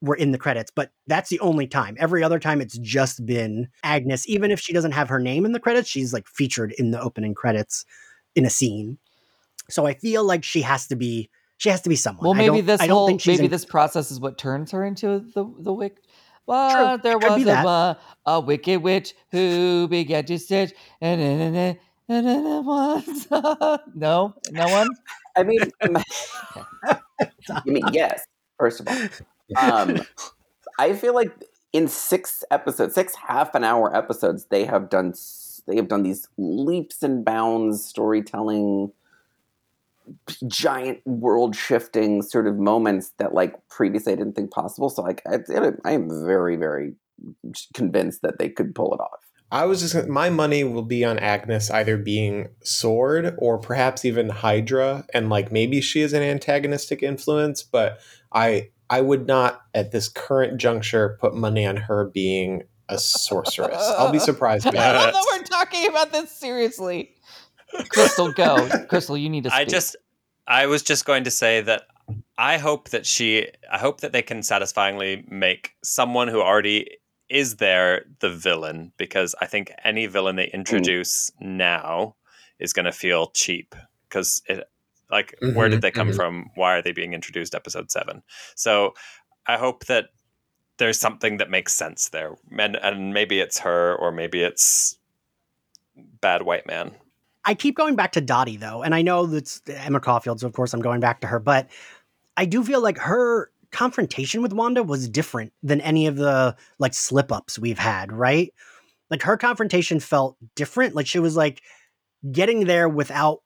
[SPEAKER 1] were in the credits, but that's the only time. Every other time, it's just been Agnes. Even if she doesn't have her name in the credits, she's like featured in the opening credits in a scene. So I feel like she has to be she has to be someone.
[SPEAKER 4] Well,
[SPEAKER 1] I
[SPEAKER 4] maybe
[SPEAKER 1] don't-
[SPEAKER 4] this
[SPEAKER 1] I don't
[SPEAKER 4] whole
[SPEAKER 1] think
[SPEAKER 4] maybe
[SPEAKER 1] in-
[SPEAKER 4] this process is what turns her into the the wick. Well,
[SPEAKER 1] True,
[SPEAKER 4] there
[SPEAKER 1] it
[SPEAKER 4] was
[SPEAKER 1] be
[SPEAKER 4] a, uh, a wicked witch who began to stitch, and and and and and and it was [laughs] no, no one.
[SPEAKER 2] I mean, [laughs] I mean, yes. First of all, um, I feel like in six episodes, six half an hour episodes, they have done they have done these leaps and bounds storytelling, giant world shifting sort of moments that like previously I didn't think possible. So like, I, I am very very convinced that they could pull it off.
[SPEAKER 5] I was just my money will be on Agnes either being SWORD or perhaps even Hydra, and like maybe she is an antagonistic influence, but I I would not at this current juncture put money on her being a sorceress. I'll be surprised. [laughs]
[SPEAKER 4] I
[SPEAKER 5] By
[SPEAKER 4] love
[SPEAKER 5] that.
[SPEAKER 4] that we're talking about this seriously. Crystal, go. Crystal, you need to. Speak.
[SPEAKER 3] I just, I was just going to say that I hope that she, I hope that they can satisfyingly make someone who already is there the villain because I think any villain they introduce now is going to feel cheap because it, like, where
[SPEAKER 5] Mhm,
[SPEAKER 3] did they come
[SPEAKER 5] mhm.
[SPEAKER 3] from? Why are they being introduced episode seven? So I hope that there's something that makes sense there, and and maybe it's her or maybe it's bad white man.
[SPEAKER 1] I keep going back to Dottie though, and I know that's Emma Caulfield, so of course I'm going back to her, but I do feel like her confrontation with Wanda was different than any of the like slip ups we've had, right? Like her confrontation felt different. Like she was like getting there without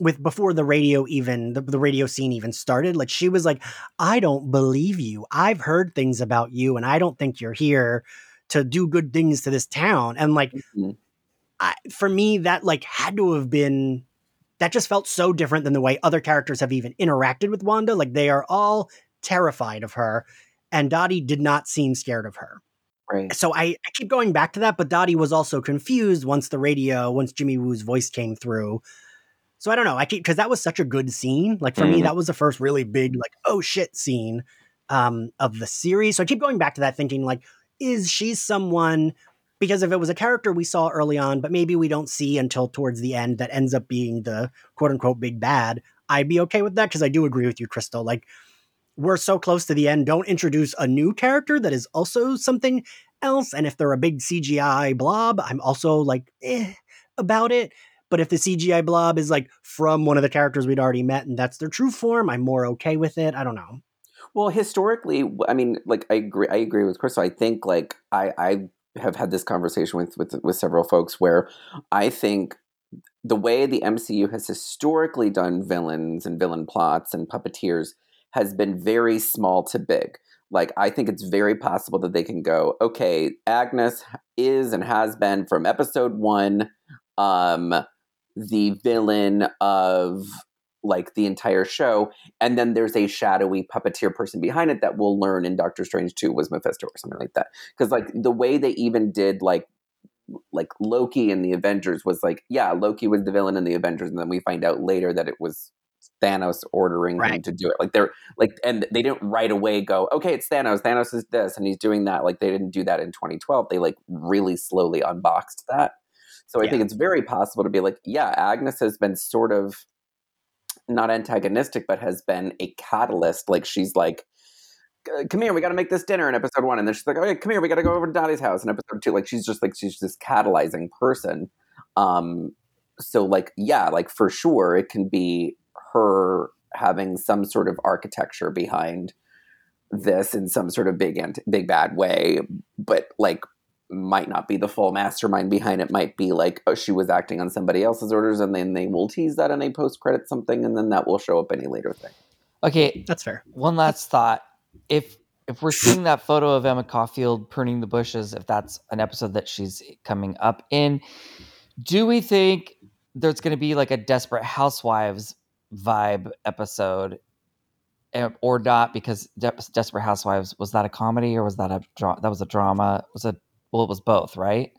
[SPEAKER 1] with before the radio even the, the radio scene even started like she was like i don't believe you i've heard things about you and i don't think you're here to do good things to this town and like
[SPEAKER 2] Mhm.
[SPEAKER 1] I, for me that like had to have been that just felt so different than the way other characters have even interacted with wanda like they are all terrified of her and dottie did not seem scared of her
[SPEAKER 2] Right.
[SPEAKER 1] so I, I keep going back to that, but Dottie was also confused once the radio, once Jimmy Woo's voice came through. So I don't know. I keep because that was such a good scene. Like for me,
[SPEAKER 2] Mhm.
[SPEAKER 1] that was the first really big like oh shit scene um, of the series. So I keep going back to that, thinking like, is she someone? Because if it was a character we saw early on, but maybe we don't see until towards the end, that ends up being the quote unquote big bad, I'd be okay with that because I do agree with you, Crystal. Like we're so close to the end. Don't introduce a new character that is also something else. And if they're a big CGI blob, I'm also like, eh, about it. But if the CGI blob is like from one of the characters we'd already met and that's their true form, I'm more okay with it. I don't know.
[SPEAKER 2] Well, historically, I mean, like I agree. I agree with Crystal. I think like I I have had this conversation with with with several folks where I think the way the MCU has historically done villains and villain plots and puppeteers has been very small to big. Like, I think it's very possible that they can go, okay, Agnes is and has been from episode one um, the villain of like the entire show. And then there's a shadowy puppeteer person behind it that we'll learn in Doctor Strange 2 was Mephisto or something like that. Because, like, the way they even did, like, like Loki and the Avengers was like, yeah, Loki was the villain in the Avengers, and then we find out later that it was Thanos ordering
[SPEAKER 1] Right.
[SPEAKER 2] him to do it. Like they're like, and they didn't right away go, okay, it's Thanos. Thanos is this, and he's doing that. Like they didn't do that in 2012. They like really slowly unboxed that. So I
[SPEAKER 1] Yeah.
[SPEAKER 2] think it's very possible to be like, yeah, Agnes has been sort of not antagonistic, but has been a catalyst. Like she's like, "Uh, come here, we got to make this dinner in episode one, and then she's like, okay, come here, we got to go over to Dottie's house in episode two. Like she's just like she's this catalyzing person. Um, so like yeah, like for sure, it can be her having some sort of architecture behind this in some sort of big and big bad way, but like might not be the full mastermind behind it. Might be like oh, she was acting on somebody else's orders, and then they will tease that in a post credit something, and then that will show up any later thing.
[SPEAKER 4] Okay,
[SPEAKER 1] That's fair.
[SPEAKER 4] one last thought. If if we're seeing that photo of Emma Caulfield pruning the bushes, if that's an episode that she's coming up in, do we think there's going to be like a Desperate Housewives vibe episode, eh, or not? Because De- Desperate Housewives was that a comedy or was that a dra- that was a drama? Was it well? It was both, right?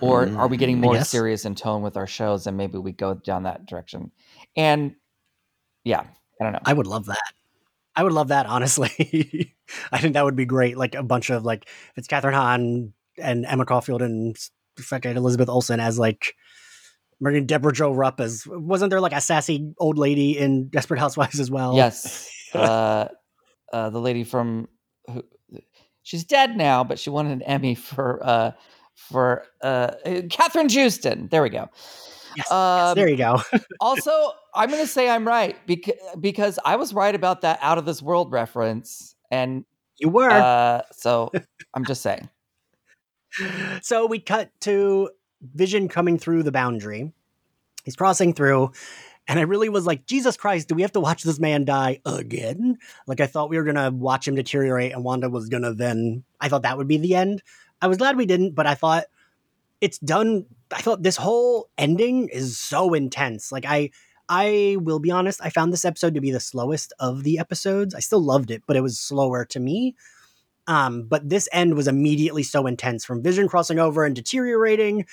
[SPEAKER 4] Or are we getting more serious in tone with our shows, and maybe we go down that direction? And yeah, I don't know.
[SPEAKER 1] I would love that. I would love that, honestly. [laughs] I think that would be great. Like a bunch of like it's Kathryn Hahn and Emma Caulfield and fucking Elizabeth Olsen as like Megan Debra Jo Rupp as wasn't there like a sassy old lady in Desperate Housewives as well?
[SPEAKER 4] Yes. [laughs] uh, uh, the lady from who, she's dead now, but she won an Emmy for uh, for uh, uh, Kathryn Joosten. There we go.
[SPEAKER 1] Yes, yes,
[SPEAKER 4] Um,
[SPEAKER 1] there you go. [laughs]
[SPEAKER 4] also, I'm going to say I'm right because because I was right about that out of this world reference, and
[SPEAKER 1] you were.
[SPEAKER 4] uh, [laughs] so I'm just saying.
[SPEAKER 1] so we cut to Vision coming through the boundary. He's crossing through, and I really was like, Jesus Christ, do we have to watch this man die again? Like I thought we were gonna watch him deteriorate, and Wanda was gonna then. I thought that would be the end. I was glad we didn't, but I thought it's done. I thought this whole ending is so intense. Like I. I will be honest, I found this episode to be the slowest of the episodes. I still loved it, but it was slower to me. Um, but this end was immediately so intense from Vision crossing over and deteriorating.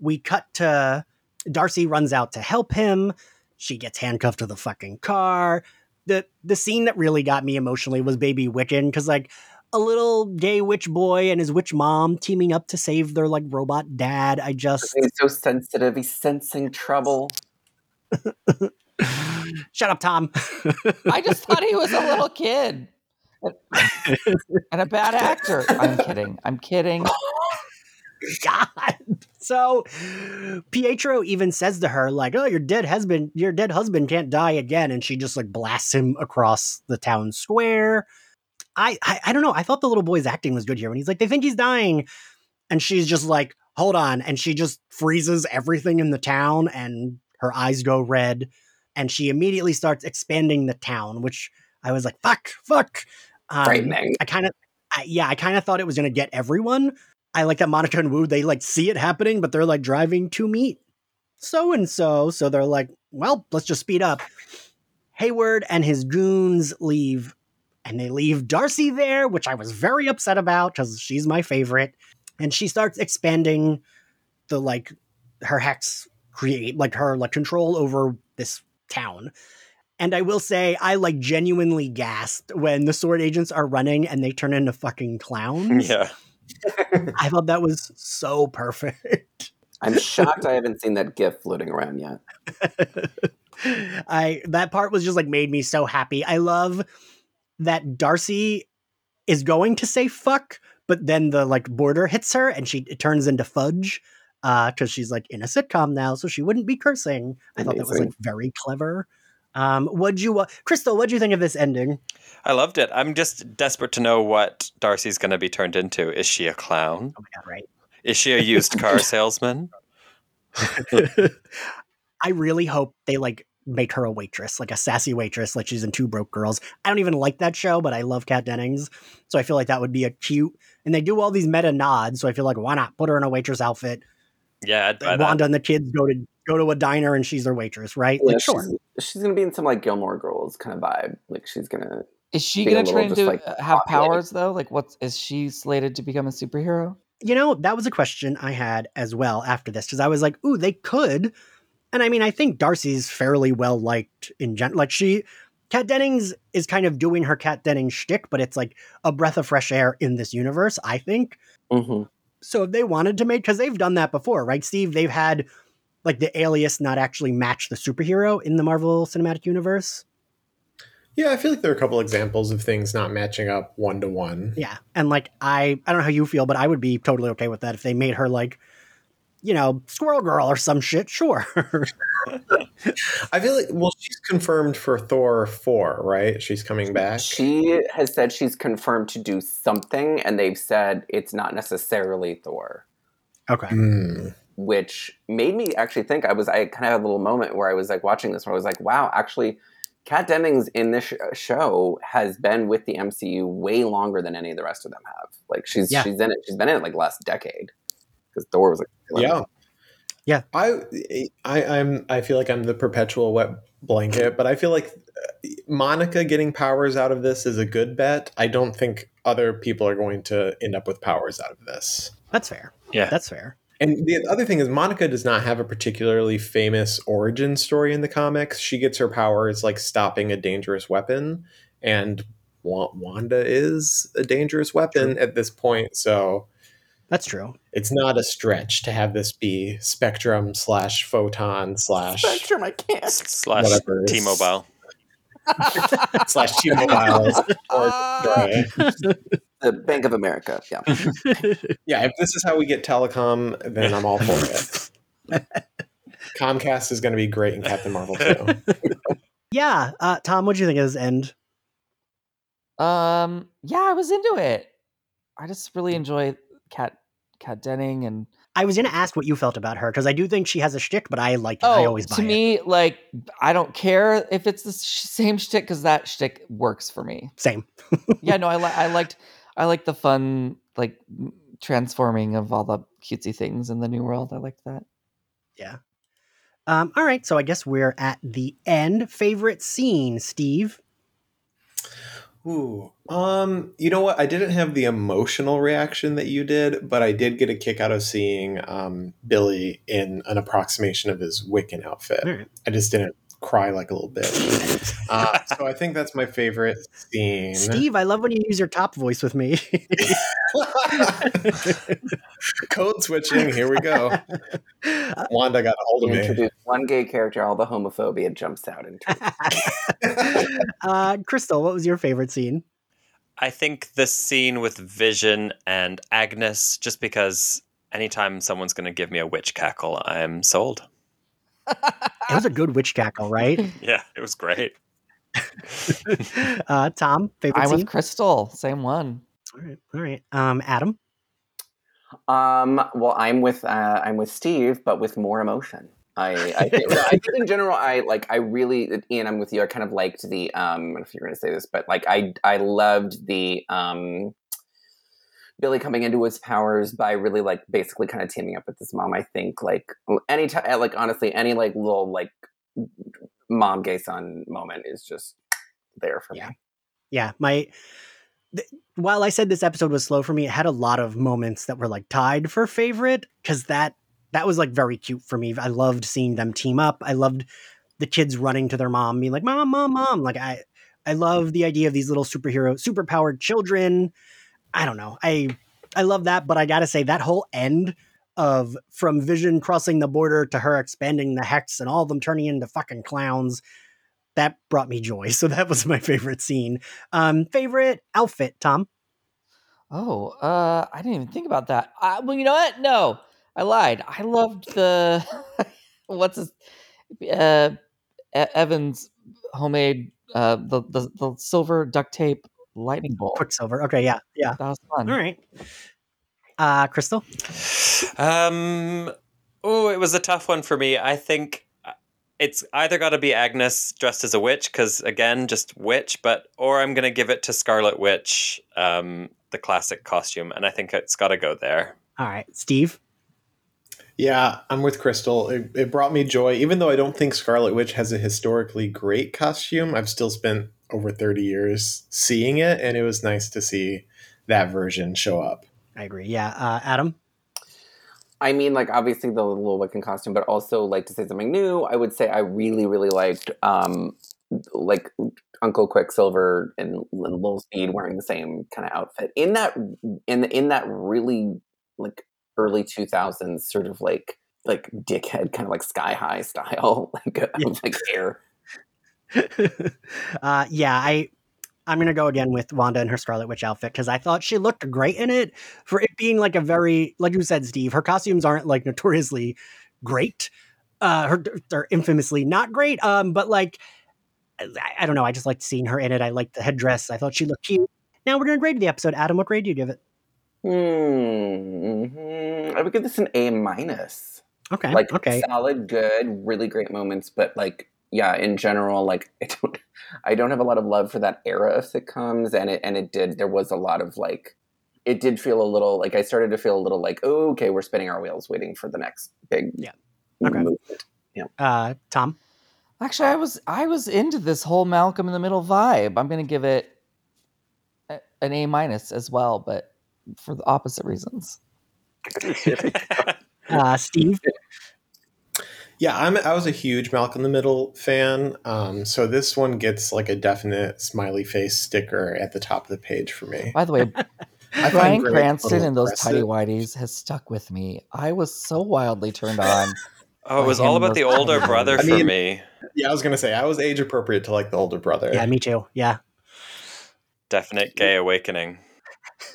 [SPEAKER 1] We cut to Darcy runs out to help him. She gets handcuffed to the fucking car. The the scene that really got me emotionally was Baby Wiccan, because like a little gay witch boy and his witch mom teaming up to save their like robot dad. I just
[SPEAKER 2] He's so sensitive. He's sensing trouble. [laughs]
[SPEAKER 1] shut up, Tom.
[SPEAKER 4] I just thought he was a little kid [laughs] and a bad actor. I'm kidding. I'm kidding. [laughs] [laughs]
[SPEAKER 1] God. So Pietro even says to her, like, oh, your dead husband, your dead husband can't die again. And she just like blasts him across the town square. I, I I don't know. I thought the little boy's acting was good here when he's like, they think he's dying. And she's just like, hold on. And she just freezes everything in the town and her eyes go red. And she immediately starts expanding the town, which I was like, fuck, fuck. Um,
[SPEAKER 2] Frightening.
[SPEAKER 1] I kind of, I, yeah, I kind of thought it was going to get everyone. I like that Monica and Woo, they like see it happening, but they're like driving to meet so and so. So they're like, well, let's just speed up. Hayward and his goons leave, and they leave Darcy there, which I was very upset about because she's my favorite. And she starts expanding the like her hex create like her like control over this town. And I will say, I like genuinely gasped when the SWORD agents are running and they turn into fucking clowns. [laughs]
[SPEAKER 3] Yeah. [laughs]
[SPEAKER 1] I thought that was so perfect.
[SPEAKER 2] I'm shocked I haven't seen that GIF floating around yet. [laughs]
[SPEAKER 1] I that part was just like made me so happy. I love that Darcy is going to say fuck, but then the like border hits her and she it turns into fudge uh, because she's like in a sitcom now, so she wouldn't be cursing. I thought that was like very clever. Um, what'd you, uh, Crystal? What'd you think of this ending?
[SPEAKER 3] I loved it. I'm just desperate to know what Darcy's going to be turned into. Is she a clown?
[SPEAKER 1] Oh my god, right?
[SPEAKER 3] Is she a used car [laughs] salesman? [laughs]
[SPEAKER 1] I really hope they like make her a waitress, like a sassy waitress, like she's in Two Broke Girls. I don't even like that show, but I love Kat Dennings, so I feel like that would be a cute. And they do all these meta nods, so I feel like why not put her in a waitress outfit?
[SPEAKER 3] Yeah, I'd buy
[SPEAKER 1] Like,
[SPEAKER 3] that.
[SPEAKER 1] Wanda and the kids go to go to a diner and she's their waitress, right?
[SPEAKER 2] Yeah,
[SPEAKER 1] like sure,
[SPEAKER 2] she's, she's gonna be in some like Gilmore Girls kind of vibe. Like she's gonna.
[SPEAKER 4] Is she gonna
[SPEAKER 2] little
[SPEAKER 4] try
[SPEAKER 2] just,
[SPEAKER 4] to
[SPEAKER 2] like,
[SPEAKER 4] have
[SPEAKER 2] populated.
[SPEAKER 4] powers though? Like, what's is she slated to become a superhero?
[SPEAKER 1] you know that was a question I had as well after this because I was like, ooh, they could. And I mean, I think Darcy's fairly well liked in gen. Like she, Kat Dennings is kind of doing her Kat Dennings shtick, but it's like a breath of fresh air in this universe. I think.
[SPEAKER 2] hmm
[SPEAKER 1] So if they wanted to make, because they've done that before, right, Steve? They've had like the alias not actually match the superhero in the Marvel Cinematic Universe.
[SPEAKER 5] Yeah, I feel like there are a couple examples of things not matching up one to one.
[SPEAKER 1] Yeah, and like I, I don't know how you feel, but I would be totally okay with that if they made her like, you know, Squirrel Girl or some shit. Sure. [laughs] [laughs]
[SPEAKER 5] I feel like well, she's confirmed for Thor four, right? She's coming back.
[SPEAKER 2] She has said she's confirmed to do something, and they've said it's not necessarily Thor,
[SPEAKER 1] okay.
[SPEAKER 5] Hmm.
[SPEAKER 2] which made me actually think. I was I kind of had a little moment where I was like watching this, where I was like, wow, actually. Kat Dennings in this sh- show has been with the MCU way longer than any of the rest of them have. Like she's
[SPEAKER 1] Yeah.
[SPEAKER 2] she's in it. She's been in it like last decade because Thor was like
[SPEAKER 5] Yeah.
[SPEAKER 1] Yeah.
[SPEAKER 5] I, I I'm I feel like I'm the perpetual wet blanket, but I feel like uh, Monica getting powers out of this is a good bet. I don't think other people are going to end up with powers out of this.
[SPEAKER 1] That's fair.
[SPEAKER 3] Yeah.
[SPEAKER 1] That's fair.
[SPEAKER 5] And the other thing is, Monica does not have a particularly famous origin story in the comics. She gets her powers like stopping a dangerous weapon, and Wanda is a dangerous weapon at this point. So
[SPEAKER 1] That's true.
[SPEAKER 5] it's not a stretch to have this be Spectrum slash Photon slash
[SPEAKER 2] Spectrum, I can't.
[SPEAKER 3] Slash
[SPEAKER 5] Whatever.
[SPEAKER 3] T-Mobile. [laughs]
[SPEAKER 5] slash T-Mobile. Right. [laughs]
[SPEAKER 2] The Bank of America. Yeah. [laughs]
[SPEAKER 5] Yeah, if this is how we get telecom, then I'm all for it. Comcast is going to be great in Captain Marvel too.
[SPEAKER 1] yeah. Uh, Tom, what do you think of this end?
[SPEAKER 4] Um, yeah, I was into it. I just really enjoy Kat Kat Denning and
[SPEAKER 1] I was going to ask what you felt about her because I do think she has a shtick, but I like it. I
[SPEAKER 4] oh,
[SPEAKER 1] always buy
[SPEAKER 4] to
[SPEAKER 1] it.
[SPEAKER 4] me, like I don't care if it's the sh- same shtick because that shtick works for me.
[SPEAKER 1] Same.
[SPEAKER 4] Yeah, [laughs] no, I li- I liked I liked the fun like transforming of all the cutesy things in the new world. I liked that. Yeah.
[SPEAKER 1] Um, all right. So I guess we're at the end. Favorite scene, Steve?
[SPEAKER 5] Ooh. Um, you know what? I didn't have the emotional reaction that you did, but I did get a kick out of seeing um, Billy in an approximation of his Wiccan outfit.
[SPEAKER 1] Right.
[SPEAKER 5] I just didn't cry like a little bit. [laughs] uh, so I think that's my favorite scene.
[SPEAKER 1] Steve, I love when you use your top voice with me. [laughs] [laughs]
[SPEAKER 5] Code switching. Here we go. Wanda got a hold
[SPEAKER 2] You
[SPEAKER 5] of me.
[SPEAKER 2] introduce one gay character, all the homophobia jumps out into it. [laughs]
[SPEAKER 1] uh, Crystal, what was your favorite scene?
[SPEAKER 3] I think the scene with Vision and Agnes, just because anytime someone's going to give me a witch cackle, I'm sold.
[SPEAKER 1] It was a good witch cackle, right? [laughs]
[SPEAKER 3] Yeah, it was great.
[SPEAKER 1] uh, Tom, favorite
[SPEAKER 4] I'm
[SPEAKER 1] scene?
[SPEAKER 4] with Crystal, same one.
[SPEAKER 1] All right, all right. Um, Adam,
[SPEAKER 2] Um, well, I'm with uh, I'm with Steve, but with more emotion. I I [laughs] think, I think in general, I like I really Ian. I'm with you. I kind of liked the um. I don't know if you're going to say this, but like I I loved the um. Billy coming into his powers by really like basically kind of teaming up with his mom. I think like any time, like honestly, any like little like mom gay son moment is just there for
[SPEAKER 1] Yeah.
[SPEAKER 2] me.
[SPEAKER 1] yeah, my. While I said this episode was slow for me, it had a lot of moments that were like tied for favorite because that that was like very cute for me. I loved seeing them team up. I loved the kids running to their mom, being like, "Mom, mom, mom!" Like I, I love the idea of these little superhero, superpowered children. I don't know. I I love that, but I gotta say that whole end of from Vision crossing the border to her expanding the hex and all of them turning into fucking clowns. That brought me joy. [laughs] So that was my favorite scene. Um, favorite outfit, Tom.
[SPEAKER 4] Oh, uh, I didn't even think about that. Uh, well, you know what? No, I lied. I loved the [laughs] what's his uh, E- Evan's homemade uh the, the the silver duct tape lightning bolt.
[SPEAKER 1] Quicksilver. Okay, yeah, yeah.
[SPEAKER 4] That was fun.
[SPEAKER 1] All right. Uh, Crystal. [sighs]
[SPEAKER 3] Um, oh, it was a tough one for me. I think it's either got to be Agnes dressed as a witch, because again, just witch, but or I'm gonna give it to Scarlet Witch, um, the classic costume, and I think it's got to go there.
[SPEAKER 1] All right, Steve.
[SPEAKER 5] Yeah, I'm with Crystal. It, it brought me joy, even though I don't think Scarlet Witch has a historically great costume. I've still spent over 30 years seeing it, and it was nice to see that version show up.
[SPEAKER 1] I agree. Yeah, uh, Adam.
[SPEAKER 2] I mean, like obviously the little Wiccan costume, but also like to say something new. I would say I really, really liked um like Uncle Quicksilver and Little Speed wearing the same kind of outfit in that in in that really like early two thousands sort of like like dickhead kind of like sky high [laughs] style like
[SPEAKER 1] Yeah.
[SPEAKER 2] like hair. [laughs]
[SPEAKER 1] uh, yeah, I I'm gonna go again with Wanda in her Scarlet Witch outfit because I thought she looked great in it for it being like a very like you said, Steve. Her costumes aren't like notoriously great. Uh, her they're infamously not great. Um, but like I, I don't know. I just liked seeing her in it. I liked the headdress. I thought she looked cute. Now we're gonna grade the episode. Adam, what grade do you give it?
[SPEAKER 2] Hmm. I would give this an A minus.
[SPEAKER 1] Okay.
[SPEAKER 2] Like
[SPEAKER 1] okay.
[SPEAKER 2] solid, good, really great moments, but like yeah, in general, like [laughs] I don't, I don't have a lot of love for that era of sitcoms, and it and it did. There was a lot of like, it did feel a little like I started to feel a little like, oh, okay, we're spinning our wheels, waiting for the next big
[SPEAKER 1] Yeah. Okay.
[SPEAKER 2] movement.
[SPEAKER 1] Uh, Tom.
[SPEAKER 4] Actually, I was I was into this whole Malcolm in the Middle vibe. I'm gonna give it an A minus as well, but for the opposite reasons. [laughs]
[SPEAKER 1] Uh, Steve.
[SPEAKER 5] Yeah, I'm. I was a huge Malcolm in the Middle fan, um, so this one gets like a definite smiley face sticker at the top of the page for me.
[SPEAKER 4] By the way, [laughs]
[SPEAKER 5] I find Bryan
[SPEAKER 4] Cranston
[SPEAKER 5] little
[SPEAKER 4] and those tidy
[SPEAKER 5] aggressive.
[SPEAKER 4] whities has stuck with me. I was so wildly turned on. [laughs]
[SPEAKER 3] Oh, it was all about the
[SPEAKER 4] was-
[SPEAKER 3] older brother
[SPEAKER 5] I
[SPEAKER 3] for
[SPEAKER 5] mean-
[SPEAKER 3] me.
[SPEAKER 5] Yeah, I was gonna say I was age appropriate to like the older brother.
[SPEAKER 1] Yeah, me too. Yeah.
[SPEAKER 3] Definite gay awakening.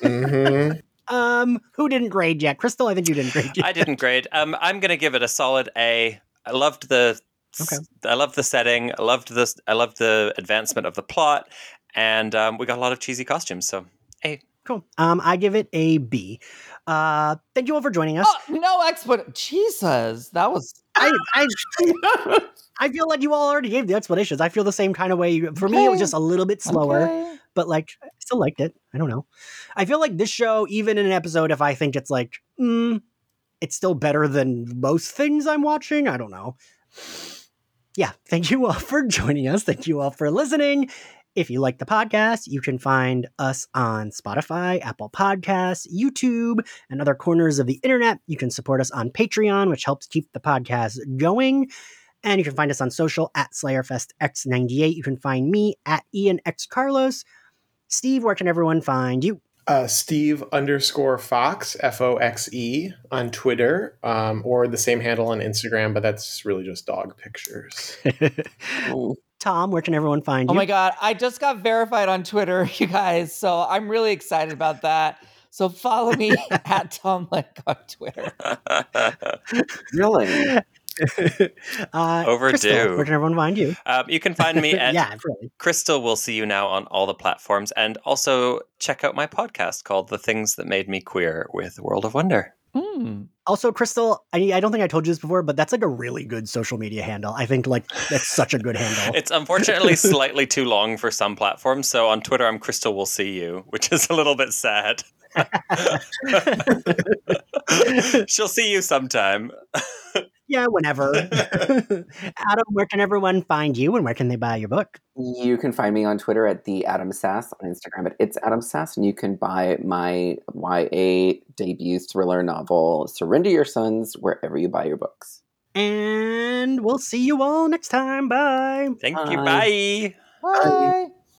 [SPEAKER 5] hmm [laughs]
[SPEAKER 1] Um, who didn't grade yet? Crystal, I think you didn't grade yet.
[SPEAKER 3] I didn't grade. Um, I'm gonna give it a solid A. I loved the.
[SPEAKER 1] Okay.
[SPEAKER 3] I loved the setting. I loved this. I loved the advancement of the plot, and um, we got a lot of cheesy costumes. So A.
[SPEAKER 1] Cool. Um, I give it a B. Uh, thank you all for joining us.
[SPEAKER 4] oh, no explanation. Jesus, that was
[SPEAKER 1] I, I, [laughs] I feel like you all already gave the explanations. I feel the same kind of way. For me, it was just a little bit slower,
[SPEAKER 4] Okay.
[SPEAKER 1] but like, I still liked it. I don't know. I feel like this show, even in an episode, if I think it's like, mm, it's still better than most things I'm watching. I don't know. Yeah. Thank you all [laughs] for joining us. Thank you all for listening. If you like the podcast, you can find us on Spotify, Apple Podcasts, YouTube, and other corners of the internet. You can support us on Patreon, which helps keep the podcast going. And you can find us on social at SlayerFestX98. You can find me at Ian X Carlos. Steve, where can everyone find you?
[SPEAKER 5] Uh, Steve underscore Fox F O X E on Twitter, um, or the same handle on Instagram, but that's really just dog pictures. [laughs]
[SPEAKER 1] Tom, where can everyone find you?
[SPEAKER 4] Oh my god, I just got verified on Twitter, [laughs] you guys. So I'm really excited about that. So follow me [laughs] at Tom Lake on Twitter.
[SPEAKER 2] Really? [laughs]
[SPEAKER 1] uh,
[SPEAKER 3] Overdue.
[SPEAKER 1] Crystal, where can everyone find you?
[SPEAKER 3] um, you can find me [laughs] at
[SPEAKER 1] yeah, really.
[SPEAKER 3] Crystal will see you now on all the platforms, and also check out my podcast called "The Things That Made Me Queer" with World of Wonder.
[SPEAKER 4] Hmm.
[SPEAKER 1] Also, Crystal, I, I don't think I told you this before, but that's like a really good social media handle. I think like that's such a good handle.
[SPEAKER 3] It's unfortunately [laughs] slightly too long for some platforms, so on Twitter I'm Crystal will see you, which is a little bit sad. She'll see you sometime.
[SPEAKER 1] Yeah, whenever. [laughs] [laughs] Adam, where can everyone find you and where can they buy your book?
[SPEAKER 2] You can find me on Twitter at the Adam Sass, on Instagram at it's Adam Sass, and you can buy my YA debut thriller novel Surrender Your Sons wherever you buy your books.
[SPEAKER 1] And we'll see you all next time. Bye.
[SPEAKER 3] Thank you.
[SPEAKER 2] Bye.
[SPEAKER 3] Bye.
[SPEAKER 4] Bye.